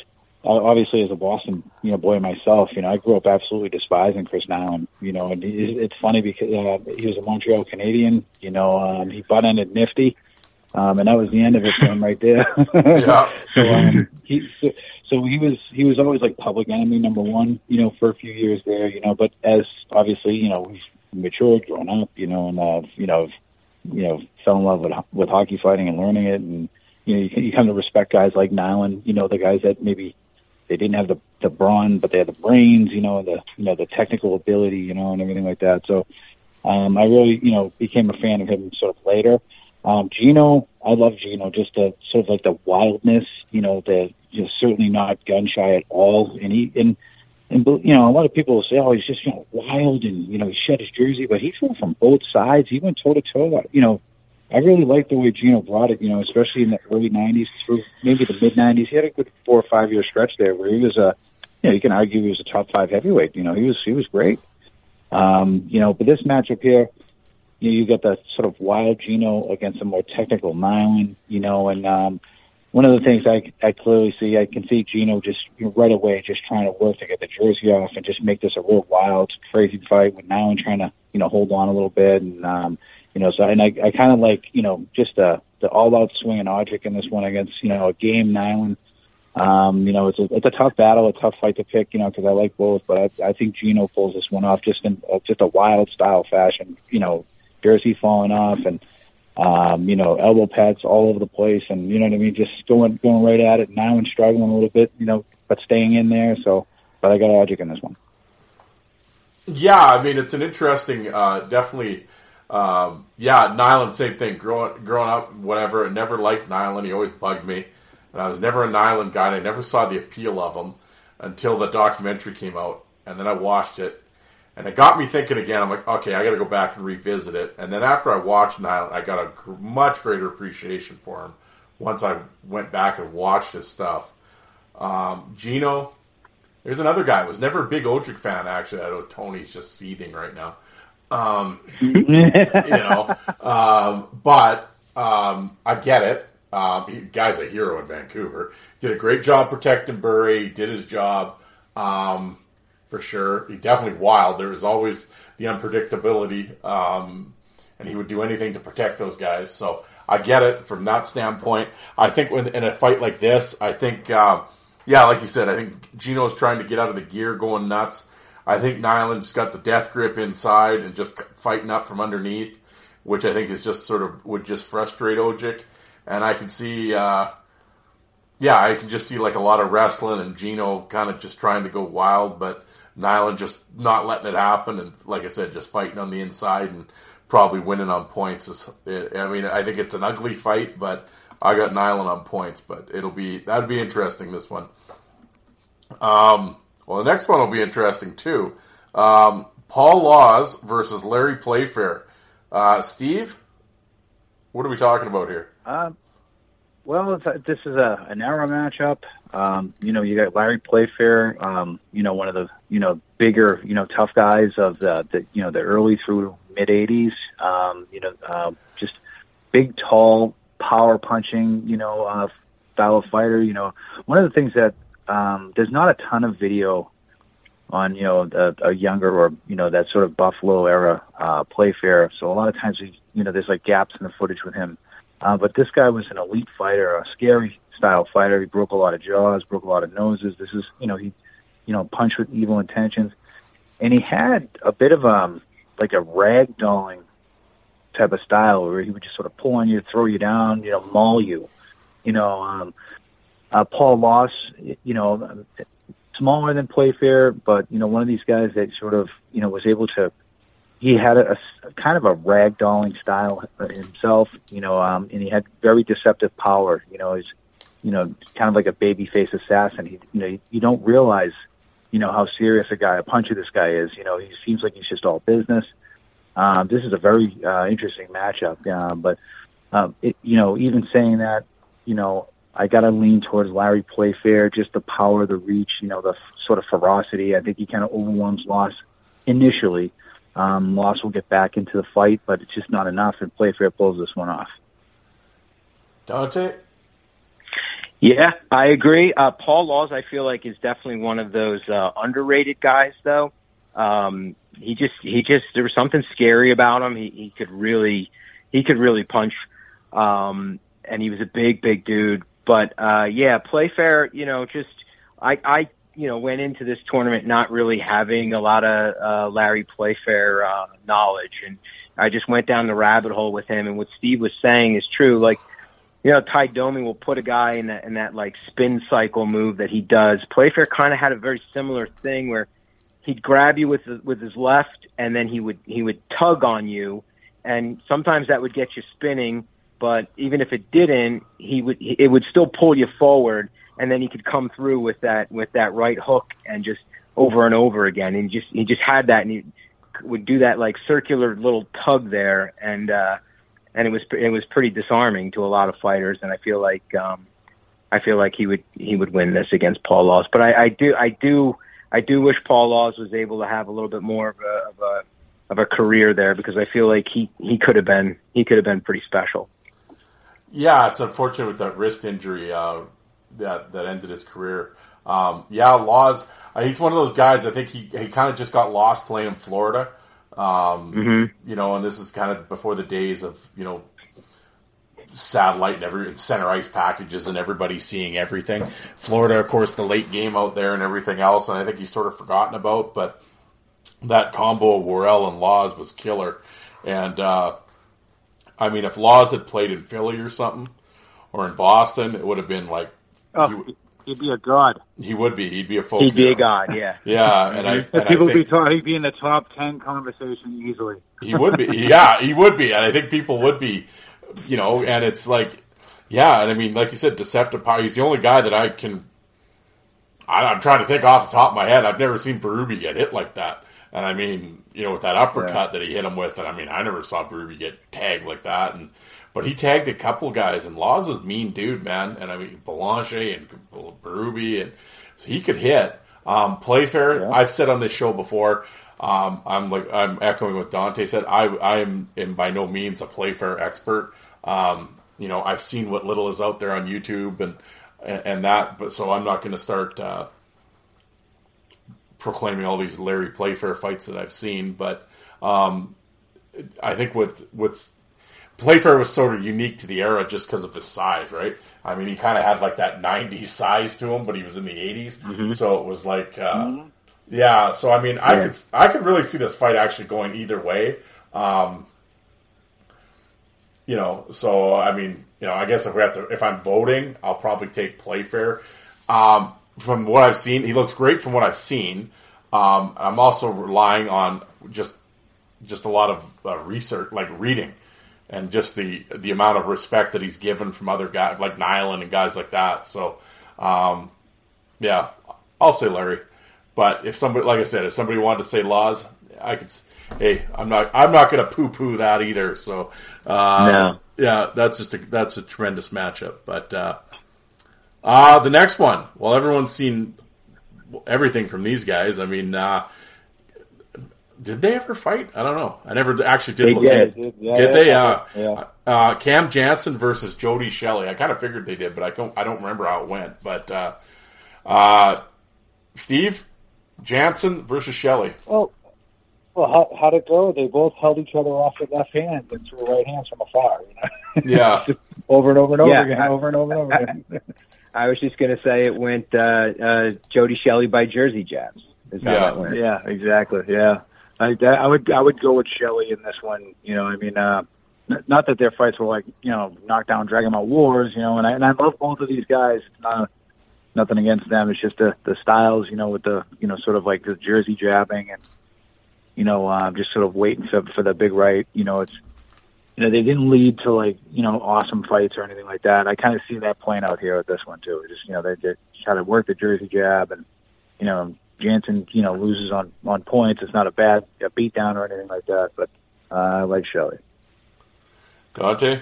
obviously as a Boston, you know, boy myself, you know, I grew up absolutely despising Chris Nilan, you know, and it's funny because uh, he was a Montreal Canadian, you know, um, he butt ended Nifty, um, and that was the end of it for him right there. Yeah. so, um, he, so, so he was, he was always like public enemy number one, you know, for a few years there, you know, but as obviously, you know, we've matured, grown up, you know, and, uh, you know, you know, fell in love with, with hockey fighting and learning it. And, you know, you, you come to respect guys like Nilan, you know, the guys that maybe, they didn't have the the brawn, but they had the brains, you know, the you know the technical ability, you know, and everything like that. So um, I really, you know, became a fan of him sort of later. Um, Gino, I love Gino, just the sort of like the wildness, you know, the just certainly not gun shy at all, and he and and you know a lot of people will say, oh, he's just you know wild and you know he shed his jersey, but he threw from both sides. He went toe to toe, you know. I really liked the way Gino brought it, you know, especially in the early '90s through maybe the mid '90s. He had a good four or five year stretch there where he was a, you know, you can argue he was a top five heavyweight. You know, he was he was great. Um, you know, but this matchup here, you know, you get that sort of wild Gino against a more technical Nilan. You know, and um, one of the things I I clearly see, I can see Gino just you know, right away just trying to work to get the jersey off and just make this a real wild, crazy fight with Nilan trying to you know hold on a little bit and. um you know, so and I, I kind of like, you know, just uh, the all-out swing and Odjick in this one against, you know, a game Nilan. Um, you know, it's a it's a tough battle, a tough fight to pick, you know, because I like both, but I, I think Gino pulls this one off just in uh, just a wild style fashion. You know, jersey falling off and um, you know, elbow pads all over the place, and you know what I mean, just going going right at it. Nilan struggling a little bit, you know, but staying in there. So, but I got Odjick in this one. Yeah, I mean, it's an interesting, uh, definitely um, yeah, Nilan, same thing. Growing growing up, whatever, I never liked Nilan. He always bugged me, and I was never a Nilan guy. I never saw the appeal of him until the documentary came out, and then I watched it, and it got me thinking again. I'm like, okay, I got to go back and revisit it. And then after I watched Nilan, I got a gr- much greater appreciation for him once I went back and watched his stuff. Um, Gino, there's another guy. I was never a big Odjick fan actually. I know Tony's just seething right now. Um, you know, um, but um, I get it. Um, he, guy's a hero in Vancouver. Did a great job protecting Bure. Did his job um, for sure. He definitely wild. There was always the unpredictability, um, and he would do anything to protect those guys. So I get it from that standpoint. I think when in a fight like this, I think, uh, yeah, like you said, I think Gino's trying to get out of the gear, going nuts. I think Nilan's got the death grip inside and just fighting up from underneath, which I think is just sort of would just frustrate Odjick. And I can see, uh, yeah, I can just see like a lot of wrestling and Gino kind of just trying to go wild, but Nilan just not letting it happen, and like I said, just fighting on the inside and probably winning on points. Is, I mean, I think it's an ugly fight, but I got Nilan on points, but it'll be that'd be interesting. This one. Um, well, the next one will be interesting too. Um, Paul Laus versus Larry Playfair. Uh, Steve, what are we talking about here? Um, well, this is a, a narrow matchup. Um, you know, you got Larry Playfair, um, you know, one of the, you know, bigger, you know, tough guys of the, the you know, the early through mid 80s. Um, you know, uh, just big, tall, power punching, you know, uh, style of fighter. You know, one of the things that um, there's not a ton of video on, you know, a, a younger or, you know, that sort of Buffalo era uh, Playfair. So a lot of times, we, you know, there's like gaps in the footage with him. Uh, but this guy was an elite fighter, a scary style fighter. He broke a lot of jaws, broke a lot of noses. This is, you know, he, you know, punched with evil intentions, and he had a bit of um like a ragdolling type of style where he would just sort of pull on you, throw you down, you know, maul you. You know, um, uh, Paul Laus, you know, smaller than Playfair, but you know, one of these guys that sort of, you know, was able to he had a, a kind of a ragdolling style himself, you know, um, and he had very deceptive power. You know, he's, you know, kind of like a babyface assassin. He, you know, you don't realize, you know, how serious a guy, a puncher this guy is. You know, he seems like he's just all business. Um, this is a very uh, interesting matchup, um, but um, it, you know, even saying that, you know, I got to lean towards Larry Playfair, just the power, the reach, you know, the f- sort of ferocity. I think he kind of overwhelms Laus initially. Um, Laus will get back into the fight, but it's just not enough, and Playfair pulls this one off. Dante? Yeah, I agree. Uh, Paul Laus, I feel like, is definitely one of those uh, underrated guys, though. Um, he just, he just, there was something scary about him. He, he could really, he could really punch. Um, and he was a big, big dude. But, uh, yeah, Playfair, you know, just, I, I, you know, went into this tournament not really having a lot of, uh, Larry Playfair, uh, knowledge. And I just went down the rabbit hole with him. And what Steve was saying is true. Like, you know, Ty Domi will put a guy in that in that like spin cycle move that he does. Playfair kind of had a very similar thing where he'd grab you with with his left, and then he would he would tug on you, and sometimes that would get you spinning. But even if it didn't, he would it would still pull you forward, and then he could come through with that with that right hook and just over and over again. And just he just had that, and he would do that like circular little tug there, and. uh and it was it was pretty disarming to a lot of fighters. And I feel like um, I feel like he would he would win this against Paul Laus. But I, I do I do I do wish Paul Laus was able to have a little bit more of a, of a of a career there because I feel like he he could have been he could have been pretty special. Yeah, it's unfortunate with that wrist injury uh, that that ended his career. Um, yeah, Laus. Uh, he's one of those guys. I think he he kind of just got lost playing in Florida. Um, mm-hmm. You know, and this is kind of before the days of you know satellite and every and center ice packages and everybody seeing everything. Florida, of course, the late game out there and everything else, and I think he's sort of forgotten about. But that combo of Worrell and Laus was killer. And uh, I mean, if Laus had played in Philly or something, or in Boston, it would have been like. Oh, he, he'd be a god. He would be. He'd be a folk He'd be hero. a god. Yeah. <laughs> Yeah, and I. <laughs> And I People think, be ta- he'd be in the top ten conversation easily. He would be. Yeah, he would be. And I think people would be, you know, and it's like, yeah, and I mean, like you said, deceptive power. He's the only guy that I can, I, I'm trying to think off the top of my head. I've never seen Berube get hit like that. And I mean, you know, with that uppercut that he hit him with, and I mean, I never saw Ruby get tagged like that. And, but he tagged a couple guys, and Laus is a mean dude, man. And I mean, Belanger and Ruby, and so he could hit. Um, Playfair, Yeah. I've said on this show before, um, I'm like I'm echoing what Dante said. I I am, am by no means a Playfair expert. Um, you know, I've seen what little is out there on YouTube and and, and that, but so I'm not going to start uh, proclaiming all these Larry Playfair fights that I've seen. But um, I think with with Playfair was sort of unique to the era just because of his size, right? I mean, he kind of had like that '90s size to him, but he was in the '80s, so it was like, uh, yeah. So I mean, I Yeah. could I could really see this fight actually going either way. Um, you know, so I mean, you know, I guess if we have to, if I'm voting, I'll probably take Playfair. Um, from what I've seen, he looks great. From what I've seen, um, I'm also relying on just just a lot of uh, research, like reading, and just the the amount of respect that he's given from other guys like Nilan and guys like that. So, um, yeah, I'll say Larry. But if somebody, like I said, if somebody wanted to say Laus, I could. Hey, I'm not. I'm not going to poo poo that either. So, uh, No. yeah, that's just a, that's a tremendous matchup. But uh, uh, the next one, well, everyone's seen everything from these guys. I mean, uh, did they ever fight? I don't know. I never actually did They look did. in. Did, yeah, they? yeah, Uh, yeah. uh, Cam Janssen versus Jody Shelley. I kind of figured they did, but I don't. I don't remember how it went. But uh, uh, Steve Janssen versus Shelley. Well, well, how, how'd it go? They both held each other off with left hands and threw right hands from afar. You know? Yeah. <laughs> Over and over and over Yeah, again, over and over and over again. <laughs> I was just going to say it went uh, uh, Jody Shelley by Jersey jabs. Is Yeah. that went. yeah, exactly. Yeah, I, I would I would go with Shelley in this one. You know, I mean, uh, not that their fights were like you know knockdown, drag 'em out wars. You know, and I and I love both of these guys. It's not nothing against them. It's just the the styles. You know, with the you know sort of like the Jersey jabbing and you know uh, just sort of waiting for for the big right. You know, it's you know they didn't lead to like you know awesome fights or anything like that. I kind of see that playing out here with this one too. Just you know they just try to work the Jersey jab and you know Janssen you know loses on on points. It's not a bad a beatdown or anything like that. But uh, I like Shelley. Dante.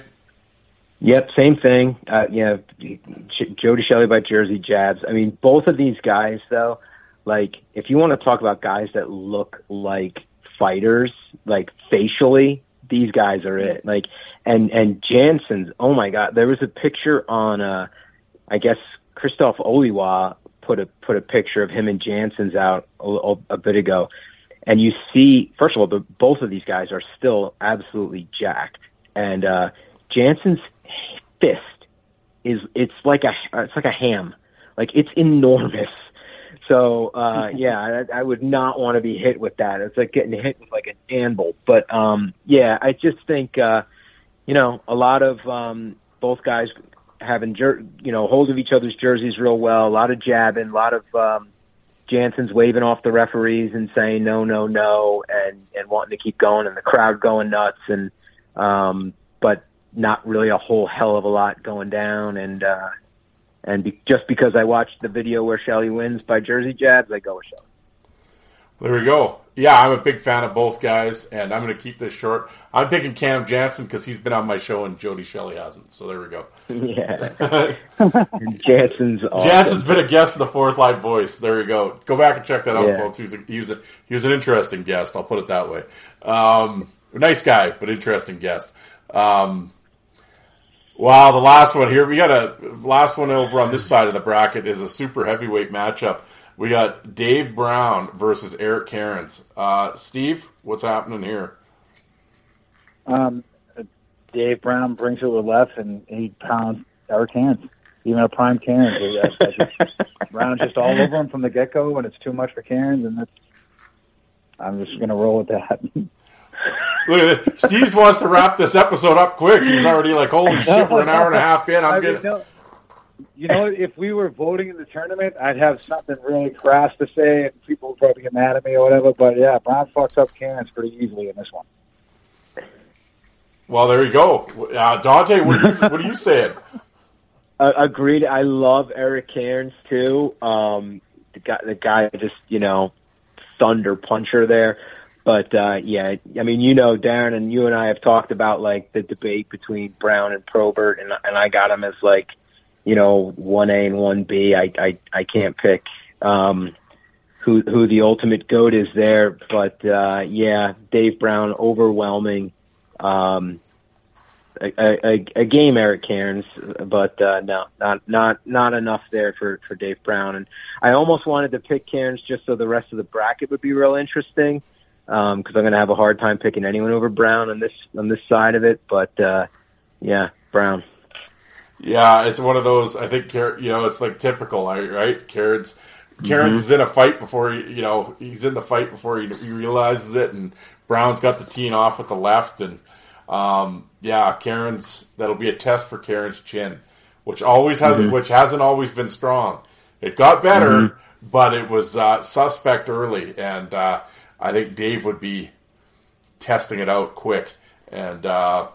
Yep, same thing. Uh, you know, J- Jody Shelley by Jersey Jabs. I mean, both of these guys, though, like, if you want to talk about guys that look like fighters, like facially, these guys are it. Like, and and Janssen's. Oh my God, there was a picture on, uh, I guess Krzysztof Oliwa put a put a picture of him and Janssen's out a, a, a bit ago, and you see, first of all, the, both of these guys are still absolutely jacked, and uh, Janssen's fist is it's like a it's like a ham, like it's enormous. So uh, yeah, I, I would not want to be hit with that. It's like getting hit with like an anvil. But um, yeah, I just think uh, you know a lot of um, both guys having jer- you know hold of each other's jerseys real well. A lot of jabbing, a lot of um, Janssen's waving off the referees and saying no, no, no, and and wanting to keep going, and the crowd going nuts, and um, but not really a whole hell of a lot going down, and uh, and be- just because I watched the video where Shelley wins by Jersey jabs, I go with Shelley. There we go. Yeah, I'm a big fan of both guys, and I'm going to keep this short. I'm picking Cam Janssen because he's been on my show and Jody Shelley hasn't. So there we go. <laughs> Yeah, <laughs> Janssen's awesome. Janssen's been a guest of the Fourth Line Voice. There you go. Go back and check that out, Yeah. folks. He was, a, he, was a, he was an interesting guest. I'll put it that way. Um, nice guy, but interesting guest. Um, wow, the last one here. We got a last one over on this side of the bracket is a super heavyweight matchup. We got Dave Brown versus Eric Cairns. Uh, Steve, what's happening here? Um, Dave Brown brings it with left, and he pounds Eric Cairns. Even a prime Cairns. I just- all over him from the get go, and it's too much for Cairns, and that's. I'm just gonna roll with that. <laughs> Look at it. Steve wants to wrap this episode up quick. He's already like, holy shit, we're an hour and a half in. I I'm mean, getting. no, you know, if we were voting in the tournament, I'd have something really crass to say, and people would probably get mad at me or whatever. But yeah, Brown fucks up Cairns pretty easily in this one. Well, there you go. Uh, Dante, what are you, what are you saying? Uh, agreed. I love Eric Cairns too. Um, the guy, the guy, just you know, thunder puncher there. But uh, yeah, I mean, you know, Darren and you and I have talked about like the debate between Brown and Probert, and and I got him as like, you know, one A and one B. I I I can't pick um, who who the ultimate goat is there, but uh, yeah, Dave Brown overwhelming. Um, a, a, a game Eric Cairns, but uh, no, not not not enough there for for Dave Brown. And I almost wanted to pick Cairns just so the rest of the bracket would be real interesting, because I'm going to have a hard time picking anyone over Brown on this on this side of it. But uh, yeah, Brown. Yeah, it's one of those. I think you know, it's like typical, right? Cairns, Cairns is in a fight before he, you know he's in the fight before he, he realizes it, and Brown's got the teeing off with the left, and Um, yeah, Cairns that'll be a test for Cairns chin, which always has Mhm. which hasn't always been strong. It got better, Mhm. but it was uh, suspect early, and uh, I think Dave would be testing it out quick. And uh,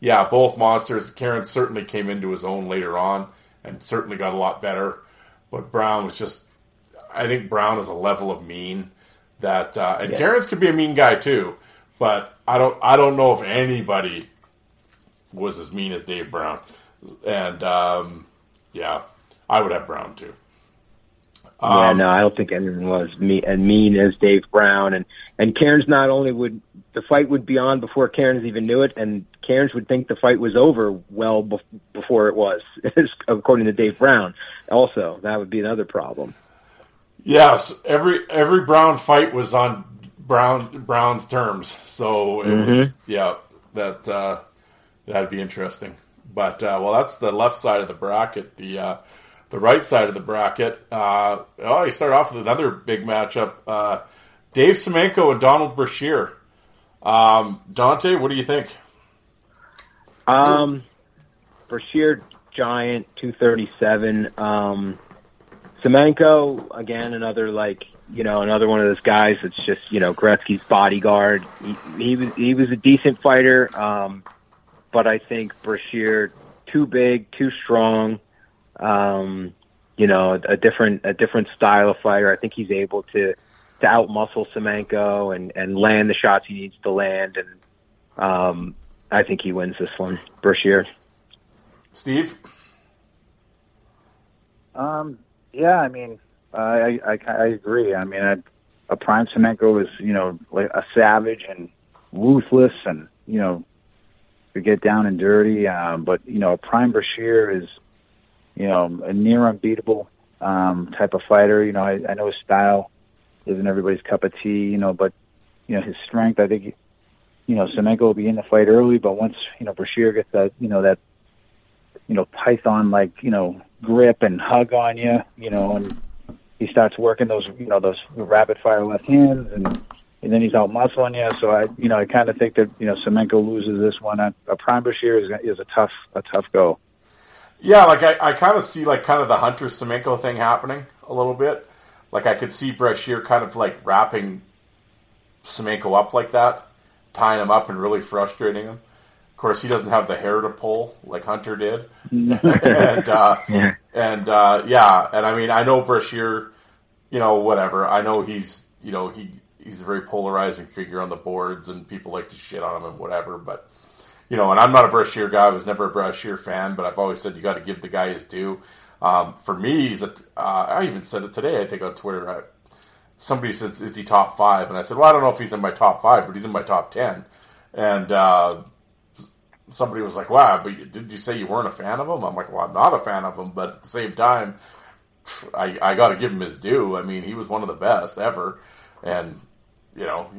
yeah, both monsters. Karen certainly came into his own later on, and certainly got a lot better. But Brown was just, I think Brown is a level of mean that, uh, and Yeah. Cairns could be a mean guy too. But I don't, I don't know if anybody was as mean as Dave Brown. And um, yeah, I would have Brown too. Yeah, Um, no, I don't think anyone was me and mean as Dave Brown and and Cairns not only would the fight would be on before Cairns even knew it, and Cairns would think the fight was over well bef- before it was, <laughs> according to Dave Brown. Also, that would be another problem. Yes, every every Brown fight was on Brown Brown's terms, so it was Mhm. yeah that uh, that'd be interesting. But uh, well, that's the left side of the bracket. The uh, the right side of the bracket. Uh, oh, you start off with another big matchup: uh, Dave Semenko and Donald Brashear. Um, Dante, what do you think? Um, Brashear Giant, 237. Um, Semenko, again, another like, you know, another one of those guys that's just, you know, Gretzky's bodyguard. He, he was, he was a decent fighter. Um, but I think Brashear, too big, too strong. Um, you know, a different, a different style of fighter. I think he's able to, to outmuscle Semenko and, and land the shots he needs to land. And, um, I think he wins this one. Brashear. Steve? Um, yeah, I mean, I, I, I agree. I mean, I, a prime Semenko is, you know, like a savage and ruthless and, you know, to get down and dirty. Um, but, you know, a prime Brashear is, you know, a near unbeatable, um, type of fighter. You know, I, I know his style isn't everybody's cup of tea, you know, but, you know, his strength, I think, you know, Semenko will be in the fight early, but once, you know, Brashear gets that, you know, that, you know, python like, you know, grip and hug on you, you know, and he starts working those, you know, those rapid fire left hands and, and then he's out muscling you. So I, you know, I kind of think that, you know, Semenko loses this one. A, prime Brashear is, is a tough, a tough go. Yeah, like I, I kind of see like kind of the Hunter Semenko thing happening a little bit. Like I could see Brashear kind of like wrapping Semenko up like that, tying him up and really frustrating him. Of course, he doesn't have the hair to pull like Hunter did, <laughs> and uh, Yeah. and uh, yeah, and I mean I know Brashear, you know whatever. I know he's you know he he's a very polarizing figure on the boards, and people like to shit on him and whatever, but you know, and I'm not a Brashear guy. I was never a Brashear fan, but I've always said you got to give the guy his due. Um, for me, he's a, uh, I even said it today, I think on Twitter. I, somebody says, "Is he top five? And I said, "Well, I don't know if he's in my top five, but he's in my top 10. And uh, somebody was like, "Wow, but you, did you say you weren't a fan of him?" I'm like, "Well, I'm not a fan of him, but at the same time, I, I got to give him his due. I mean, he was one of the best ever, and you know,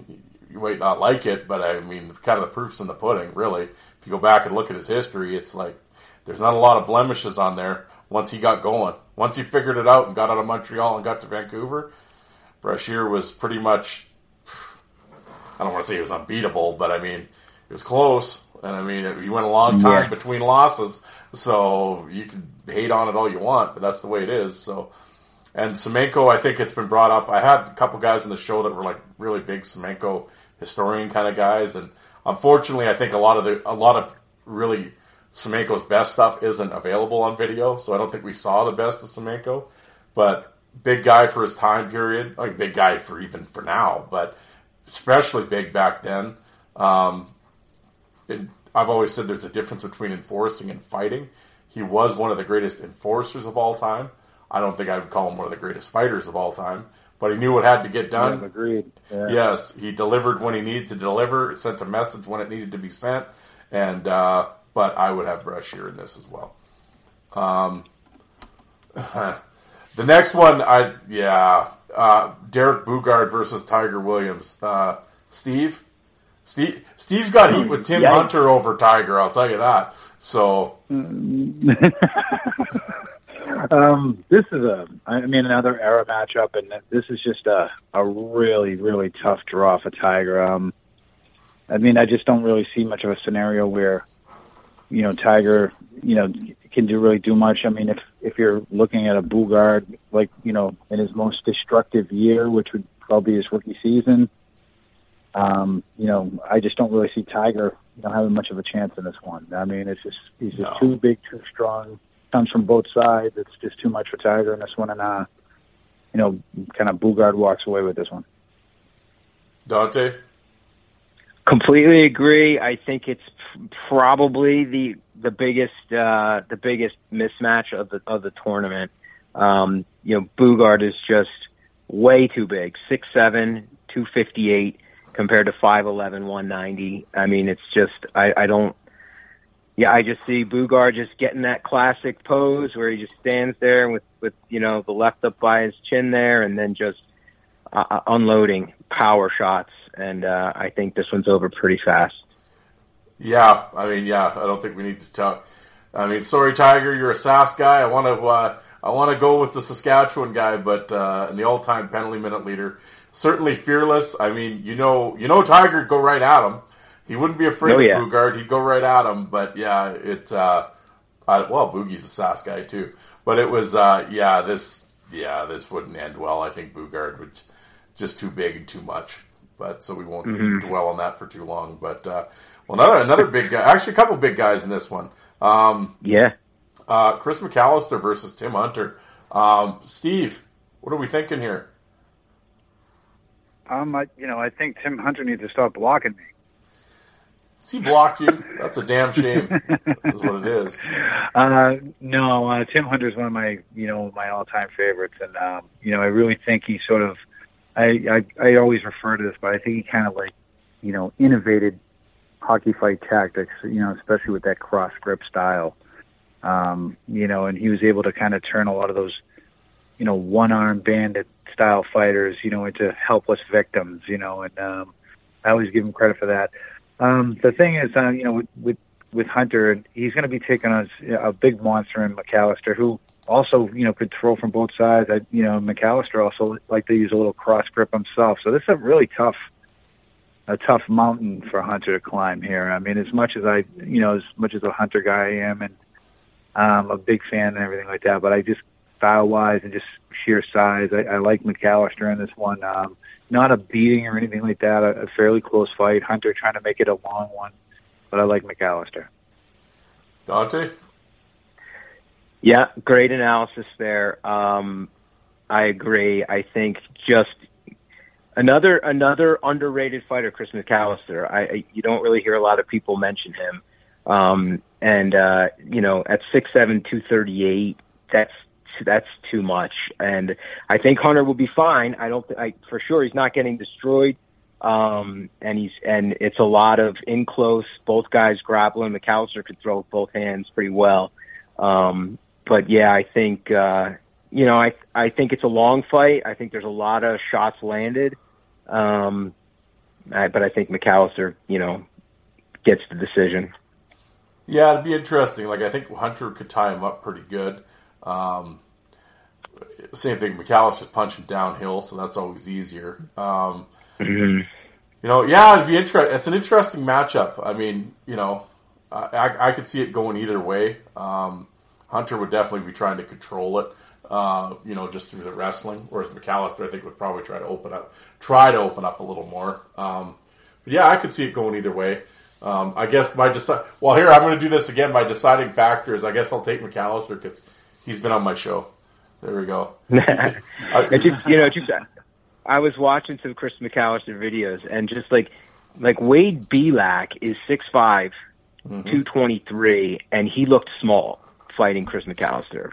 you might not like it, but I mean, kind of the proof's in the pudding, really. If you go back and look at his history, it's like there's not a lot of blemishes on there once he got going. Once he figured it out and got out of Montreal and got to Vancouver, Brashear was pretty much, I don't want to say he was unbeatable, but I mean, it was close. And I mean, he went a long time Yeah. between losses, so you can hate on it all you want, but that's the way it is. So, and Semenko, I think it's been brought up. I had a couple guys in the show that were like really big Semenko historian kind of guys, and unfortunately, I think a lot of the a lot of really Semenko's best stuff isn't available on video, so I don't think we saw the best of Semenko. But big guy for his time period, like big guy for even for now, but especially big back then. Um, it, I've always said there's a difference between enforcing and fighting. He was one of the greatest enforcers of all time. I don't think I would call him one of the greatest fighters of all time, but he knew what had to get done. Yeah, agreed. Yeah. Yes, he delivered when he needed to deliver. Sent a message when it needed to be sent, and uh, but I would have Brashear in this as well. Um, <laughs> the next one, I yeah, uh, Derek Boogaard versus Tiger Williams. Uh, Steve, Steve, Steve's got heat with Tim Yikes. Hunter over Tiger. I'll tell you that. So <laughs> <laughs> um, this is a, I mean, another era matchup, and this is just a, a really, really tough draw for Tiger. Um, I mean, I just don't really see much of a scenario where, you know, Tiger, you know, can do really do much. I mean, if if you're looking at a Boogaard, like you know, in his most destructive year, which would probably be his rookie season, um, you know, I just don't really see Tiger, you know, having much of a chance in this one. I mean, it's just he's just No. too big, too strong. Comes from both sides. It's just too much for Tiger in this one, and uh, you know, kind of Boogaard walks away with this one. Dante? Completely agree. I think it's probably the the biggest uh, the biggest mismatch of the of the tournament. Um, you know, Boogaard is just way too big, six seven, two fifty eight, compared to five eleven, one ninety. I mean, it's just I, I don't. Yeah, I just see Boogaard just getting that classic pose where he just stands there with with you know the left up by his chin there, and then just uh, uh, unloading power shots. And uh, I think this one's over pretty fast. Yeah, I mean, yeah, I don't think we need to talk. I mean, sorry, Tiger, you're a Sask guy. I want to, uh, I want to go with the Saskatchewan guy, but uh, and the all-time penalty minute leader, certainly fearless. I mean, you know, you know, Tiger go right at him. He wouldn't be afraid Oh, of yeah. Boogaard. He'd go right at him. But yeah, it. Uh, I, well, Boogie's a Sass guy too, but it was, uh, yeah, this, yeah, this wouldn't end well. I think Boogaard was just too big and too much. But so we won't Mhm. dwell on that for too long. But uh, well, another another big guy, actually a couple big guys in this one. Um, Yeah. uh, Chris McAllister versus Tim Hunter. Um, Steve, what are we thinking here? Um, I, you know, I think Tim Hunter needs to stop blocking me. He blocked you? That's a damn shame. is what it is. Uh, no, uh, Tim Hunter is one of my, you know, my all-time favorites, and um, you know, I really think he sort of, I, I, I always refer to this, but I think he kind of like, you know, innovated hockey fight tactics, you know, especially with that cross grip style. Um, you know, and he was able to kind of turn a lot of those, you know, one-arm bandit style fighters, you know, into helpless victims, you know, and um, I always give him credit for that. Um, the thing is, uh, you know, with, with with Hunter, he's going to be taking on a big monster in McAllister, who also, you know, could throw from both sides. I, you know, McAllister also like to use a little cross grip himself. So this is a really tough, a tough mountain for Hunter to climb here. I mean, as much as I, you know, as much as a Hunter guy I am, and um, a big fan and everything like that, but I just style wise and just sheer size, I, I like McAllister in this one. Um, not a beating or anything like that. A, a fairly close fight. Hunter trying to make it a long one, but I like McAllister. Dante? Yeah, great analysis there. Um, I agree. I think just another another underrated fighter, Chris McAllister. I, I you don't really hear a lot of people mention him. Um, and uh, you know, at six seven, two thirty eight, that's that's too much. And I think Hunter will be fine. I don't. I for sure he's not getting destroyed. Um, and he's and it's a lot of in close. Both guys grappling. McAllister could throw both hands pretty well. Um, but yeah, I think uh, you know, I I think it's a long fight. I think there's a lot of shots landed. Um, I, but I think McAllister, you know, gets the decision. Yeah, it'd be interesting. Like I think Hunter could tie him up pretty good. Um, same thing. McAllister's punching downhill, so that's always easier. Um, Mhm. You know, yeah, it'd be interesting. It's an interesting matchup. I mean, you know, I, I, I could see it going either way. Um, Hunter would definitely be trying to control it, uh, you know, just through the wrestling, whereas McAllister, I think, would probably try to open up, try to open up a little more. Um, but yeah, I could see it going either way. Um, I guess my deci- well, here I'm going to do this again. My deciding factor is I guess I'll take McAllister because he's been on my show. There we go. <laughs> Just, you know, just, I was watching some Chris McAllister videos, and just like, like Wade Belak is six five, Mm-hmm. two twenty three, and he looked small fighting Chris McAllister.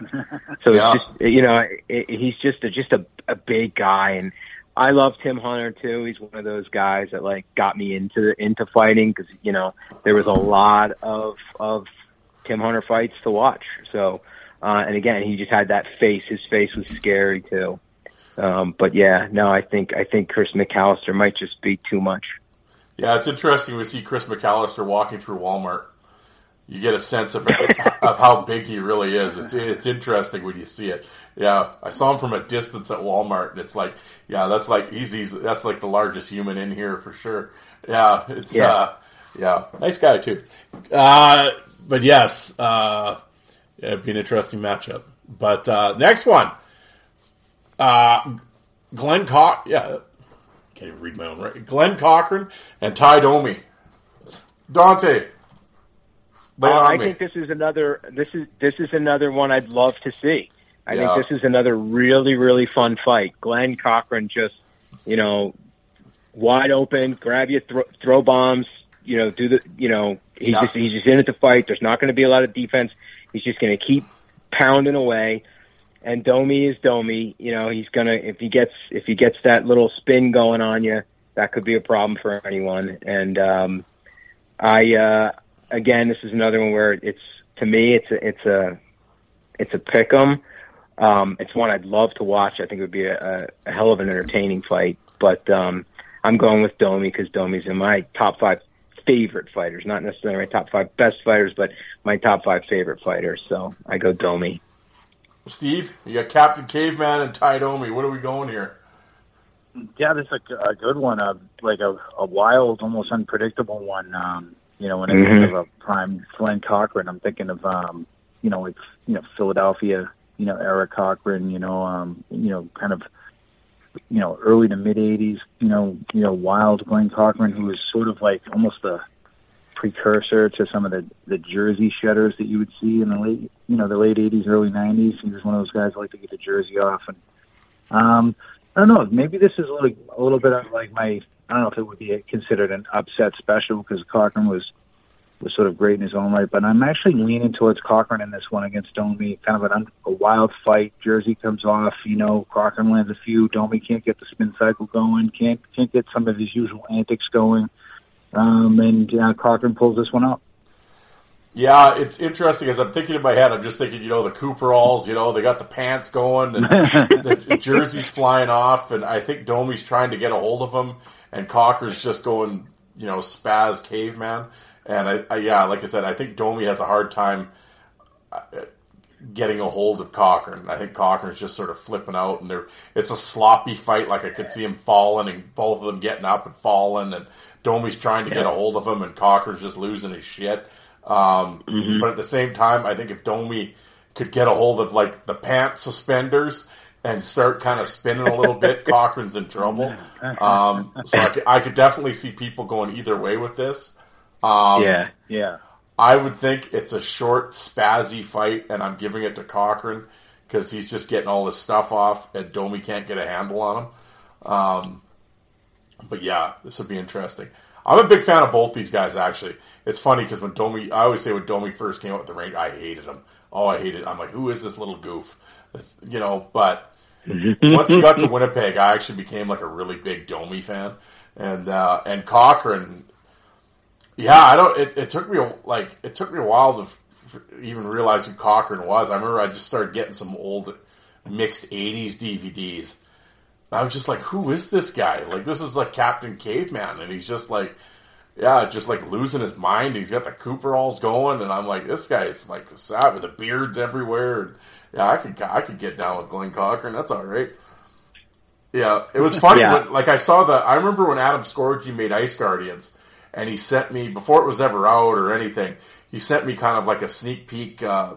So Yeah. it's just, you know, it, he's just a, just a, a big guy, and I love Tim Hunter too. He's one of those guys that like got me into into fighting because you know there was a lot of of Tim Hunter fights to watch. So, uh, and again, he just had that face. His face was scary too. Um, but yeah, no, I think I think Chris McAllister might just be too much. Yeah, it's interesting to see Chris McAllister walking through Walmart. you get a sense of <laughs> of how big he really is. It's it's interesting when you see it. Yeah, I saw him from a distance at Walmart, and it's like, yeah, that's like he's, he's that's like the largest human in here for sure. Yeah, it's Yeah. uh, yeah, nice guy too. Uh, but yes, uh, it'd be an interesting matchup. But uh, next one, uh, Glenn Cock, yeah, can't even read my own right. Glen Cochrane and Ty Domi. Dante, Uh, I me. think this is another. This is this is another one I'd love to see. I Yeah. think this is another really really fun fight. Glen Cochrane just you know wide open, grab you, throw, throw bombs. You know, do the you know he's Yeah. just he's just in it to fight. There's not going to be a lot of defense. He's just going to keep pounding away. And Domi is Domi. You know, he's gonna if he gets if he gets that little spin going on you, that could be a problem for anyone. And um, I uh, again, this is another one where it's to me, it's a it's a it's a pick 'em. Um, it's one I'd love to watch. I think it would be a, a, hell of an entertaining fight. But um, I'm going with Domi because Domi's in my top five favorite fighters. Not necessarily my top five best fighters, but my top five favorite fighters. So I go Domi. Steve, you got Captain Caveman and Ty Domi. What are we going here? Yeah, this is a, a good one. Uh, like a, a wild, almost unpredictable one. Um, you know, when I Mhm. think of a prime Glen Cochrane, I'm thinking of um, you know, like you know, Philadelphia, you know, Eric Cochran. You know, um, you know, kind of, you know, early to mid '80s. You know, you know, wild Glen Cochrane, who was sort of like almost a precursor to some of the the Jersey shutters that you would see in the late, you know, the late '80s, early '90s. He was one of those guys who like to get the jersey off and. Um, I don't know. Maybe this is like a little bit of like my. I don't know if it would be considered an upset special because Cochrane was was sort of great in his own right, but I'm actually leaning towards Cochrane in this one against Domi. Kind of an un, a wild fight. Jersey comes off. You know, Cochrane lands a few. Domi can't get the spin cycle going. Can't can't get some of his usual antics going. Um, and uh, Cochrane pulls this one out. Yeah, it's interesting as I'm thinking in my head. I'm just thinking, you know, the Cooperalls, you know, they got the pants going and <laughs> the jerseys flying off, and I think Domi's trying to get a hold of him, and Cochrane's just going, you know, spaz caveman. And I, I yeah, like I said, I think Domi has a hard time uh, getting a hold of Cochrane. I think Cochrane's just sort of flipping out, and they're, it's a sloppy fight. Like I could see him falling, and both of them getting up and falling, and Domi's trying to get a hold of him, and Cochrane's just losing his shit. Um, But at the same time, I think if Domi could get a hold of like the pant suspenders and start kind of spinning a little bit, <laughs> Cochrane's in trouble. Um, so I could, I could definitely see people going either way with this. Um, yeah, Yeah. I would think it's a short, spazzy fight, and I'm giving it to Cochrane because he's just getting all this stuff off, and Domi can't get a handle on him. Um, but yeah, this would be interesting. I'm a big fan of both these guys. Actually, it's funny because when Domi, I always say when Domi first came out with the ring, I hated him. Oh, I hated. Him. I'm like, who is this little goof? You know, but <laughs> once he got to Winnipeg, I actually became like a really big Domi fan, and uh, and Cochrane. Yeah, I don't. It, it took me a, like it took me a while to f- even realize who Cochrane was. I remember I just started getting some old mixed '80s DVDs. I was just like, who is this guy? Like, this is like Captain Caveman, and he's just like, yeah, just like losing his mind. He's got the Cooperalls going, and I'm like, this guy is like savage. The beards everywhere. And, yeah, I could I could get down with Glen Cochrane. That's all right. Yeah, it was funny. Yeah. When, like I saw the. I remember when Adam Scorgie made Ice Guardians, and he sent me before it was ever out or anything. He sent me kind of like a sneak peek. Uh,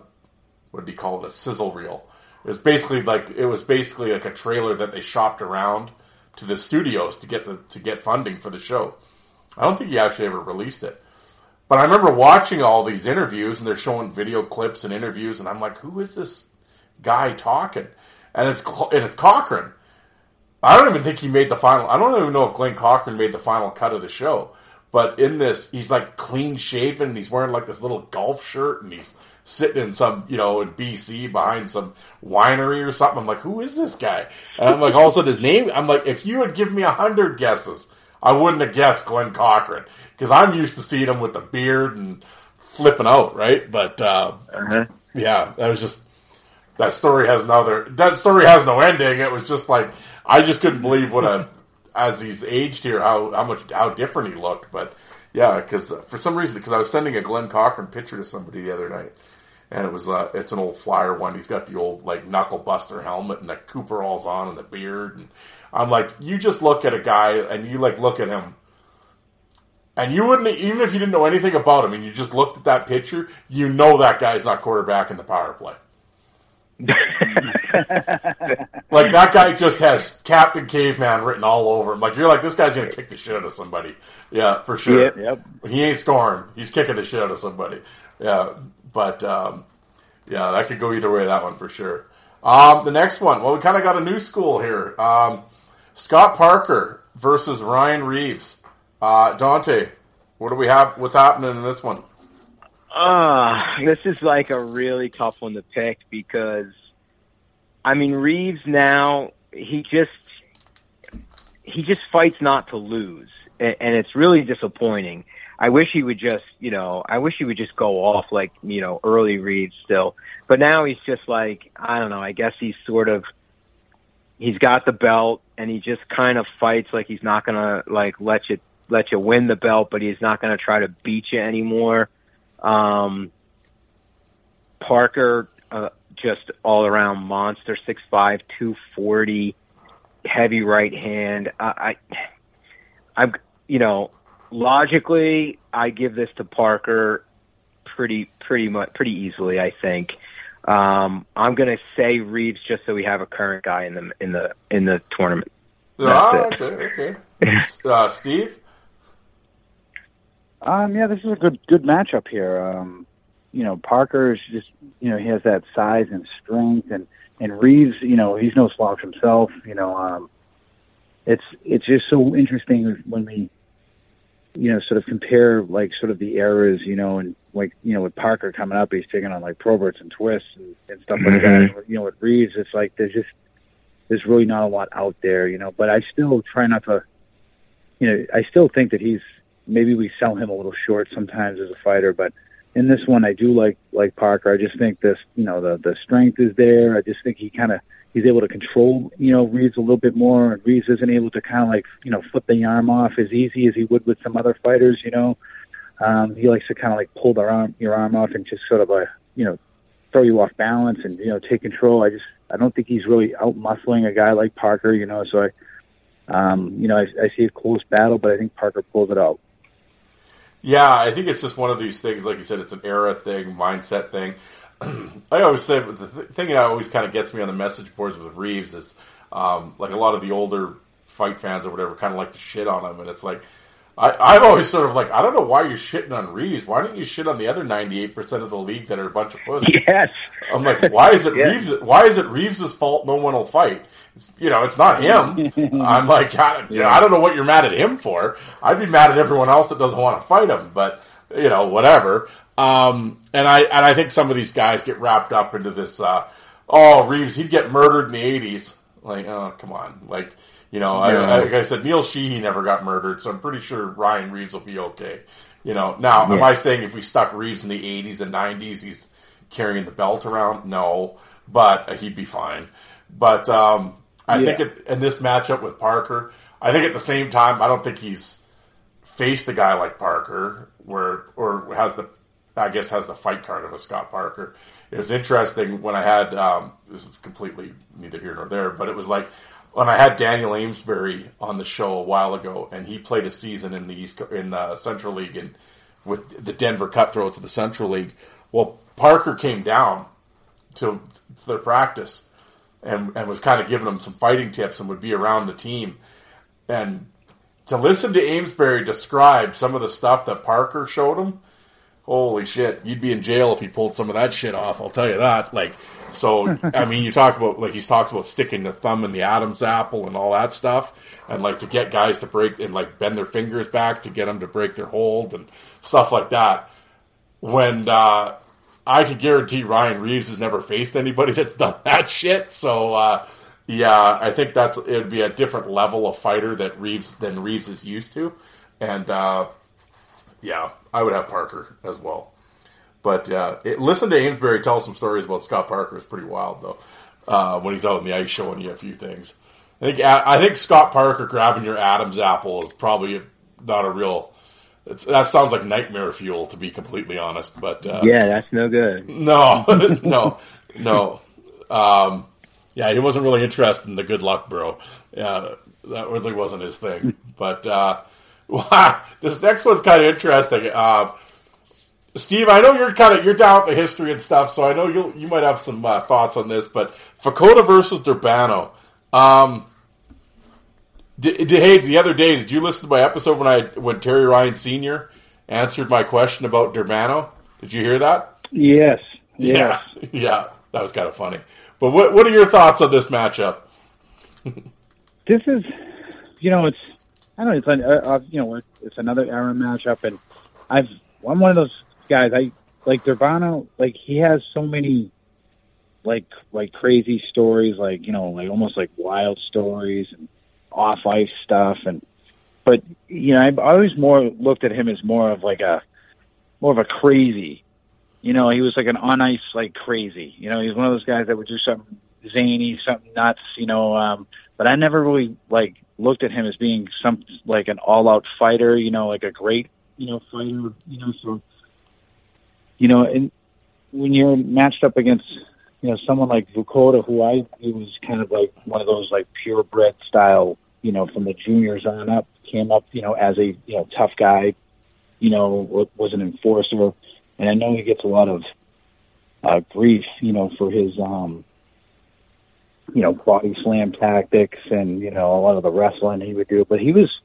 what do you call it? A sizzle reel. It was basically like it was basically like a trailer that they shopped around to the studios to get the to get funding for the show. I don't think he actually ever released it. But I remember watching all these interviews and they're showing video clips and interviews and I'm like, who is this guy talking? And it's and it's Cochrane. I don't even think he made the final. I don't even know if Glen Cochrane made the final cut of the show. But in this, he's like clean shaven. And he's wearing like this little golf shirt, and he's sitting in some, you know, in BC behind some winery or something. I'm like, who is this guy? And I'm like, all of a sudden his name. I'm like, if you had given me a hundred guesses, I wouldn't have guessed Glen Cochrane because I'm used to seeing him with the beard and flipping out, right? But uh, yeah, that was just that story has another. That story has no ending. It was just like I just couldn't believe what a as he's aged here how how much how different he looked. But Yeah, because for some reason, because I was sending a Glen Cochrane picture to somebody the other night, and it was uh, it's an old flyer one. He's got the old like knuckle buster helmet and the Cooperalls on and the beard, and I'm like, you just look at a guy and you like look at him, and you wouldn't even if you didn't know anything about him, and you just looked at that picture, you know that guy's not quarterback in the power play. <laughs> like that guy just has Captain Caveman written all over him. Like you're like this guy's gonna kick the shit out of somebody. Yeah, for sure. Yep, yep. He ain't scoring. He's kicking the shit out of somebody. Yeah, but um, yeah, that could go either way. That one for sure. Um, the next one. Well, we kind of got a new school here. Um, Scott Parker versus Ryan Reaves. Uh, Dante, what do we have? What's happening in this one? Uh, this is like a really tough one to pick because, I mean, Reaves now, he just, he just fights not to lose. And, and it's really disappointing. I wish he would just, you know, I wish he would just go off like, you know, early Reaves still. But now he's just like, I don't know, I guess he's sort of, he's got the belt and he just kind of fights like he's not gonna like let you let you win the belt, but he's not gonna try to beat you anymore. Um, Parker, uh, just all around monster, six five, two forty, heavy right hand. I, I, I'm, you know, logically, I give this to Parker pretty, pretty much, pretty easily. I think. Um, I'm going to say Reaves just so we have a current guy in the in the in the tournament. Ah, That's it. okay, okay. <laughs> uh, Steve? Um, yeah, this is a good good matchup here. Um, you know, Parker is just you know he has that size and strength, and and Reaves, you know, he's no slouch himself. You know, um, it's it's just so interesting when we you know sort of compare like sort of the eras, you know, and like you know with Parker coming up, he's taking on like Proberts and twists and, and stuff like that. You know, with Reaves, it's like there's just there's really not a lot out there, you know. But I still try not to, you know, I still think that he's maybe we sell him a little short sometimes as a fighter, but in this one I do like like Parker. I just think this, you know, the the strength is there. I just think he kind of he's able to control, you know, Reaves a little bit more, and Reaves isn't able to kind of like you know flip the arm off as easy as he would with some other fighters, you know. Um, he likes to kind of like pull the arm your arm off and just sort of a you know throw you off balance and you know take control. I just I don't think he's really out muscling a guy like Parker, you know. So I, um, you know, I, I see a close battle, but I think Parker pulls it out. Yeah, I think it's just one of these things. Like you said, it's an era thing, mindset thing. <clears throat> I always say the th- thing that always kind of gets me on the message boards with Reaves is um, like a lot of the older fight fans or whatever kind of like to shit on him, and it's like I, I'm always sort of like I don't know why you're shitting on Reaves. Why don't you shit on the other 98 percent of the league that are a bunch of pussies? <laughs> Yes. I'm like, why is it <laughs> Yes. Reaves? Why is it Reaves' fault? No one will fight. It's, you know, it's not him. <laughs> I'm like, I, you know, I don't know what you're mad at him for. I'd be mad at everyone else that doesn't want to fight him, but you know, whatever. Um, and I and I think some of these guys get wrapped up into this. Uh, oh, Reaves, he'd get murdered in the '80s. Like, oh, come on, like. You know, I, I, like I said, Neil Sheehy never got murdered, so I'm pretty sure Ryan Reaves will be okay. You know, now, am I saying if we stuck Reaves in the 80s and 90s, he's carrying the belt around? No, but he'd be fine. But um, I Yeah. think it, in this matchup with Parker, I think at the same time, I don't think he's faced a guy like Parker, where or has the, I guess has the fight card of a Scott Parker. It was interesting when I had um, this is completely neither here nor there, but it was like when I had Daniel Amesbury on the show a while ago, and he played a season in the East in the Central League and with the Denver Cutthroats of the Central League. Well, Parker came down to, to their practice and and was kind of giving them some fighting tips and would be around the team. And to listen to Amesbury describe some of the stuff that Parker showed him, holy shit, you'd be in jail if he pulled some of that shit off. I'll tell you that. Like, so I mean, you talk about like he talks about sticking the thumb in the Adam's apple and all that stuff, and like to get guys to break and like bend their fingers back to get them to break their hold and stuff like that. When uh, I can guarantee Ryan Reaves has never faced anybody <laughs> that's done that shit. So uh, yeah, I think that's it would be a different level of fighter that Reaves than Reaves is used to, and uh, yeah, I would have Parker as well. But uh, it, listen to Amesbury tell some stories about Scott Parker is pretty wild though. Uh, when he's out in the ice showing you a few things, I think I think Scott Parker grabbing your Adam's apple is probably not a real it's, that sounds like nightmare fuel, to be completely honest. But uh, yeah, that's no good. no, <laughs> no, no. Um, yeah, he wasn't really interested in the good luck, bro. Yeah, that really wasn't his thing. <laughs> But uh, wow, <laughs> this next one's kind of interesting. Uh, Steve, I know you're kind of you're down with the history and stuff, so I know you you might have some uh, thoughts on this. But Vukota versus Durbano. Um, did, did, hey, the other day, did you listen to my episode when I when Terry Ryan Senior answered my question about Durbano? Did you hear that? Yes. <laughs> yes. Yeah, yeah, that was kind of funny. But what what are your thoughts on this matchup? <laughs> this is, you know, it's I don't know, it's an, uh, uh, you know, it's another era matchup, and I've I'm one of those guys. I like Durbano, like he has so many like like crazy stories, like you know, like almost like wild stories and off ice stuff, and but you know, I've always more looked at him as more of like a more of a crazy. You know, he was like an on ice like crazy. You know, he's one of those guys that would do something zany, something nuts. You know, um, but I never really like looked at him as being some like an all out fighter. You know, like a great you know fighter. You know, so you know, and when you're matched up against you know someone like Vukota, who I he was kind of like one of those like purebred style, you know, from the juniors on up, came up, you know, as a you know tough guy, you know, was an enforcer, and I know he gets a lot of uh, grief, you know, for his um, you know, body slam tactics and you know a lot of the wrestling he would do, but he was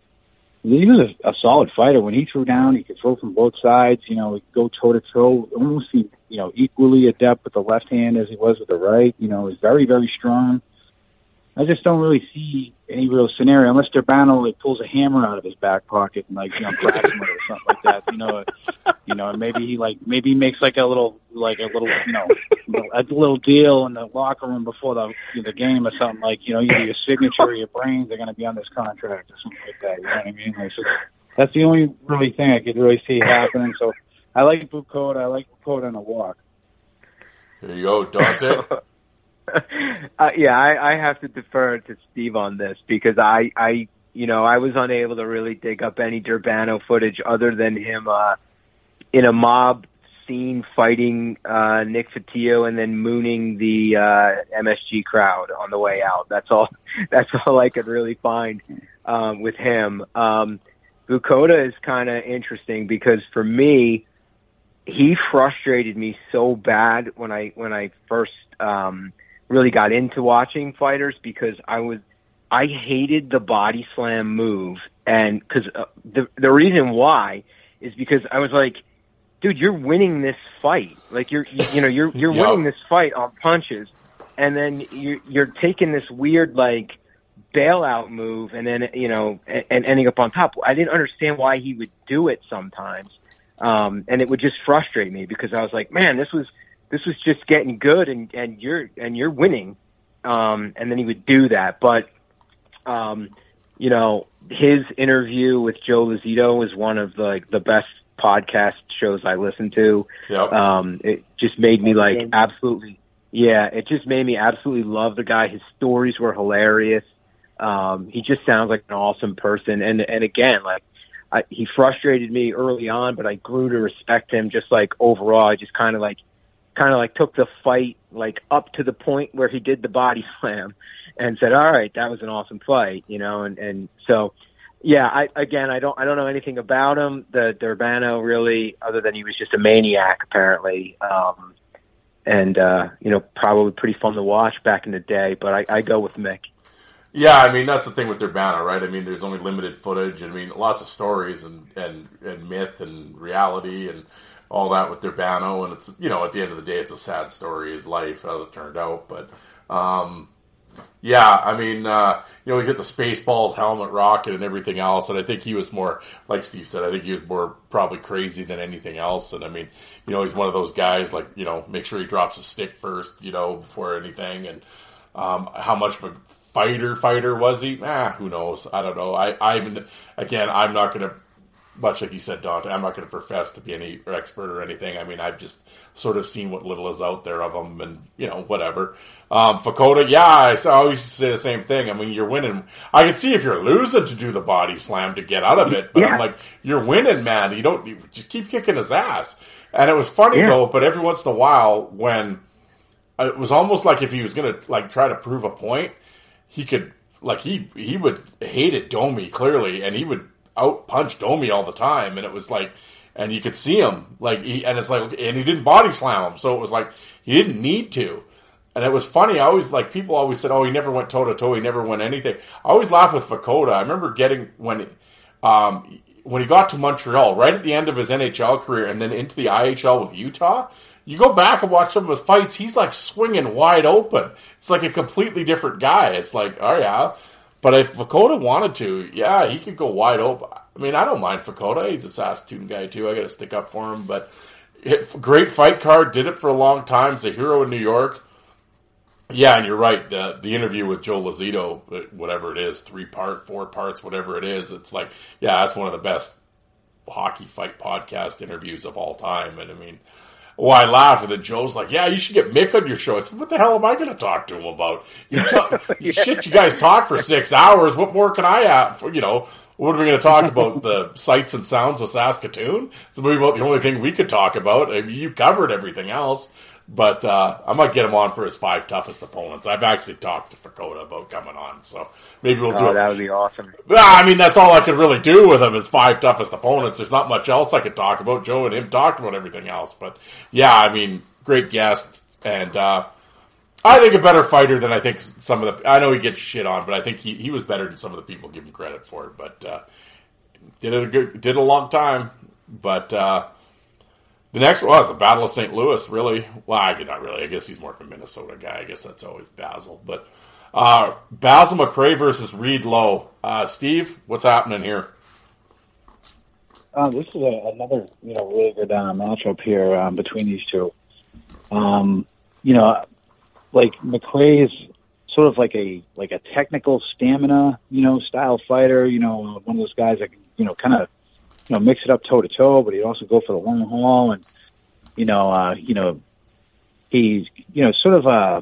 he was a, a solid fighter. When he threw down, he could throw from both sides. You know, he'd go toe to toe, almost you know equally adept with the left hand as he was with the right. You know, he's very very strong. I just don't really see any real scenario unless Durbano like pulls a hammer out of his back pocket and like you know cracks him or something like that. You know, you know, and maybe he like maybe he makes like a little like a little you know a little deal in the locker room before the the game or something like you know either your signature or your brains are going to be on this contract or something like that. You know what I mean? Like, so that's the only really thing I could really see happening. So I like Vukota. I like Vukota in a walk. There you go, Dante. <laughs> <laughs> uh, yeah, I, I have to defer to Steve on this because I, I, you know, I was unable to really dig up any Durbano footage other than him uh, in a mob scene fighting uh, Nick Fotiu and then mooning the uh, MSG crowd on the way out. That's all. <laughs> That's all I could really find um, with him. Um, Vukota is kind of interesting because for me, he frustrated me so bad when I when I first um, really got into watching fighters because I was I hated the body slam move, and because uh, the the reason why is because I was like, dude, you're winning this fight. Like you're you, you know you're you're <laughs> yep. winning this fight on punches, and then you're you're taking this weird like bailout move, and then you know and, and ending up on top. I didn't understand why he would do it sometimes, um, and it would just frustrate me because I was like, man, this was this was just getting good and and you're and you're winning. Um and then he would do that. But um you know his interview with Joe Lazito is one of the like the best podcast shows I listen to. Yep. um it just made me like absolutely yeah it just made me absolutely love the guy. His stories were hilarious. Um he just sounds like an awesome person. And and again like I, he frustrated me early on, but I grew to respect him just like overall. I just kind of like kind of like took the fight like up to the point where he did the body <laughs> slam and said, "All right, that was an awesome fight," you know, and and so yeah, I again, I don't I don't know anything about him, the Durbano really other than he was just a maniac apparently. Um and uh, you know, probably pretty fun to watch back in the day, but I, I go with Mick. Yeah, I mean that's the thing with Durbano, right? I mean, there's only limited footage. I mean, lots of stories and and, and myth and reality and all that with Durbano, and it's you know at the end of the day, it's a sad story, his life how it turned out. But um, yeah, I mean, uh, you know, he's got the Spaceballs helmet rocket and everything else, and I think he was more like Steve said. I think he was more probably crazy than anything else. And I mean, you know, he's one of those guys like you know, make sure he drops a stick first, you know, before anything. And um, how much of a fighter fighter was he? Ah, who knows? I don't know. I, I'm again, I'm not going to much like you said, Dante, I'm not going to profess to be any expert or anything. I mean, I've just sort of seen what little is out there of them, and you know, whatever. Um, Vukota, yeah, I always say the same thing. I mean, you're winning. I can see if you're losing to do the body slam to get out of it, but I'm like, you're winning, man. You don't you just keep kicking his ass. And it was funny Yeah. though, but every once in a while, when it was almost like if he was going to like try to prove a point, he could like he he would hated Domi clearly, and he would out punch Domi all the time, and it was like, and you could see him like, he, and it's like, and he didn't body slam him, so it was like he didn't need to. And it was funny. I always like people always said, "Oh, he never went toe to toe. He never won anything." I always laugh with Vukota. I remember getting when, um, when he got to Montreal, right at the end of his NHL career, and then into the IHL with Utah. You go back and watch some of his fights. He's like swinging wide open. It's like a completely different guy. It's like, oh yeah, but if Vukota wanted to, yeah, he could go wide open. I mean, I don't mind Vukota. He's a Saskatoon guy too. I got to stick up for him. But it, great fight card. Did it for a long time. He's a hero in New York. Yeah, and you're right. The the interview with Joe Lazito, uh, whatever it is, three part, four parts, whatever it is, it's like, yeah, that's one of the best hockey fight podcast interviews of all time. And I mean, well, I laugh, and then Joe's like, "Yeah, you should get Mick on your show." I said, "What the hell am I going to talk to him about? You talk, <laughs> you shit, you guys talk for six hours. What more can I have? For, you know, what are we going to talk about? the sights and sounds of Saskatoon? It's maybe about the only thing we could talk about. I mean, you covered everything else." But uh, I might get him on for his five toughest opponents. I've actually talked to Vukota about coming on, so maybe we'll do Oh, it. that would be awesome. Yeah, I mean, that's all I could really do with him is five toughest opponents. There's not much else I could talk about. Joe and him talked about everything else. But yeah, I mean, great guest. And, uh, I think a better fighter than I think some of the, I know he gets shit on, but I think he, he was better than some of the people give him credit for. But, uh, did it a good, did a long time. But, uh, the next was the Battle of St. Louis, really. Well, I not really. I guess he's more of a Minnesota guy. I guess that's always Basil. But uh, Basil McRae versus Reed Low. Uh, Steve, what's happening here? Uh, this is a, another you know really good uh, matchup here um, between these two. Um, you know, like McRae is sort of like a like a technical stamina you know style fighter. You know, one of those guys that you know kind of you know mix it up toe to toe, but he'd also go for the long haul and you know uh, you know he's you know sort of uh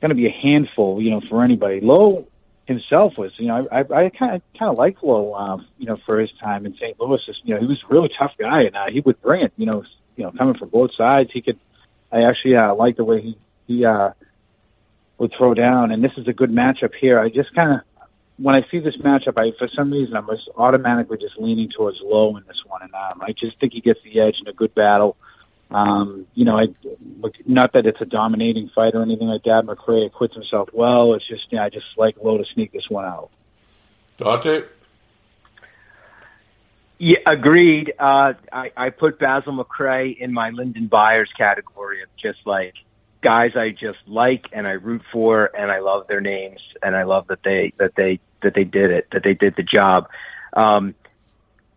going to be a handful you know for anybody. Low himself was, you know, I I kind of kind of like Low, uh, you know, for his time in St. Louis. You know, he was a really tough guy, and uh, he would bring it. You know, you know, coming from both sides, he could. I actually uh, like the way he he uh, would throw down, and this is a good matchup here. I just kind of when I see this matchup, I for some reason I'm just automatically just leaning towards Low in this one, and um, I just think he gets the edge in a good battle. Um, you know, I not that it's a dominating fight or anything like that. McRae acquits himself well. It's just, yeah, I just like Low to sneak this one out. Dante? Yeah, agreed. Uh, I, I put Basil McRae in my Lyndon Byers category of just like guys I just like and I root for and I love their names and I love that they that they that they did it that they did the job. Um,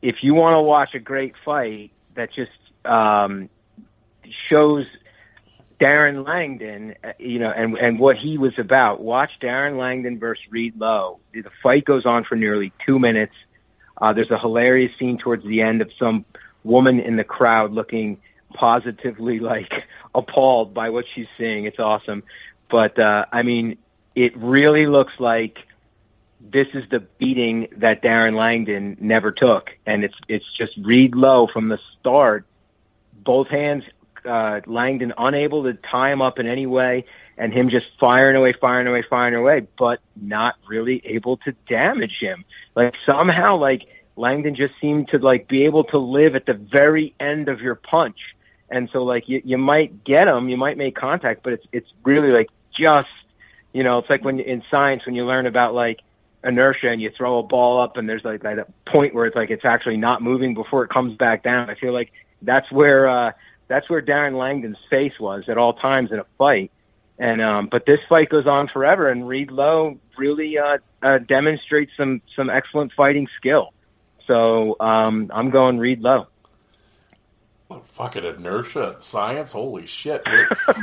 if you want to watch a great fight that just um, shows Darren Langdon, uh, you know, and and what he was about. Watch Darren Langdon versus Reed Low. The fight goes on for nearly two minutes. Uh, there's a hilarious scene towards the end of some woman in the crowd looking positively <laughs> like appalled by what she's seeing. It's awesome, but uh, I mean, it really looks like this is the beating that Darren Langdon never took, and it's it's just Reed low from the start. Both hands, uh, Langdon unable to tie him up in any way, and him just firing away, firing away, firing away, but not really able to damage him. Like somehow, like Langdon just seemed to like be able to live at the very end of your punch, and so like you you might get him, you might make contact, but it's it's really like just you know, it's like when in science when you learn about like inertia and you throw a ball up and there's like that point where it's like it's actually not moving before it comes back down. I feel like that's where uh that's where Darren Langdon's face was at all times in a fight. And um but this fight goes on forever and Reed Low really uh, uh demonstrates some some excellent fighting skill. So um I'm going Reed Low. Fucking inertia and science. Holy shit.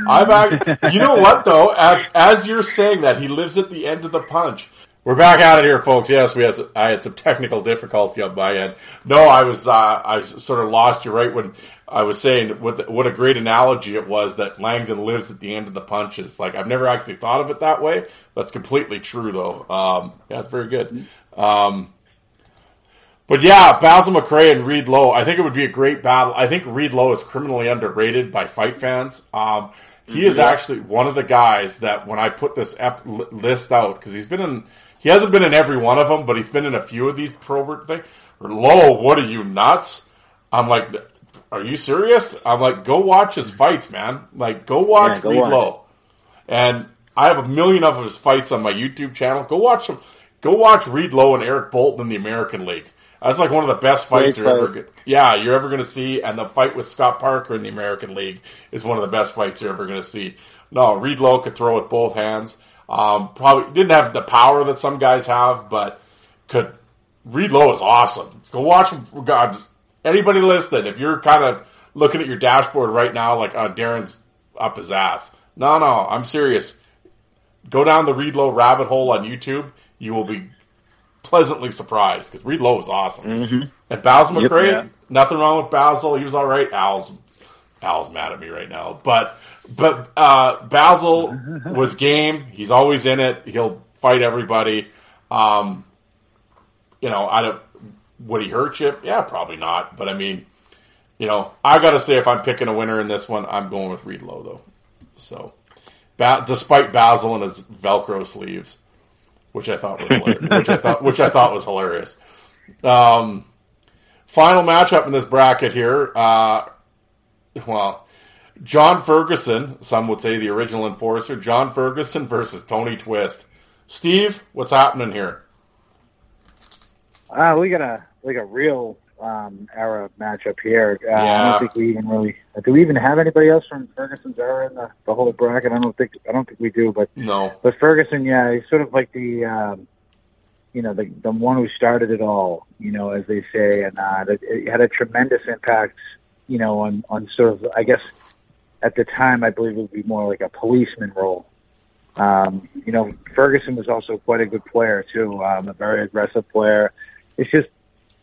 I'm you know what though? As, as you're saying that, he lives at the end of the punch. We're back out of here, folks. Yes, we had I had some technical difficulty on my end. No, I was uh, I sort of lost you right when I was saying what what a great analogy it was that Langdon lives at the end of the punches. Like I've never actually thought of it that way. That's completely true, though. Um, yeah, it's very good. Um, but yeah, Basil McRae and Reed Low. I think it would be a great battle. I think Reed Low is criminally underrated by fight fans. Um, he is actually one of the guys that when I put this ep- list out because he's been in. He hasn't been in every one of them, but he's been in a few of these Probert things. Low, what are you nuts? I'm like, are you serious? I'm like, go watch his fights, man. Like, go watch Yeah, go Reed watch. Low. And I have a million of his fights on my YouTube channel. Go watch them. Go watch Reed Low and Eric Boulton in the American League. That's like one of the best fights Great you're ever fight. going Yeah, you're ever going to see. And the fight with Scott Parker in the American League is one of the best fights you're ever going to see. No, Reed Low could throw with both hands. Um, probably didn't have the power that some guys have, but could. Reed Low is awesome. Go watch him. God, anybody listening, if you're kind of looking at your dashboard right now, like uh, Darren's up his ass. No, no, I'm serious. Go down the Reed Low rabbit hole on YouTube. You will be pleasantly surprised because Reed Low is awesome. And Basil Yep, McRae, yeah. nothing wrong with Basil. He was all right. Al's Al's mad at me right now, but but uh, Basil <laughs> was game. He's always in it. He'll fight everybody. Um, you know, I don't. Would he hurt you? Yeah, probably not. But I mean, you know, I got to say, if I'm picking a winner in this one, I'm going with Reed Low though. So, ba- despite Basil and his Velcro sleeves, which I thought was hilarious, <laughs> which I thought which I thought was hilarious. Um, final matchup in this bracket here. Uh, well, John Ferguson, some would say the original enforcer, John Ferguson versus Tony Twist. Steve, what's happening here? Uh, we got a like a real um, era matchup here. Uh, I don't think we even really do. We even have anybody else from Ferguson's era in the, the whole bracket? I don't think I don't think we do. But No. but Ferguson, yeah, he's sort of like the um, you know the the one who started it all. You know, as they say, and uh, it, it had a tremendous impact. You know, on on sort of I guess at the time I believe it would be more like a policeman role. Um, you know, Ferguson was also quite a good player too, um, a very aggressive player. It's just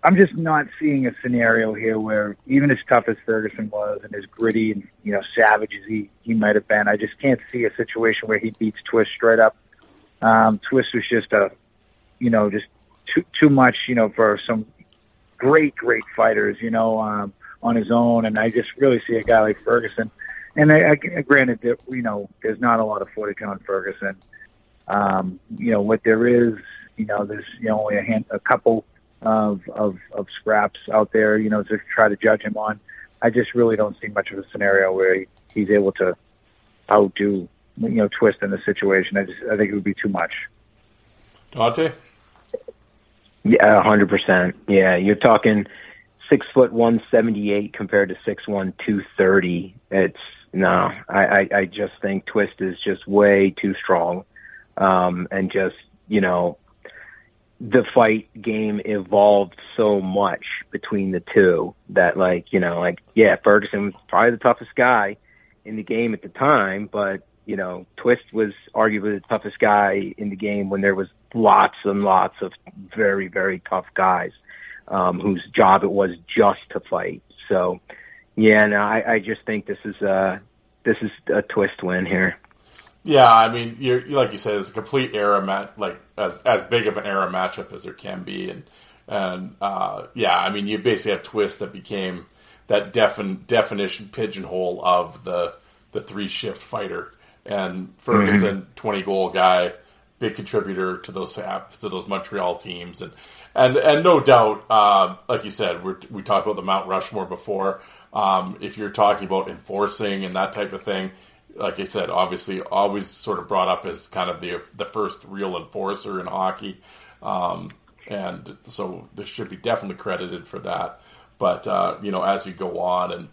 I'm just not seeing a scenario here where even as tough as Ferguson was and as gritty and you know savage as he he might have been, I just can't see a situation where he beats Twist straight up. Um, Twist was just a you know just too too much you know for some great great fighters you know um, on his own, and I just really see a guy like Ferguson. And I, I granted that you know there's not a lot of footage on Ferguson. Um, you know what there is, you know there's you know only a hand, a couple of, of of scraps out there, you know, to try to judge him on. I just really don't see much of a scenario where he, he's able to outdo you know Twist in the situation. I just I think it would be too much. Dante? Yeah, hundred percent. Yeah, you're talking six foot one seventy eight compared to six one two thirty. It's no, I, I I just think Twist is just way too strong, um, and just you know, the fight game evolved so much between the two that like you know like yeah, Ferguson was probably the toughest guy in the game at the time, but you know, Twist was arguably the toughest guy in the game when there was lots and lots of very, very tough guys um, whose job it was just to fight. So, yeah, no, I, I just think this is a this is a Twist win here. Yeah, I mean, you're like you said, it's a complete era match, like as as big of an era matchup as there can be, and and uh, yeah, I mean, you basically have Twist that became that defin- definition pigeonhole of the the three shift fighter, and Ferguson, twenty goal guy, big contributor to those to those Montreal teams, and and and no doubt, uh, like you said, we we talked about the Mount Rushmore before. Um, if you're talking about enforcing and that type of thing, like I said, obviously always sort of brought up as kind of the the first real enforcer in hockey, um, and so this should be definitely credited for that. But uh, you know, as you go on, and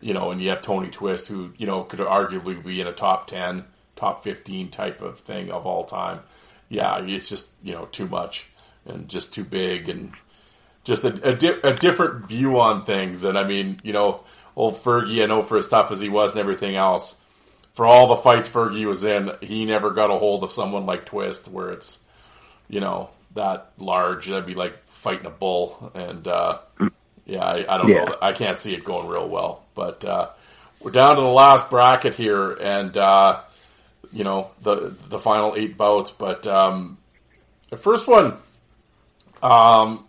you know, and you have Tony Twist, who you know could arguably be in a top ten, top fifteen type of thing of all time. Yeah, it's just you know too much and just too big and just a, a, di- a different view on things. And I mean, you know, old Fergie, I know for as tough as he was and everything else, for all the fights Fergie was in, he never got a hold of someone like Twist, where it's, you know, that large. That'd be like fighting a bull, and uh, yeah, I, I don't Yeah. know. I can't see it going real well. But uh, we're down to the last bracket here, and uh, you know the the final eight bouts. But um, the first one, um,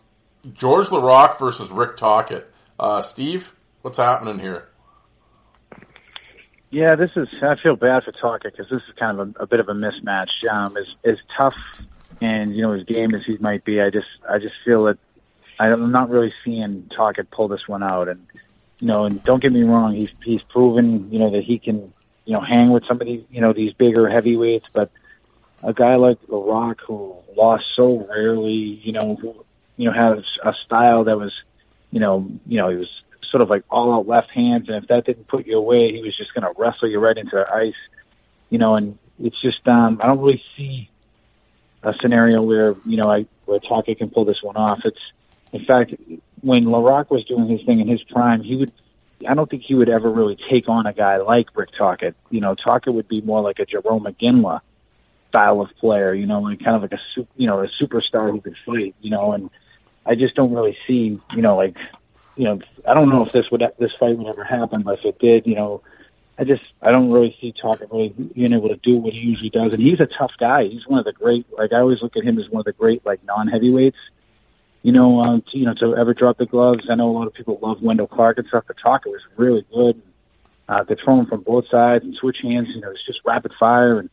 George Laraque versus Rick Tocchet. Uh, Steve, what's happening here? Yeah, this is. I feel bad for Talker because this is kind of a, a bit of a mismatch. Um, as as tough and you know as game as he might be, I just I just feel that I'm not really seeing Tocchet pull this one out. And you know, and don't get me wrong, he's he's proven you know that he can you know hang with some of these you know these bigger heavyweights, but a guy like The Rock who lost so rarely, you know, who you know has a style that was you know you know he was sort of like all out left hands, and if that didn't put you away, he was just going to wrestle you right into the ice, you know. And it's just um, I don't really see a scenario where you know I where Taka can pull this one off. It's in fact when Laraque was doing his thing in his prime, he would. I don't think he would ever really take on a guy like Rick Tocchet. You know, Tocchet would be more like a Jarome Iginla style of player. You know, like kind of like a you know a superstar who could fight. You know, and I just don't really see you know like you know, I don't know if this would this fight would ever happen, but if it did, you know, I just I don't really see Talker really being able to do what he usually does, and he's a tough guy. He's one of the great. Like I always look at him as one of the great like non heavyweights. You know, um, to, you know, to ever drop the gloves. I know a lot of people love Wendel Clark and stuff, but Talker was really good. Uh, could throw him from both sides and switch hands. You know, it's just rapid fire. And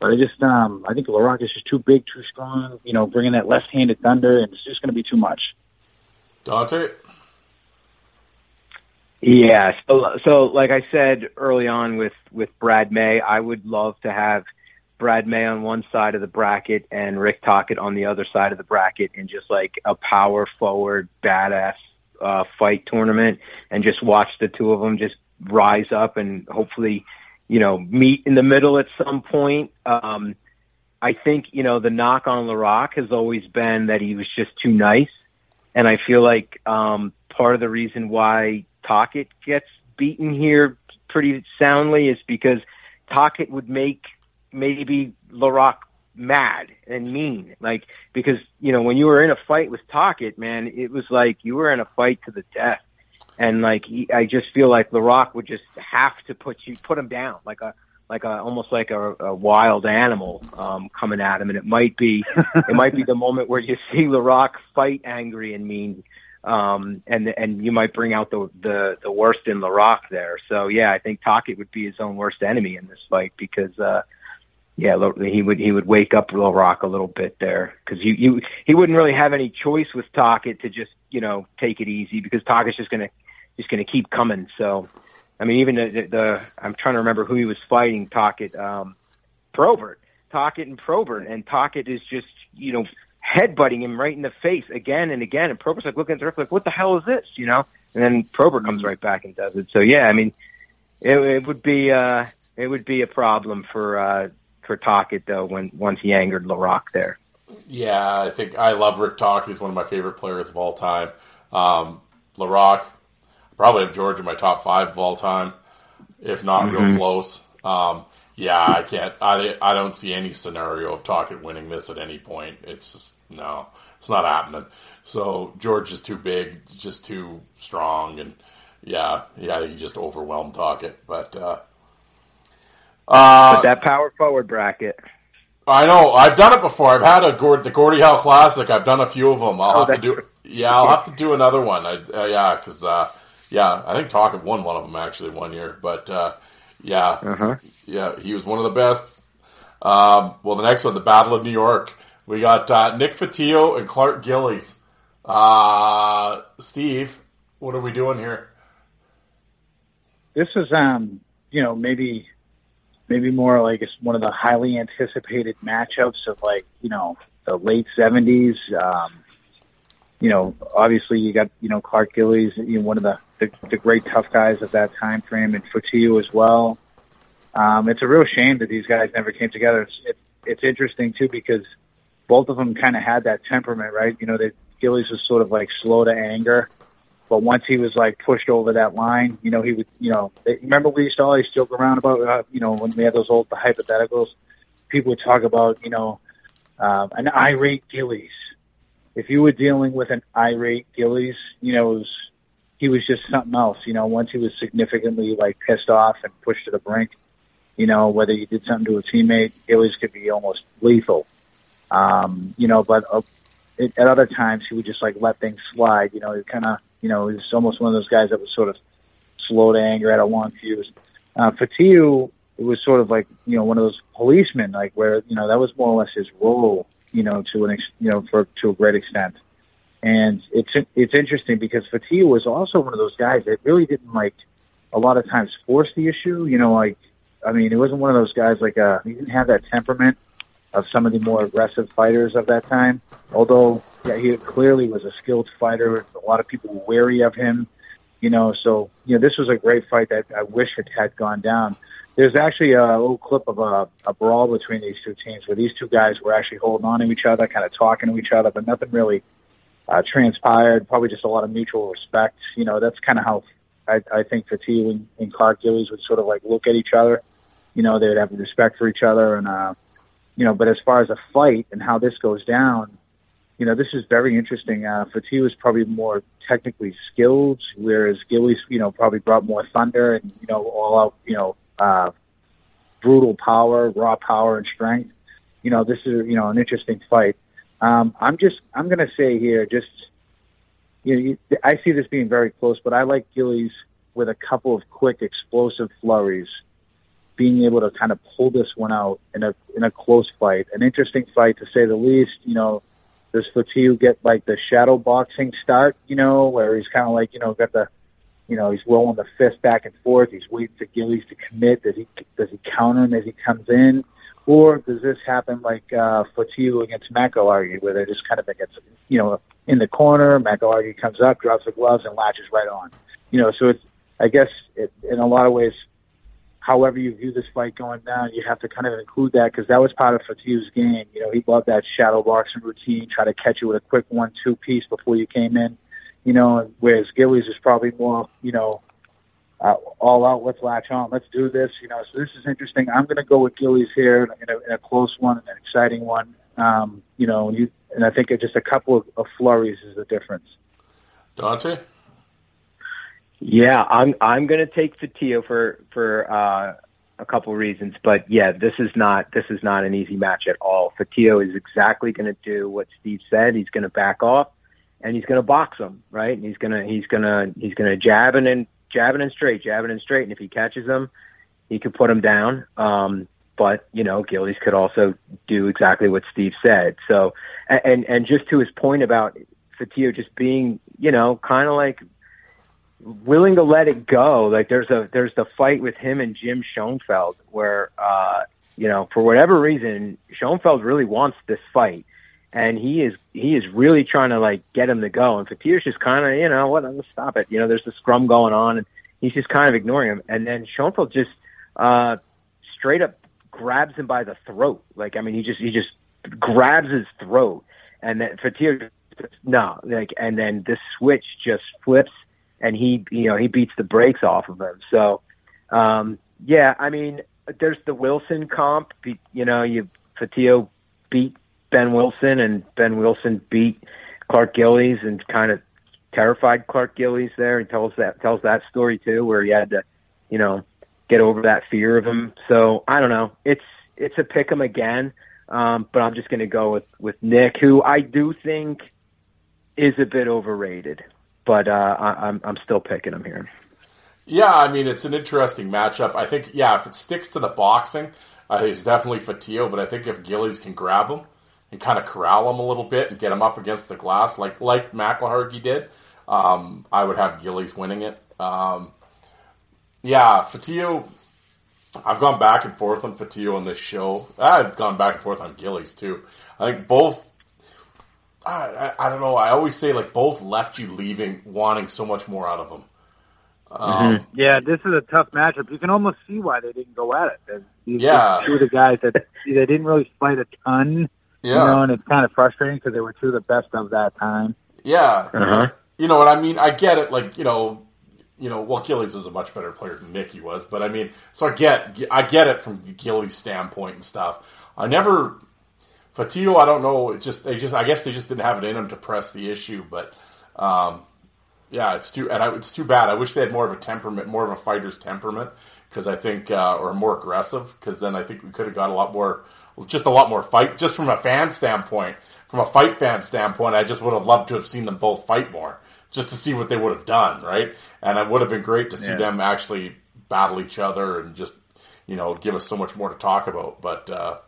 but I just um, I think Laraque is just too big, too strong. You know, bringing that left-handed thunder, and it's just going to be too much. Dante. Yeah. So, so like I said early on with with Brad May, I would love to have Brad May on one side of the bracket and Rick Tocchet on the other side of the bracket in just like a power forward badass uh, fight tournament, and just watch the two of them just rise up and hopefully, you know, meet in the middle at some point. Um, I think you know the knock on Laraque has always been that he was just too nice, and I feel like um, part of the reason why Tocchet gets beaten here pretty soundly is because Tocchet would make maybe Laraque mad and mean. Like because, you know, when you were in a fight with Tocchet, man, it was like you were in a fight to the death. And like he, I just feel like Laraque would just have to put you put him down like a like a almost like a, a wild animal um coming at him and it might be <laughs> it might be the moment where you see Laraque fight angry and mean um, and and you might bring out the the the worst in Laraque there. So yeah, I think Tocchet would be his own worst enemy in this fight because uh, yeah, he would he would wake up Little Rock a little bit there because you you he wouldn't really have any choice with Tocchet to just you know take it easy because Tocchet's just gonna just gonna keep coming. So I mean, even the, the, the I'm trying to remember who he was fighting. Tocchet, um, Probert, Tocchet and Probert, and Tocchet is just you know headbutting him right in the face again and again. And Probert's like looking at the ref like, "What the hell is this?" You know. And then Probert comes right back and does it. So yeah, I mean, it, it would be uh, it would be a problem for uh, for Tocchet though when once he angered Laraque there. Yeah, I think I love Rick Talk. He's one of my favorite players of all time. Um, Laraque, probably have George in my top five of all time, if not real Mhm. close. Um, yeah, I can't. I, I don't see any scenario of Tocchet winning this at any point. It's just no, it's not happening. So George is too big, just too strong, and yeah, yeah, he just overwhelmed Tocchet. But uh, uh, But that power forward bracket. I know. I've done it before. I've had a Gord, the Gordie Howe Classic. I've done a few of them. I'll Oh, have to that's do. Yeah, I'll have to do another one. I, uh, yeah, because uh, yeah, I think Tocchet won one of them actually one year. But uh, yeah, Uh-huh. yeah, he was one of the best. Um, well, the next one, the Battle of New York. We got uh, Nick Fotiu and Clark Gillies. Uh, Steve, what are we doing here? this is um you know maybe maybe more like it's one of the highly anticipated matchups of like you know the late seventies. Um you know obviously you got you know Clark Gillies you know one of the the, the great tough guys of that time frame and Fotiu as well. Um it's a real shame that these guys never came together. It's it, it's interesting too because both of them kind of had that temperament right? You know that Gillies was sort of like slow to anger but once he was like pushed over that line, you know, he would, you know, remember we used to always joke around about, uh, you know, when we had those old hypotheticals, people would talk about, you know, um, an irate Gillies. If you were dealing with an irate Gillies, you know, was, he was just something else. You know, once he was significantly like pissed off and pushed to the brink, you know, whether he did something to a teammate, Gillies could be almost lethal. Um, you know, but uh, it, at other times he would just like let things slide. You know, he kind of, you know, he was almost one of those guys that was sort of slow to anger, had a long fuse. Uh, Fotiu, was sort of like you know one of those policemen, like where you know that was more or less his role, you know, to an ex, you know for to a great extent. And it's it's interesting because Fotiu was also one of those guys that really didn't like a lot of times force the issue. You know, like I mean, it wasn't one of those guys like uh, he didn't have that temperament of some of the more aggressive fighters of that time. Although yeah, he clearly was a skilled fighter, a lot of people were wary of him. You know, so you know this was a great fight that I wish it had gone down. There's actually a little clip of a, a brawl between these two teams where these two guys were actually holding on to each other, kind of talking to each other, but nothing really uh, transpired. Probably just a lot of mutual respect. You know, that's kind of how I, I think Fotiu and, and Clark Gillies would sort of like look at each other. You know, they would have respect for each other, and uh, you know. But as far as a fight and how this goes down, you know, this is very interesting. Uh, Fotiu is probably more technically skilled, whereas Gillies, you know, probably brought more thunder and you know all out, you know, uh, brutal power, raw power and strength. You know, this is you know an interesting fight. Um, I'm just I'm going to say here, just you know, you, I see this being very close, but I like Gillies with a couple of quick explosive flurries, being able to kind of pull this one out in a in a close fight, an interesting fight to say the least. You know, does Fotiu get like the shadow boxing start? You know, where he's kind of like you know got the you know, he's rolling the fist back and forth. He's waiting for Gillies to commit. Does he does he counter him as he comes in, or does this happen like uh, Fotiu against McIlhargey, where they're just kind of against, you know, in the corner. McIlhargey comes up, drops the gloves, and latches right on. You know, so it's I guess it, in a lot of ways, however you view this fight going down, you have to kind of include that because that was part of Fotiu's game. You know, he loved that shadow boxing routine, try to catch you with a quick one-two piece before you came in you know, whereas Gillies is probably more, you know, uh, all out, let's latch on, let's do this, you know. So this is interesting. I'm going to go with Gillies here in a, in a close one, an exciting one. Um, you know, you, and I think just a couple of, of flurries is the difference. Dante. Yeah, I'm I'm going to take Fotiu for for uh, a couple reasons, but yeah, this is not this is not an easy match at all. Fotiu is exactly going to do what Steve said. He's going to back off and he's going to box him, right? And he's going to he's going to he's going to jab and and jabbing and straight, jabbing and straight, and if he catches him, he could put him down. Um, but you know, Gillies could also do exactly what Steve said. So, and and just to his point about Fotiu just being, you know, kind of like willing to let it go. Like there's a there's the fight with him and Jim Schoenfeld where uh, you know, for whatever reason, Schoenfeld really wants this fight and he is he is really trying to like get him to go. And Fotiu's just kind of you know what, let's stop it. You know, there's the scrum going on, and he's just kind of ignoring him. And then Schoenfeld just uh, straight up grabs him by the throat. Like I mean, he just he just grabs his throat, and then Fotiu no like, and then this switch just flips, and he you know he beats the brakes off of him. So um, yeah, I mean, there's the Wilson comp. You know, you Fotiu beat Behn Wilson, and Behn Wilson beat Clark Gillies and kind of terrified Clark Gillies there. and tells that tells that story too, where he had to, you know, get over that fear of him. So I don't know. It's it's a pick 'em again, um, but I'm just going to go with with Nick, who I do think is a bit overrated, but uh, I, I'm I'm still picking him here. Yeah, I mean it's an interesting matchup. I think yeah, if it sticks to the boxing, think it's definitely Fotiu. But I think if Gillies can grab him, and kind of corral him a little bit and get him up against the glass, like like McIlhargey did, um, I would have Gillies winning it. Um, yeah, Fotiu. I've gone back and forth on Fotiu on this show. I've gone back and forth on Gillies too. I think both. I, I, I don't know. I always say like both left you leaving wanting so much more out of them. Um, mm-hmm. Yeah, this is a tough matchup. You can almost see why they didn't go at it. These yeah, two of the guys that <laughs> they didn't really fight a ton yeah. You know, and it's kind of frustrating because they were two of the best of that time. Yeah. Uh-huh. You know what I mean? I get it. Like, you know, you know, well, Gillies was a much better player than Nicky was, but I mean, so I get, I get it from Gillies' standpoint and stuff. I never, Fotiu, I don't know. It just they just I guess they just didn't have it in them to press the issue, but um, yeah, it's too and I, it's too bad. I wish they had more of a temperament, more of a fighter's temperament, because I think uh, or more aggressive, because then I think we could have got a lot more, just a lot more fight, just from a fan standpoint, from a fight fan standpoint. I just would have loved to have seen them both fight more, just to see what they would have done, right? And it would have been great to see Yeah. them actually battle each other and just you know give us so much more to talk about. But uh,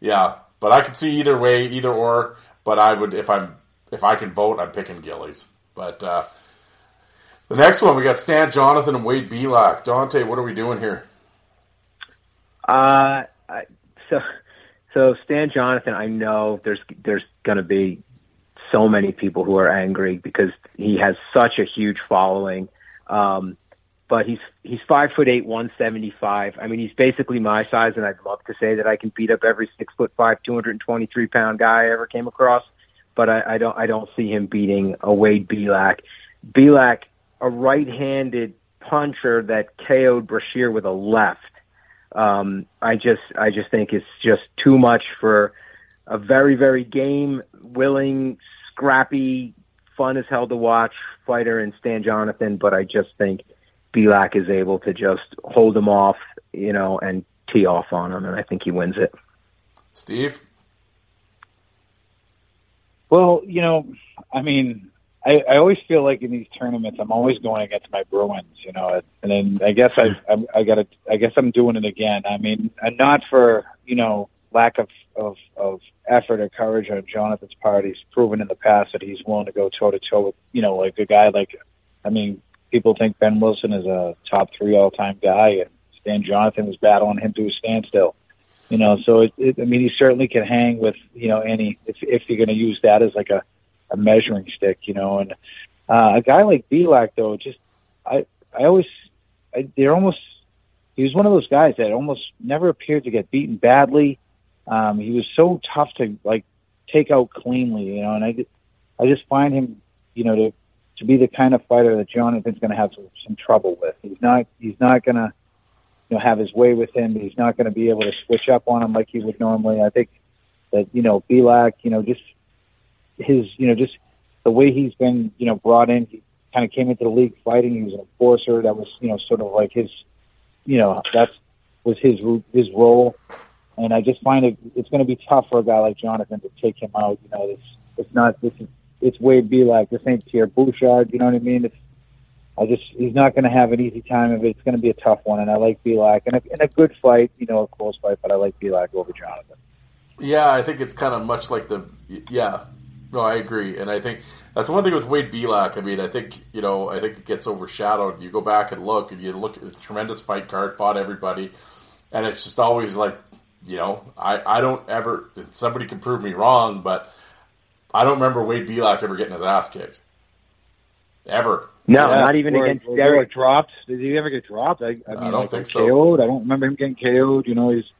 yeah, but I could see either way, either or. But I would if I'm if I can vote, I'm picking Gillies. But uh, the next one we got Stan Jonathan and Wade Belak. Dante, what are we doing here? Uh, I, so, so Stan Jonathan, I know there's there's going to be so many people who are angry because he has such a huge following. Um, but he's he's five foot eight, one seventy five. I mean, he's basically my size, and I'd love to say that I can beat up every six foot five, two hundred and twenty three pound guy I ever came across. But I, I don't I don't see him beating a Wade Belak. Belak, a right handed puncher that KO'd Brashear with a left um, I just I just think it's just too much for a very very game willing, scrappy, fun as hell to watch fighter in Stan Jonathan. But I just think Belak is able to just hold him off, you know, and tee off on him, and I think he wins it. Steve? Well, you know, I mean, I, I always feel like in these tournaments, I'm always going against my Bruins, you know, and then I guess I, I, I got to, I guess I'm doing it again. I mean, and not for, you know, lack of, of, of effort or courage on Jonathan's part. He's proven in the past that he's willing to go toe to toe with, you know, like a guy like, I mean, people think Behn Wilson is a top three all time guy and Stan Jonathan was battling him to a standstill. You know, so it, it, I mean, he certainly can hang with, you know, any, if, if you're going to use that as like a, a measuring stick, you know. And uh, a guy like Belak, though, just I I always I, they're almost he was one of those guys that almost never appeared to get beaten badly. Um, he was so tough to like take out cleanly, you know. And I I just find him, you know, to to be the kind of fighter that Jonathan's going to have some, some trouble with. He's not he's not going to you know have his way with him. He's not going to be able to switch up on him like he would normally. I think that you know Belak, you know, just his, you know, just the way he's been, you know, brought in. He kind of came into the league fighting. He was an enforcer. That was, you know, sort of like his, you know, that's was his his role. And I just find it it's going to be tough for a guy like Jonathan to take him out. You know, it's it's not this is it's Wade Belak. This ain't Pierre Bouchard. You know what I mean? It's I just he's not going to have an easy time of it. It's going to be a tough one, and I like Belak and a, and a good fight. You know, a close fight, but I like Belak over Jonathan. Yeah, I think it's kind of much like the yeah. No, I agree, and I think that's one thing with Wade Belak. I mean, I think you know, I think it gets overshadowed. You go back and look, and you look at a tremendous fight card, fought everybody, and it's just always like, you know, I I don't ever. Somebody can prove me wrong, but I don't remember Wade Belak ever getting his ass kicked, ever. No, Yeah, not even or- against or Derek. dropped. Did he ever get dropped? I, I mean, don't like, think so. KO'd. I don't remember him getting KO'd. You know, he's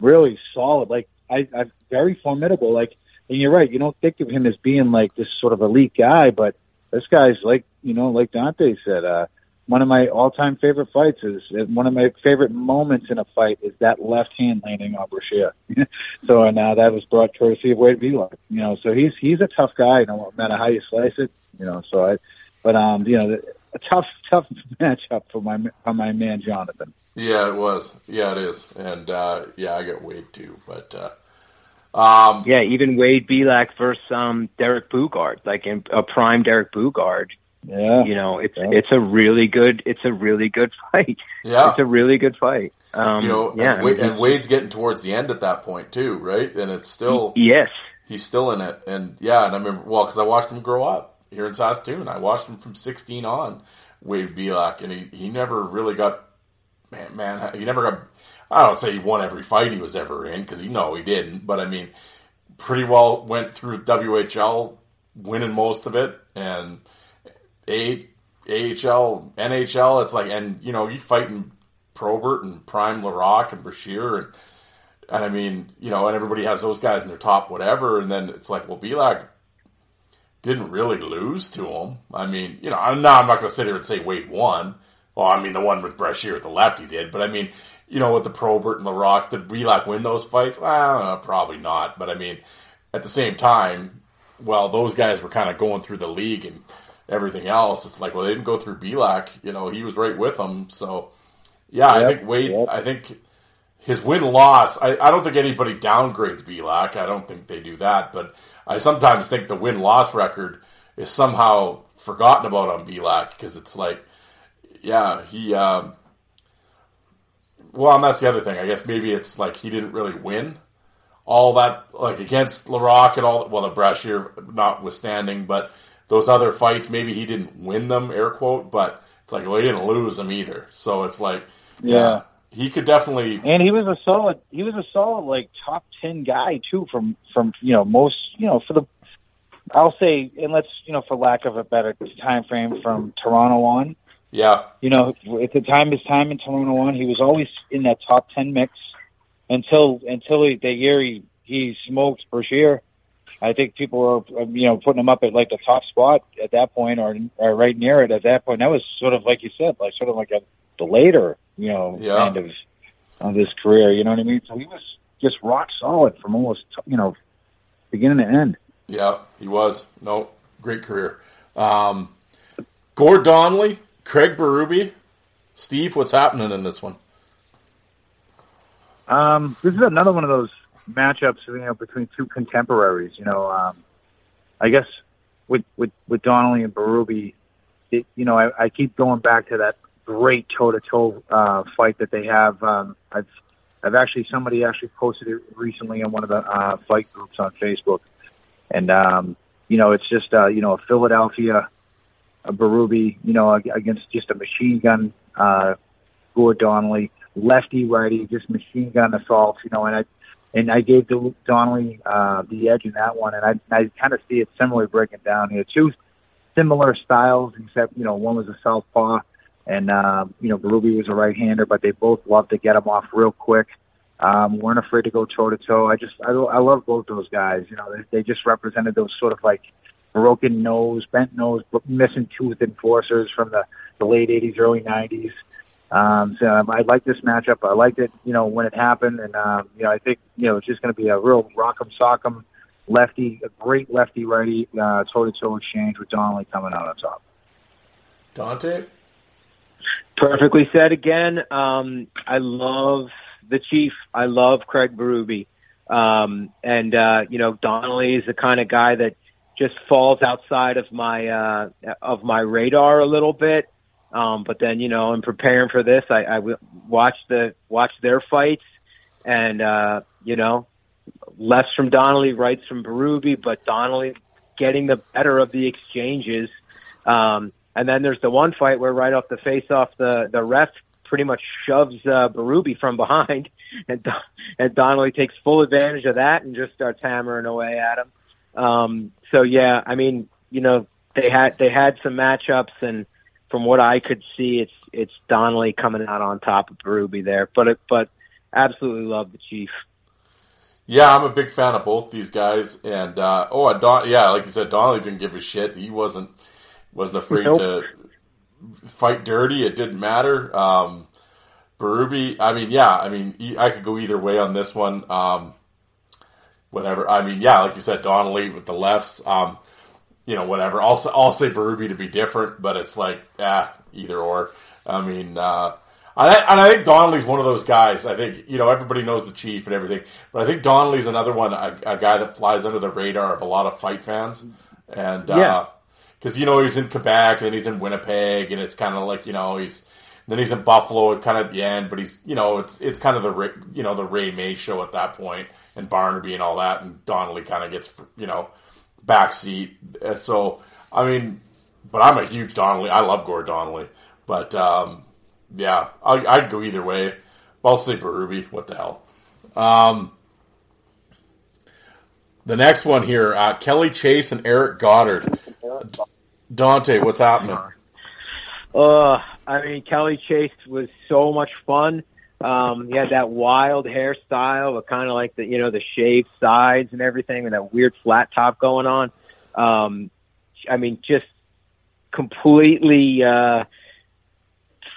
really solid. Like I, I very formidable. Like, and you're right. You don't think of him as being like this sort of elite guy, but this guy's like, you know, like Dante said. uh one of my all-time favorite fights is one of my favorite moments in a fight is that left hand landing on Brashear. <laughs> so and now that was brought courtesy of Wade Belak. You know, so he's he's a tough guy, no matter how you slice it. You know, so I, but um, you know, a tough tough <laughs> matchup for my for my man Jonathan. Yeah, it was. Yeah, it is, and uh, yeah, I got Wade too, but. Uh, um, Yeah, even Wade Belak versus um, Derek Boogaard, like in a prime Derek Boogaard. Yeah, You know, it's Yeah. it's a really good it's a really good <laughs> fight. Yeah. it's a really good fight. Um, you know, yeah, and, Wade, I mean, and Wade's getting towards the end at that point too, right? And it's still yes, he's still in it, and yeah, and I remember well because I watched him grow up here in Saskatoon. I watched him from 16 on, Wade Belak, and he he never really got man, man he never got. I don't say he won every fight he was ever in because he know he didn't, but I mean, pretty well went through WHL, winning most of it, and A, AHL, NHL. It's like, and you know, you fighting Probert and Prime Laraque and Brashear and and I mean, you know, and everybody has those guys in their top whatever, and then it's like, well, Belak didn't really lose to him. I mean, you know, I'm not, I'm not going to sit here and say Wade won. Well, I mean, the one with Brashear at the left he did, but I mean, you know, with the Probert and the Rocks, did Belak win those fights? Well, probably not. But I mean, at the same time, well, those guys were kind of going through the league and everything else. It's like, well, they didn't go through Belak. You know, he was right with them. So, yeah, I think Wade. yep. I think his win loss. I, I don't think anybody downgrades Belak. I don't think they do that. But I sometimes think the win loss record is somehow forgotten about on Belak because it's like, yeah, he. Um, well, and that's the other thing. I guess maybe it's like he didn't really win all that, like against Laraque and all. Well, the Brashear notwithstanding, but those other fights, maybe he didn't win them, air quote. But it's like, well, he didn't lose them either. So it's like, Yeah. he could definitely. And he was a solid. He was a solid, like top ten guy too. From from you know most you know for the, I'll say, and let's you know for lack of a better time frame from Toronto on. Yeah, You know, at the time his time in Toronto on, he was always in that top ten mix until until he, the year he he smoked Brashear. I think people were um, you know putting him up at like the top spot at that point, or or right near it at that point. That was sort of like you said, like sort of like a the later you know Yeah. end of of his career. You know what I mean? So he was just rock solid from almost you know beginning to end. Yeah, he was. No, great career. Um, Gord Donnelly, Craig Berube, Steve. What's happening in this one? Um, this is another one of those matchups, you know, between two contemporaries. You know, um, I guess with with with Donnelly and Berube, it, you know, I, I keep going back to that great toe to toe uh fight that they have. Um, I've I've actually somebody actually posted it recently in one of the uh, fight groups on Facebook, and um, you know, it's just uh, you know a Philadelphia, a Berube, you know, against just a machine gun. Uh, Gord Donnelly, lefty righty, just machine gun assault, you know, and I and I gave Donnelly uh, the edge in that one, and I I kind of see it similarly breaking down here. Two similar styles, except you know one was a southpaw, and um, you know Berube was a right-hander, but they both love to get him off real quick. Um, weren't afraid to go toe to toe. I just I, I love both those guys. You know, they, they just represented those sort of like broken nose, bent nose, missing tooth enforcers from the, the late '80s, early '90s. Um, so um, I like this matchup. I liked it, you know, when it happened, and um, you know, I think you know it's just going to be a real rock'em sock'em lefty, a great lefty righty uh, toe to toe exchange with Donnelly coming out on top. Dante. Perfectly said again. Um, I love the chief. I love Craig Berube. Um, and, uh, you know, Donnelly is the kind of guy that just falls outside of my, uh, of my radar a little bit. Um, but then, you know, in preparing for this, I, I watched the, watched their fights and, uh, you know, lefts from Donnelly, rights from Berube, but Donnelly getting the better of the exchanges. Um, and then there's the one fight where right off the face off, the, the ref pretty much shoves uh, Berube from behind, <laughs> and Don- and Donnelly takes full advantage of that and just starts hammering away at him. Um, so yeah, I mean, you know, they had they had some matchups, and from what I could see, it's it's Donnelly coming out on top of Berube there. But it, but absolutely love the Chief. Yeah, I'm a big fan of both these guys, and uh, oh, and Don, yeah, like you said, Donnelly didn't give a shit. He wasn't wasn't afraid Nope. to fight dirty. It didn't matter. Um, Berube, I mean, yeah, I mean, I could go either way on this one. Um, whatever. I mean, yeah, like you said, Donnelly with the lefts. Um, you know, whatever. I'll say, I'll say Berube to be different, but it's like, ah, either or. I mean, uh, I, and I think Donnelly's one of those guys. I think you know everybody knows the chief and everything, but I think Donnelly's another one, a, a guy that flies under the radar of a lot of fight fans, and Yeah. because you know he's in Quebec and he's in Winnipeg, and it's kind of like you know he's then he's in Buffalo at kind of at the end, but he's you know it's it's kind of the you know the Ray May show at that point, and Barnaby and all that, and Donnelly kind of gets you know backseat. Uh, So I mean, but I'm a huge Donnelly. I love Gord Donnelly, but um, yeah, I, I'd go either way. I'll say Ruby. What the hell? Um, the next one here, uh, Kelly Chase and Eric Godard. Dante, what's happening? Uh, I mean, Kelly Chase was so much fun. Um, he had that wild hairstyle, with kind of like the you know the shaved sides and everything, and that weird flat top going on. Um, I mean, just completely uh,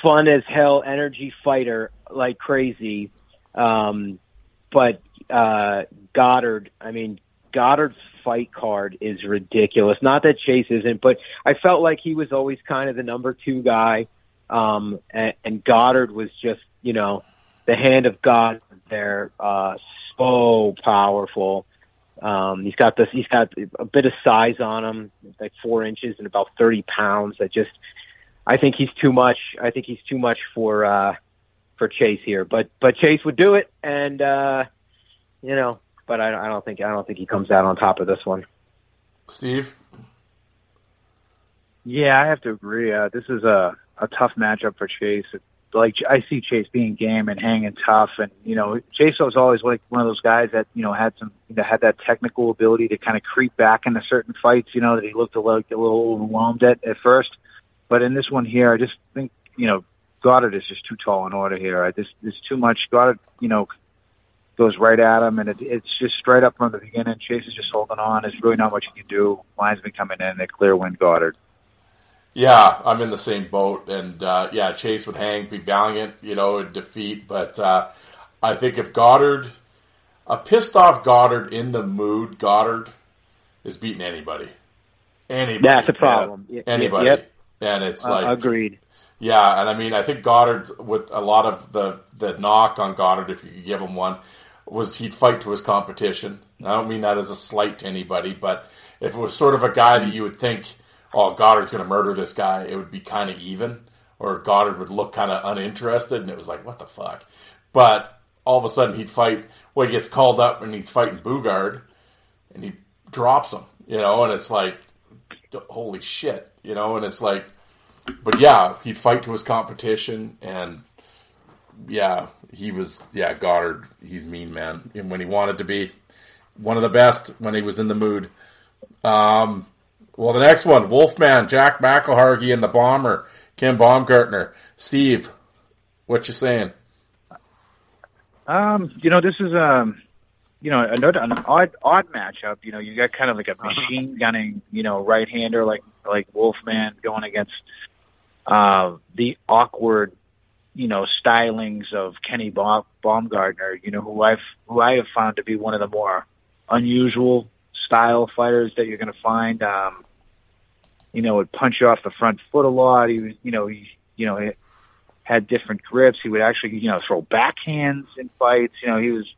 fun as hell energy fighter. like crazy. Um, but uh, Godard, I mean, Godard's fight card is ridiculous. Not that Chase isn't, but I felt like he was always kind of the number two guy. Um, and, and Godard was just, you know, the hand of God there, uh, so powerful. Um, he's got this, he's got a bit of size on him, like four inches and about 30 pounds. I just, I think he's too much. I think he's too much for, uh, for Chase here, but, but Chase would do it. And, uh, you know, but I, I don't think, I don't think he comes out on top of this one. Steve? Yeah, I have to agree. Uh, this is a, a tough matchup for Chase. Like I see Chase being game and hanging tough, and you know Chase was always like one of those guys that you know had some that had that technical ability to kind of creep back into certain fights. You know that he looked a little, a little overwhelmed at at first, but in this one here, I just think you know Godard is just too tall in order here. I just there's too much Godard. You know goes right at him, and it, it's just straight up from the beginning. Chase is just holding on. There's really not much you can do. Linesman coming in, they clear win Godard. Yeah, I'm in the same boat, and uh, yeah, Chase would hang, be valiant, you know, in defeat. But uh, I think if Godard, a pissed off Godard in the mood, Godard is beating anybody. Anybody. That's a problem. Yeah. Anybody. Yep. And it's Uh, like agreed. Yeah, and I mean, I think Godard, with a lot of the the knock on Godard, if you could give him one, was he'd fight to his competition. And I don't mean that as a slight to anybody, but if it was sort of a guy that you would think, oh, Godard's going to murder this guy, it would be kind of even, or Godard would look kind of uninterested, and it was like, what the fuck? But all of a sudden, he'd fight. Well, he gets called up and he's fighting Boogaard, and he drops him, you know, and it's like, holy shit, you know, and it's like but yeah, he'd fight to his competition, and yeah, he was yeah Godard. He's mean man, and when he wanted to be one of the best when he was in the mood. Um, well, the next one, Wolfman, Jack McIlhargey, and the Bomber, Ken Baumgartner, Steve. What you saying? Um, you know, this is um, you know, another an odd odd matchup. You know, you got kind of like a machine gunning, you know, right hander like like Wolfman going against uh, the awkward, you know, stylings of Kenny Baum- Baumgartner. You know, who I've who I have found to be one of the more unusual style fighters that you're going to find. Um, you know, would punch off the front foot a lot. He was, you know, he, you know, he had different grips. He would actually, you know, throw backhands in fights. You know, he was,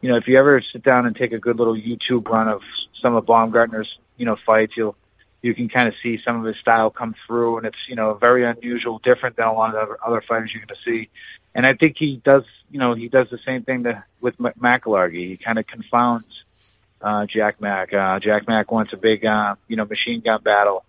you know, if you ever sit down and take a good little YouTube run of some of Baumgartner's, you know, fights, you'll, you can kind of see some of his style come through, and it's, you know, very unusual, different than a lot of other, other fighters you're going to see. And I think he does, you know, he does the same thing to, with M- McIlhargey. He kind of confounds uh, Jack Mack. Uh, Jack Mack wants a big, uh, you know, machine gun battle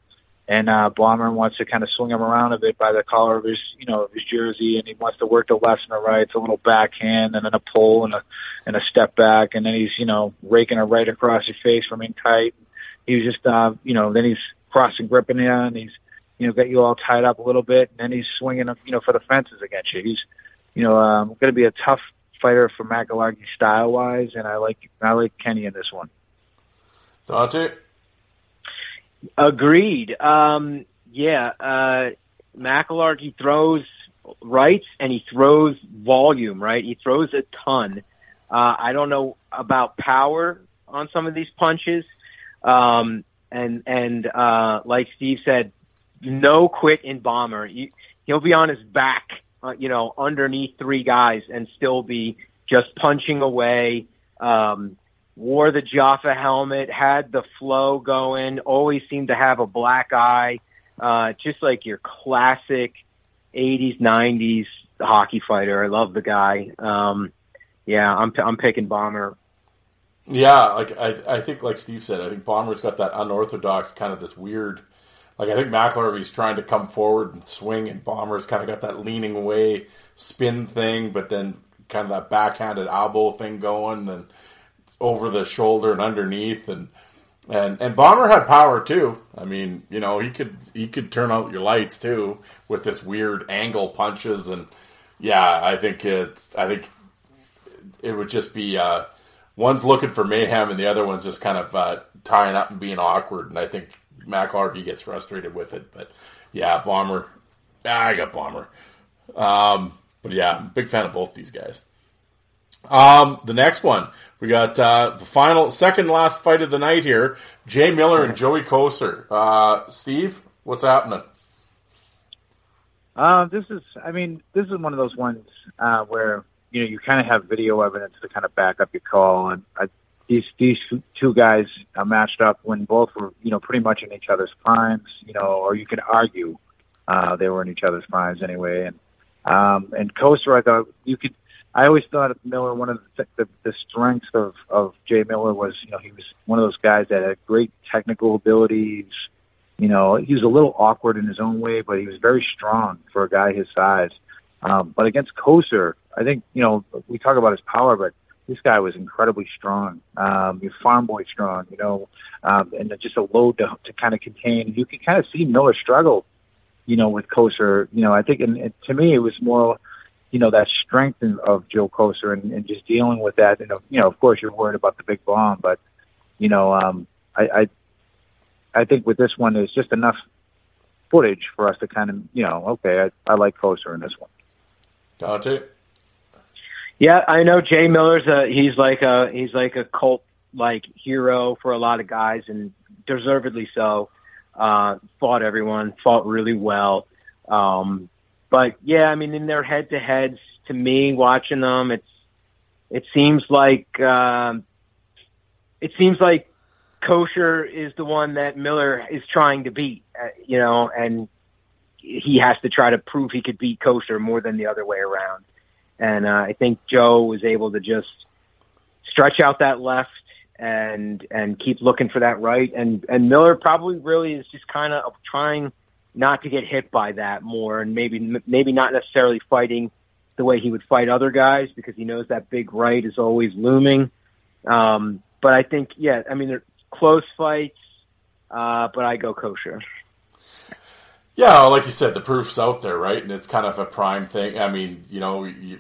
and uh, Bomber wants to kind of swing him around a bit by the collar of his, you know, his jersey, and he wants to work the left and the right. It's a little backhand, and then a pull and a and a step back, and then he's, you know, raking a right across your face from in tight. He was just, uh, you know, then he's crossing gripping you, and he's, you know, got you all tied up a little bit, and then he's swinging, you know, for the fences against you. He's, you know, um, going to be a tough fighter for McIlhargey style wise, and I like I like Kenny in this one. Dante? Agreed. Um, yeah, uh, McIlhargey throws rights and he throws volume, right? He throws a ton. Uh, I don't know about power on some of these punches. Um, and, and, uh, like Steve said, no quit in bomber. You, he'll be on his back, uh, you know, underneath three guys and still be just punching away. Um, wore the Jofa helmet, had the flow going, always seemed to have a black eye, uh, just like your classic 80s, 90s hockey fighter. I love the guy. Um, yeah, I'm, I'm picking Bomber. Yeah, like I, I think, like Steve said, I think Bomber's got that unorthodox kind of this weird. Like I think McIlhargey's trying to come forward and swing, and Bomber's kind of got that leaning away spin thing, but then kind of that backhanded elbow thing going, and over the shoulder and underneath, and and and Bomber had power too. I mean, you know, he could he could turn out your lights too with this weird angle punches, and yeah, I think it. I think it would just be. Uh, one's looking for mayhem and the other one's just kind of uh, tying up and being awkward. And I think McIlhargey gets frustrated with it. But yeah, Bomber. Ah, I got Bomber. Um, But yeah, big fan of both these guys. Um, the next one we got uh, the final, second last fight of the night here: Jay Miller and Joey Kocur. Uh, Steve, what's happening? Uh, this is, I mean, this is one of those ones uh, where you know you kind of have video evidence to kind of back up your call, and I, these these two guys are matched up when both were you know pretty much in each other's primes, you know, or you could argue uh, they were in each other's primes anyway. And um, and Kocur, I thought you could. I always thought Miller one of the, the the strengths of of Jay Miller was you know he was one of those guys that had great technical abilities. You know, he was a little awkward in his own way, but he was very strong for a guy his size. Um, but against Kocur, I think you know we talk about his power, but this guy was incredibly strong. Um, farm boy strong, you know, um, and just a load to, to kind of contain. You can kind of see Miller struggle, you know, with Kocur. You know, I think, and, and to me, it was more, you know, that strength in, of Joe Kocur and, and just dealing with that. And you know, of course, you're worried about the big bomb, but you know, um, I, I, I think with this one, there's just enough footage for us to kind of, you know, okay, I, I like Kocur in this one. Dante. Yeah, I know Jay Miller's a he's like a he's like a cult like hero for a lot of guys and deservedly so. Uh fought everyone, fought really well. Um but yeah, I mean in their head to heads to me watching them it's it seems like um it seems like Kocur is the one that Miller is trying to beat, uh, you know, and he has to try to prove he could beat Kocur more than the other way around. And uh, I think Joe was able to just stretch out that left and and keep looking for that right. And and Miller probably really is just kind of trying not to get hit by that more, and maybe maybe not necessarily fighting the way he would fight other guys because he knows that big right is always looming. Um, but I think, yeah, I mean, they're close fights, uh, but I go Kocur. Yeah, like you said, the proof's out there, right? And it's kind of a prime thing. I mean, you know, you,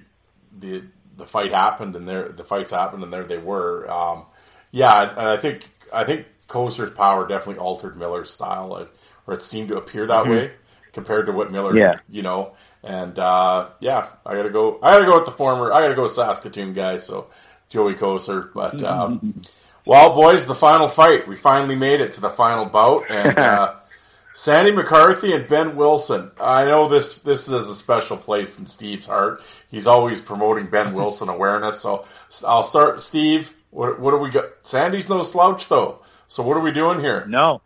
the the fight happened, and there the fights happened, and there they were. Um, yeah, and I think I think Kocur's power definitely altered Miller's style, or it seemed to appear that Mhm. way compared to what Miller, Yeah. you know. And uh, yeah, I gotta go. I gotta go with the former. I gotta go with Saskatoon guy. So Joey Kocur, but um, <laughs> well, boys, the final fight. We finally made it to the final bout, and <laughs> uh, Sandy McCarthy and Behn Wilson. I know this this is a special place in Steve's heart. He's always promoting Behn <laughs> Wilson awareness. So I'll start, Steve. What, what do we got? Sandy's no slouch, though. So what are we doing here? No.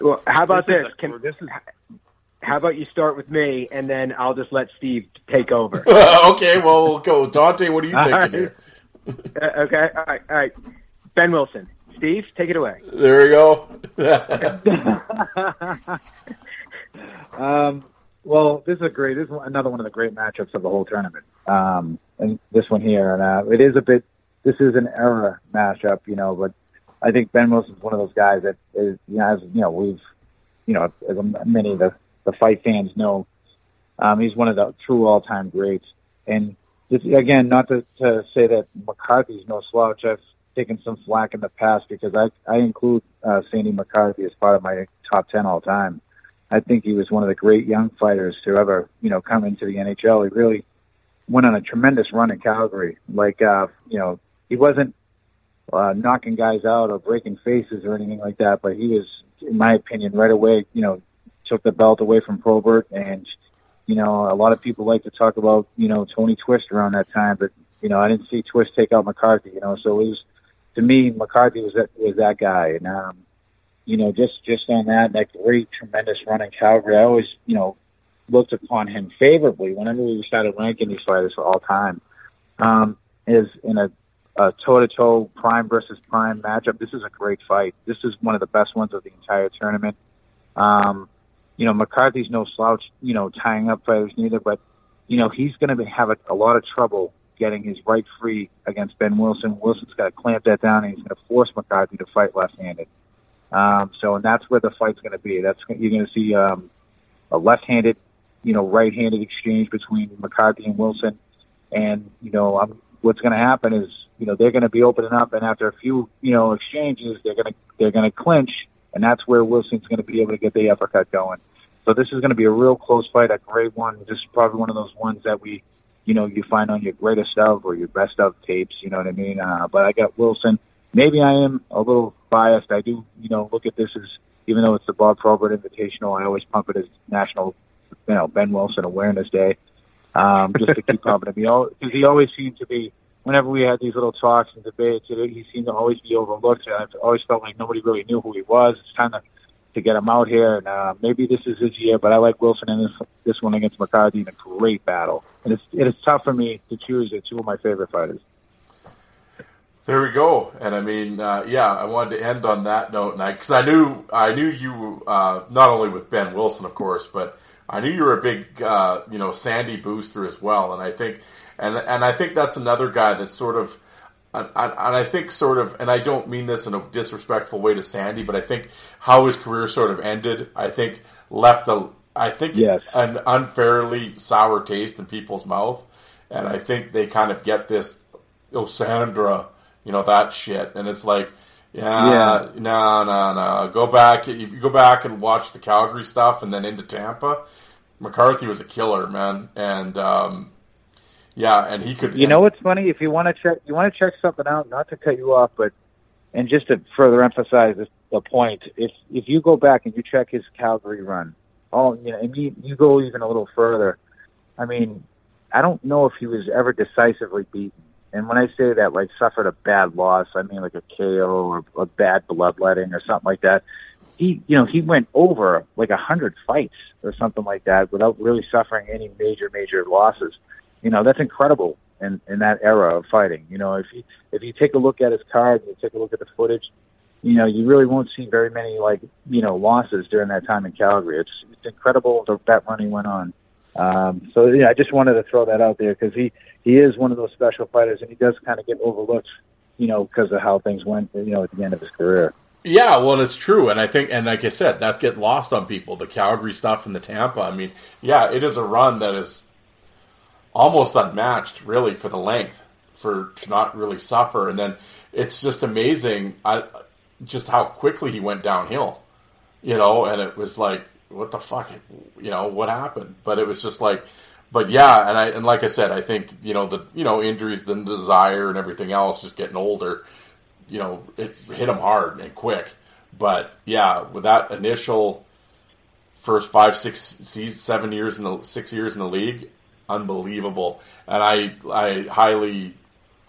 Well, how about This this? Can, this is how about you start with me, and then I'll just let Steve take over. <laughs> okay, well we'll go. Dante, what are you All thinking right. here? Uh, okay, all right, all right. Behn Wilson, Steve, take it away. There we go. <laughs> um, well, this is a great. This is another one of the great matchups of the whole tournament. Um, and this one here, and uh, it is a bit. This is an era matchup, you know. But I think Behn Wilson's one of those guys that is, you know, as you know, we've, you know, as many of the the fight fans know, um, he's one of the true all time greats. And this, again, not to, to say that McCarthy's no slouch. I've taken some flack in the past because I I include uh, Sandy McCarthy as part of my top ten all time. I think he was one of the great young fighters to ever, you know, come into the NHL. He really went on a tremendous run in Calgary. Like, uh, you know, he wasn't uh, knocking guys out or breaking faces or anything like that, but he was, in my opinion, right away, you know, took the belt away from Probert. And, you know, a lot of people like to talk about, you know, Tony Twist around that time, but, you know, I didn't see Twist take out McCarthy, you know, so it was, to me, McCarthy was that, was that guy. And, um, you know, just just on that that great tremendous run in Calgary, I always you know looked upon him favorably whenever we started ranking these fighters for all time. Um, is in a toe to toe prime versus prime matchup. This is a great fight. This is one of the best ones of the entire tournament. Um, you know, McCarthy's no slouch. You know, tying up fighters neither, but you know he's going to have a, a lot of trouble getting his right free against Behn Wilson. Wilson's got to clamp that down, and he's going to force McCarthy to fight left-handed. Um, so, and that's where the fight's going to be. That's you're going to see um, a left-handed, you know, right-handed exchange between McCarthy and Wilson. And you know, um, what's going to happen is, you know, they're going to be opening up, and after a few, you know, exchanges, they're going to they're going to clinch, and that's where Wilson's going to be able to get the uppercut going. So this is going to be a real close fight, a great one. This is probably one of those ones that we you know you find on your greatest of or your best of tapes. You know what I mean? Uh, but I got Wilson. Maybe I am a little biased. I do, you know, look at this as even though it's the Bob Probert Invitational, I always pump it as National, you know, Behn Wilson Awareness Day, um, just to keep <laughs> pumping him. Because he always seemed to be whenever we had these little talks and debates, it, he seemed to always be overlooked. I've always felt like nobody really knew who he was. It's time to, to get him out here. And uh, maybe this is his year, but I like Wilson in this, this one against McCarthy in a great battle. And it's, it is tough for me to choose two of my favorite fighters. There we go. And I mean, uh, yeah, I wanted to end on that note, and I because I knew I knew you uh, not only with Behn Wilson, of course, but I knew you were a big uh, you know Sandy booster as well. And I think and and I think that's another guy that's sort of. And, and I think sort of, and I don't mean this in a disrespectful way to Sandy, but I think how his career sort of ended, I think left a, I think yes. an unfairly sour taste in people's mouth, and I think they kind of get this, oh Sandra, you know that shit, and it's like, yeah, no, no, no. Go back. If you go back and watch the Calgary stuff, and then into Tampa, McCarthy was a killer, man, and um, yeah, and he could. You know what's funny? If you want to check, you want to check something out. Not to cut you off, but and just to further emphasize this, the point, if if you go back and you check his Calgary run, oh, you know, and you you go even a little further. I mean, I don't know if he was ever decisively beaten. And when I say that, like suffered a bad loss, I mean like a KO or a bad bloodletting or something like that. He, you know, he went over like a hundred fights or something like that without really suffering any major, major losses. You know, that's incredible in in that era of fighting. You know, if you if you take a look at his card and you take a look at the footage, you know, you really won't see very many like you know losses during that time in Calgary. It's it's incredible that that run he went on. Um, so yeah, I just wanted to throw that out there because he he is one of those special fighters, and he does kind of get overlooked, you know, because of how things went, you know, at the end of his career. Yeah, well, it's true, and I think, and like I said, that get lost on people. The Calgary stuff and the Tampa. I mean, yeah, it is a run that is almost unmatched, really, for the length, for to not really suffer, and then it's just amazing, I, just how quickly he went downhill, you know, and it was like, what the fuck, you know, what happened? But it was just like, but yeah, and I and like I said, I think you know the you know injuries, the desire, and everything else, just getting older, you know, it hit him hard and quick. But yeah, with that initial first five, six, seven years in the six years in the league, unbelievable. And I I highly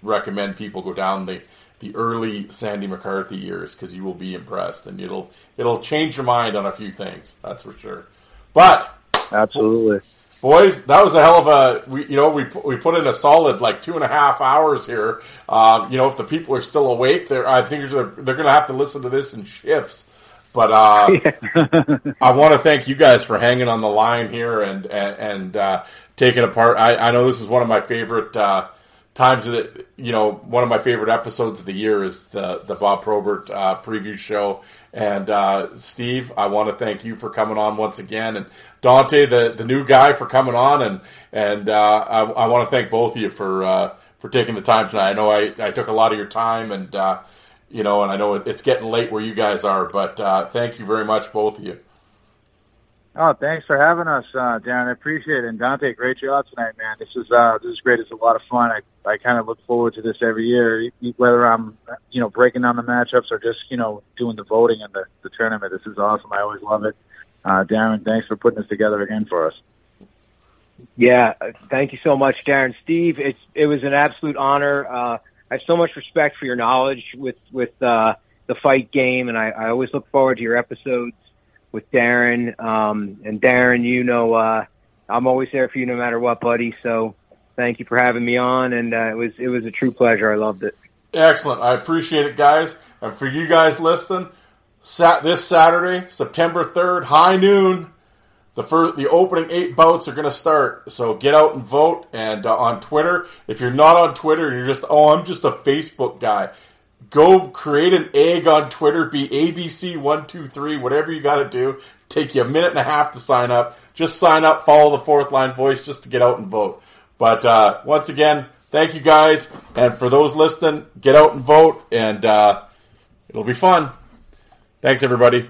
recommend people go down the the early Sandy McCarthy years because you will be impressed and it'll it'll change your mind on a few things. That's for sure. But absolutely boys, that was a hell of a. We, you know, we we put in a solid like two and a half hours here. Um, you know, if the people are still awake, they're I think they're, they're going to have to listen to this in shifts. But uh, <laughs> I want to thank you guys for hanging on the line here and and, and uh, taking apart. I, I know this is one of my favorite uh, times that you know one of my favorite episodes of the year is the the Bob Probert uh, preview show. And uh, Steve, I want to thank you for coming on once again, and Dante, the the new guy, for coming on, and and uh, I, I want to thank both of you for uh, for taking the time tonight. I know I, I took a lot of your time, and uh, you know, and I know it's getting late where you guys are, but uh, thank you very much, both of you. Oh, thanks for having us, uh, Darren. I appreciate it. And Dante, great job tonight, man. This is uh, this is great. It's a lot of fun. I I kind of look forward to this every year, whether I'm you know breaking down the matchups or just you know doing the voting in the the tournament. This is awesome. I always love it. Uh, Darren, thanks for putting this together again for us. Yeah, thank you so much, Darren. Steve, it's it was an absolute honor. Uh, I have so much respect for your knowledge with with uh, the fight game, and I, I always look forward to your episodes with Darren. Um, and Darren, you know, uh, I'm always there for you no matter what, buddy. So thank you for having me on, and uh, it was it was a true pleasure. I loved it. Excellent. I appreciate it, guys. And for you guys listening, sat this Saturday, September third, high noon. The first, the opening eight bouts are going to start. So get out and vote. And uh, on Twitter, if you're not on Twitter you're just, oh, I'm just a Facebook guy, go create an egg on Twitter, be ABC123, whatever you got to do. Take you a minute and a half to sign up. Just sign up, follow the fourth line voice just to get out and vote. But uh, once again, thank you guys. And for those listening, get out and vote, and uh, it'll be fun. Thanks, everybody.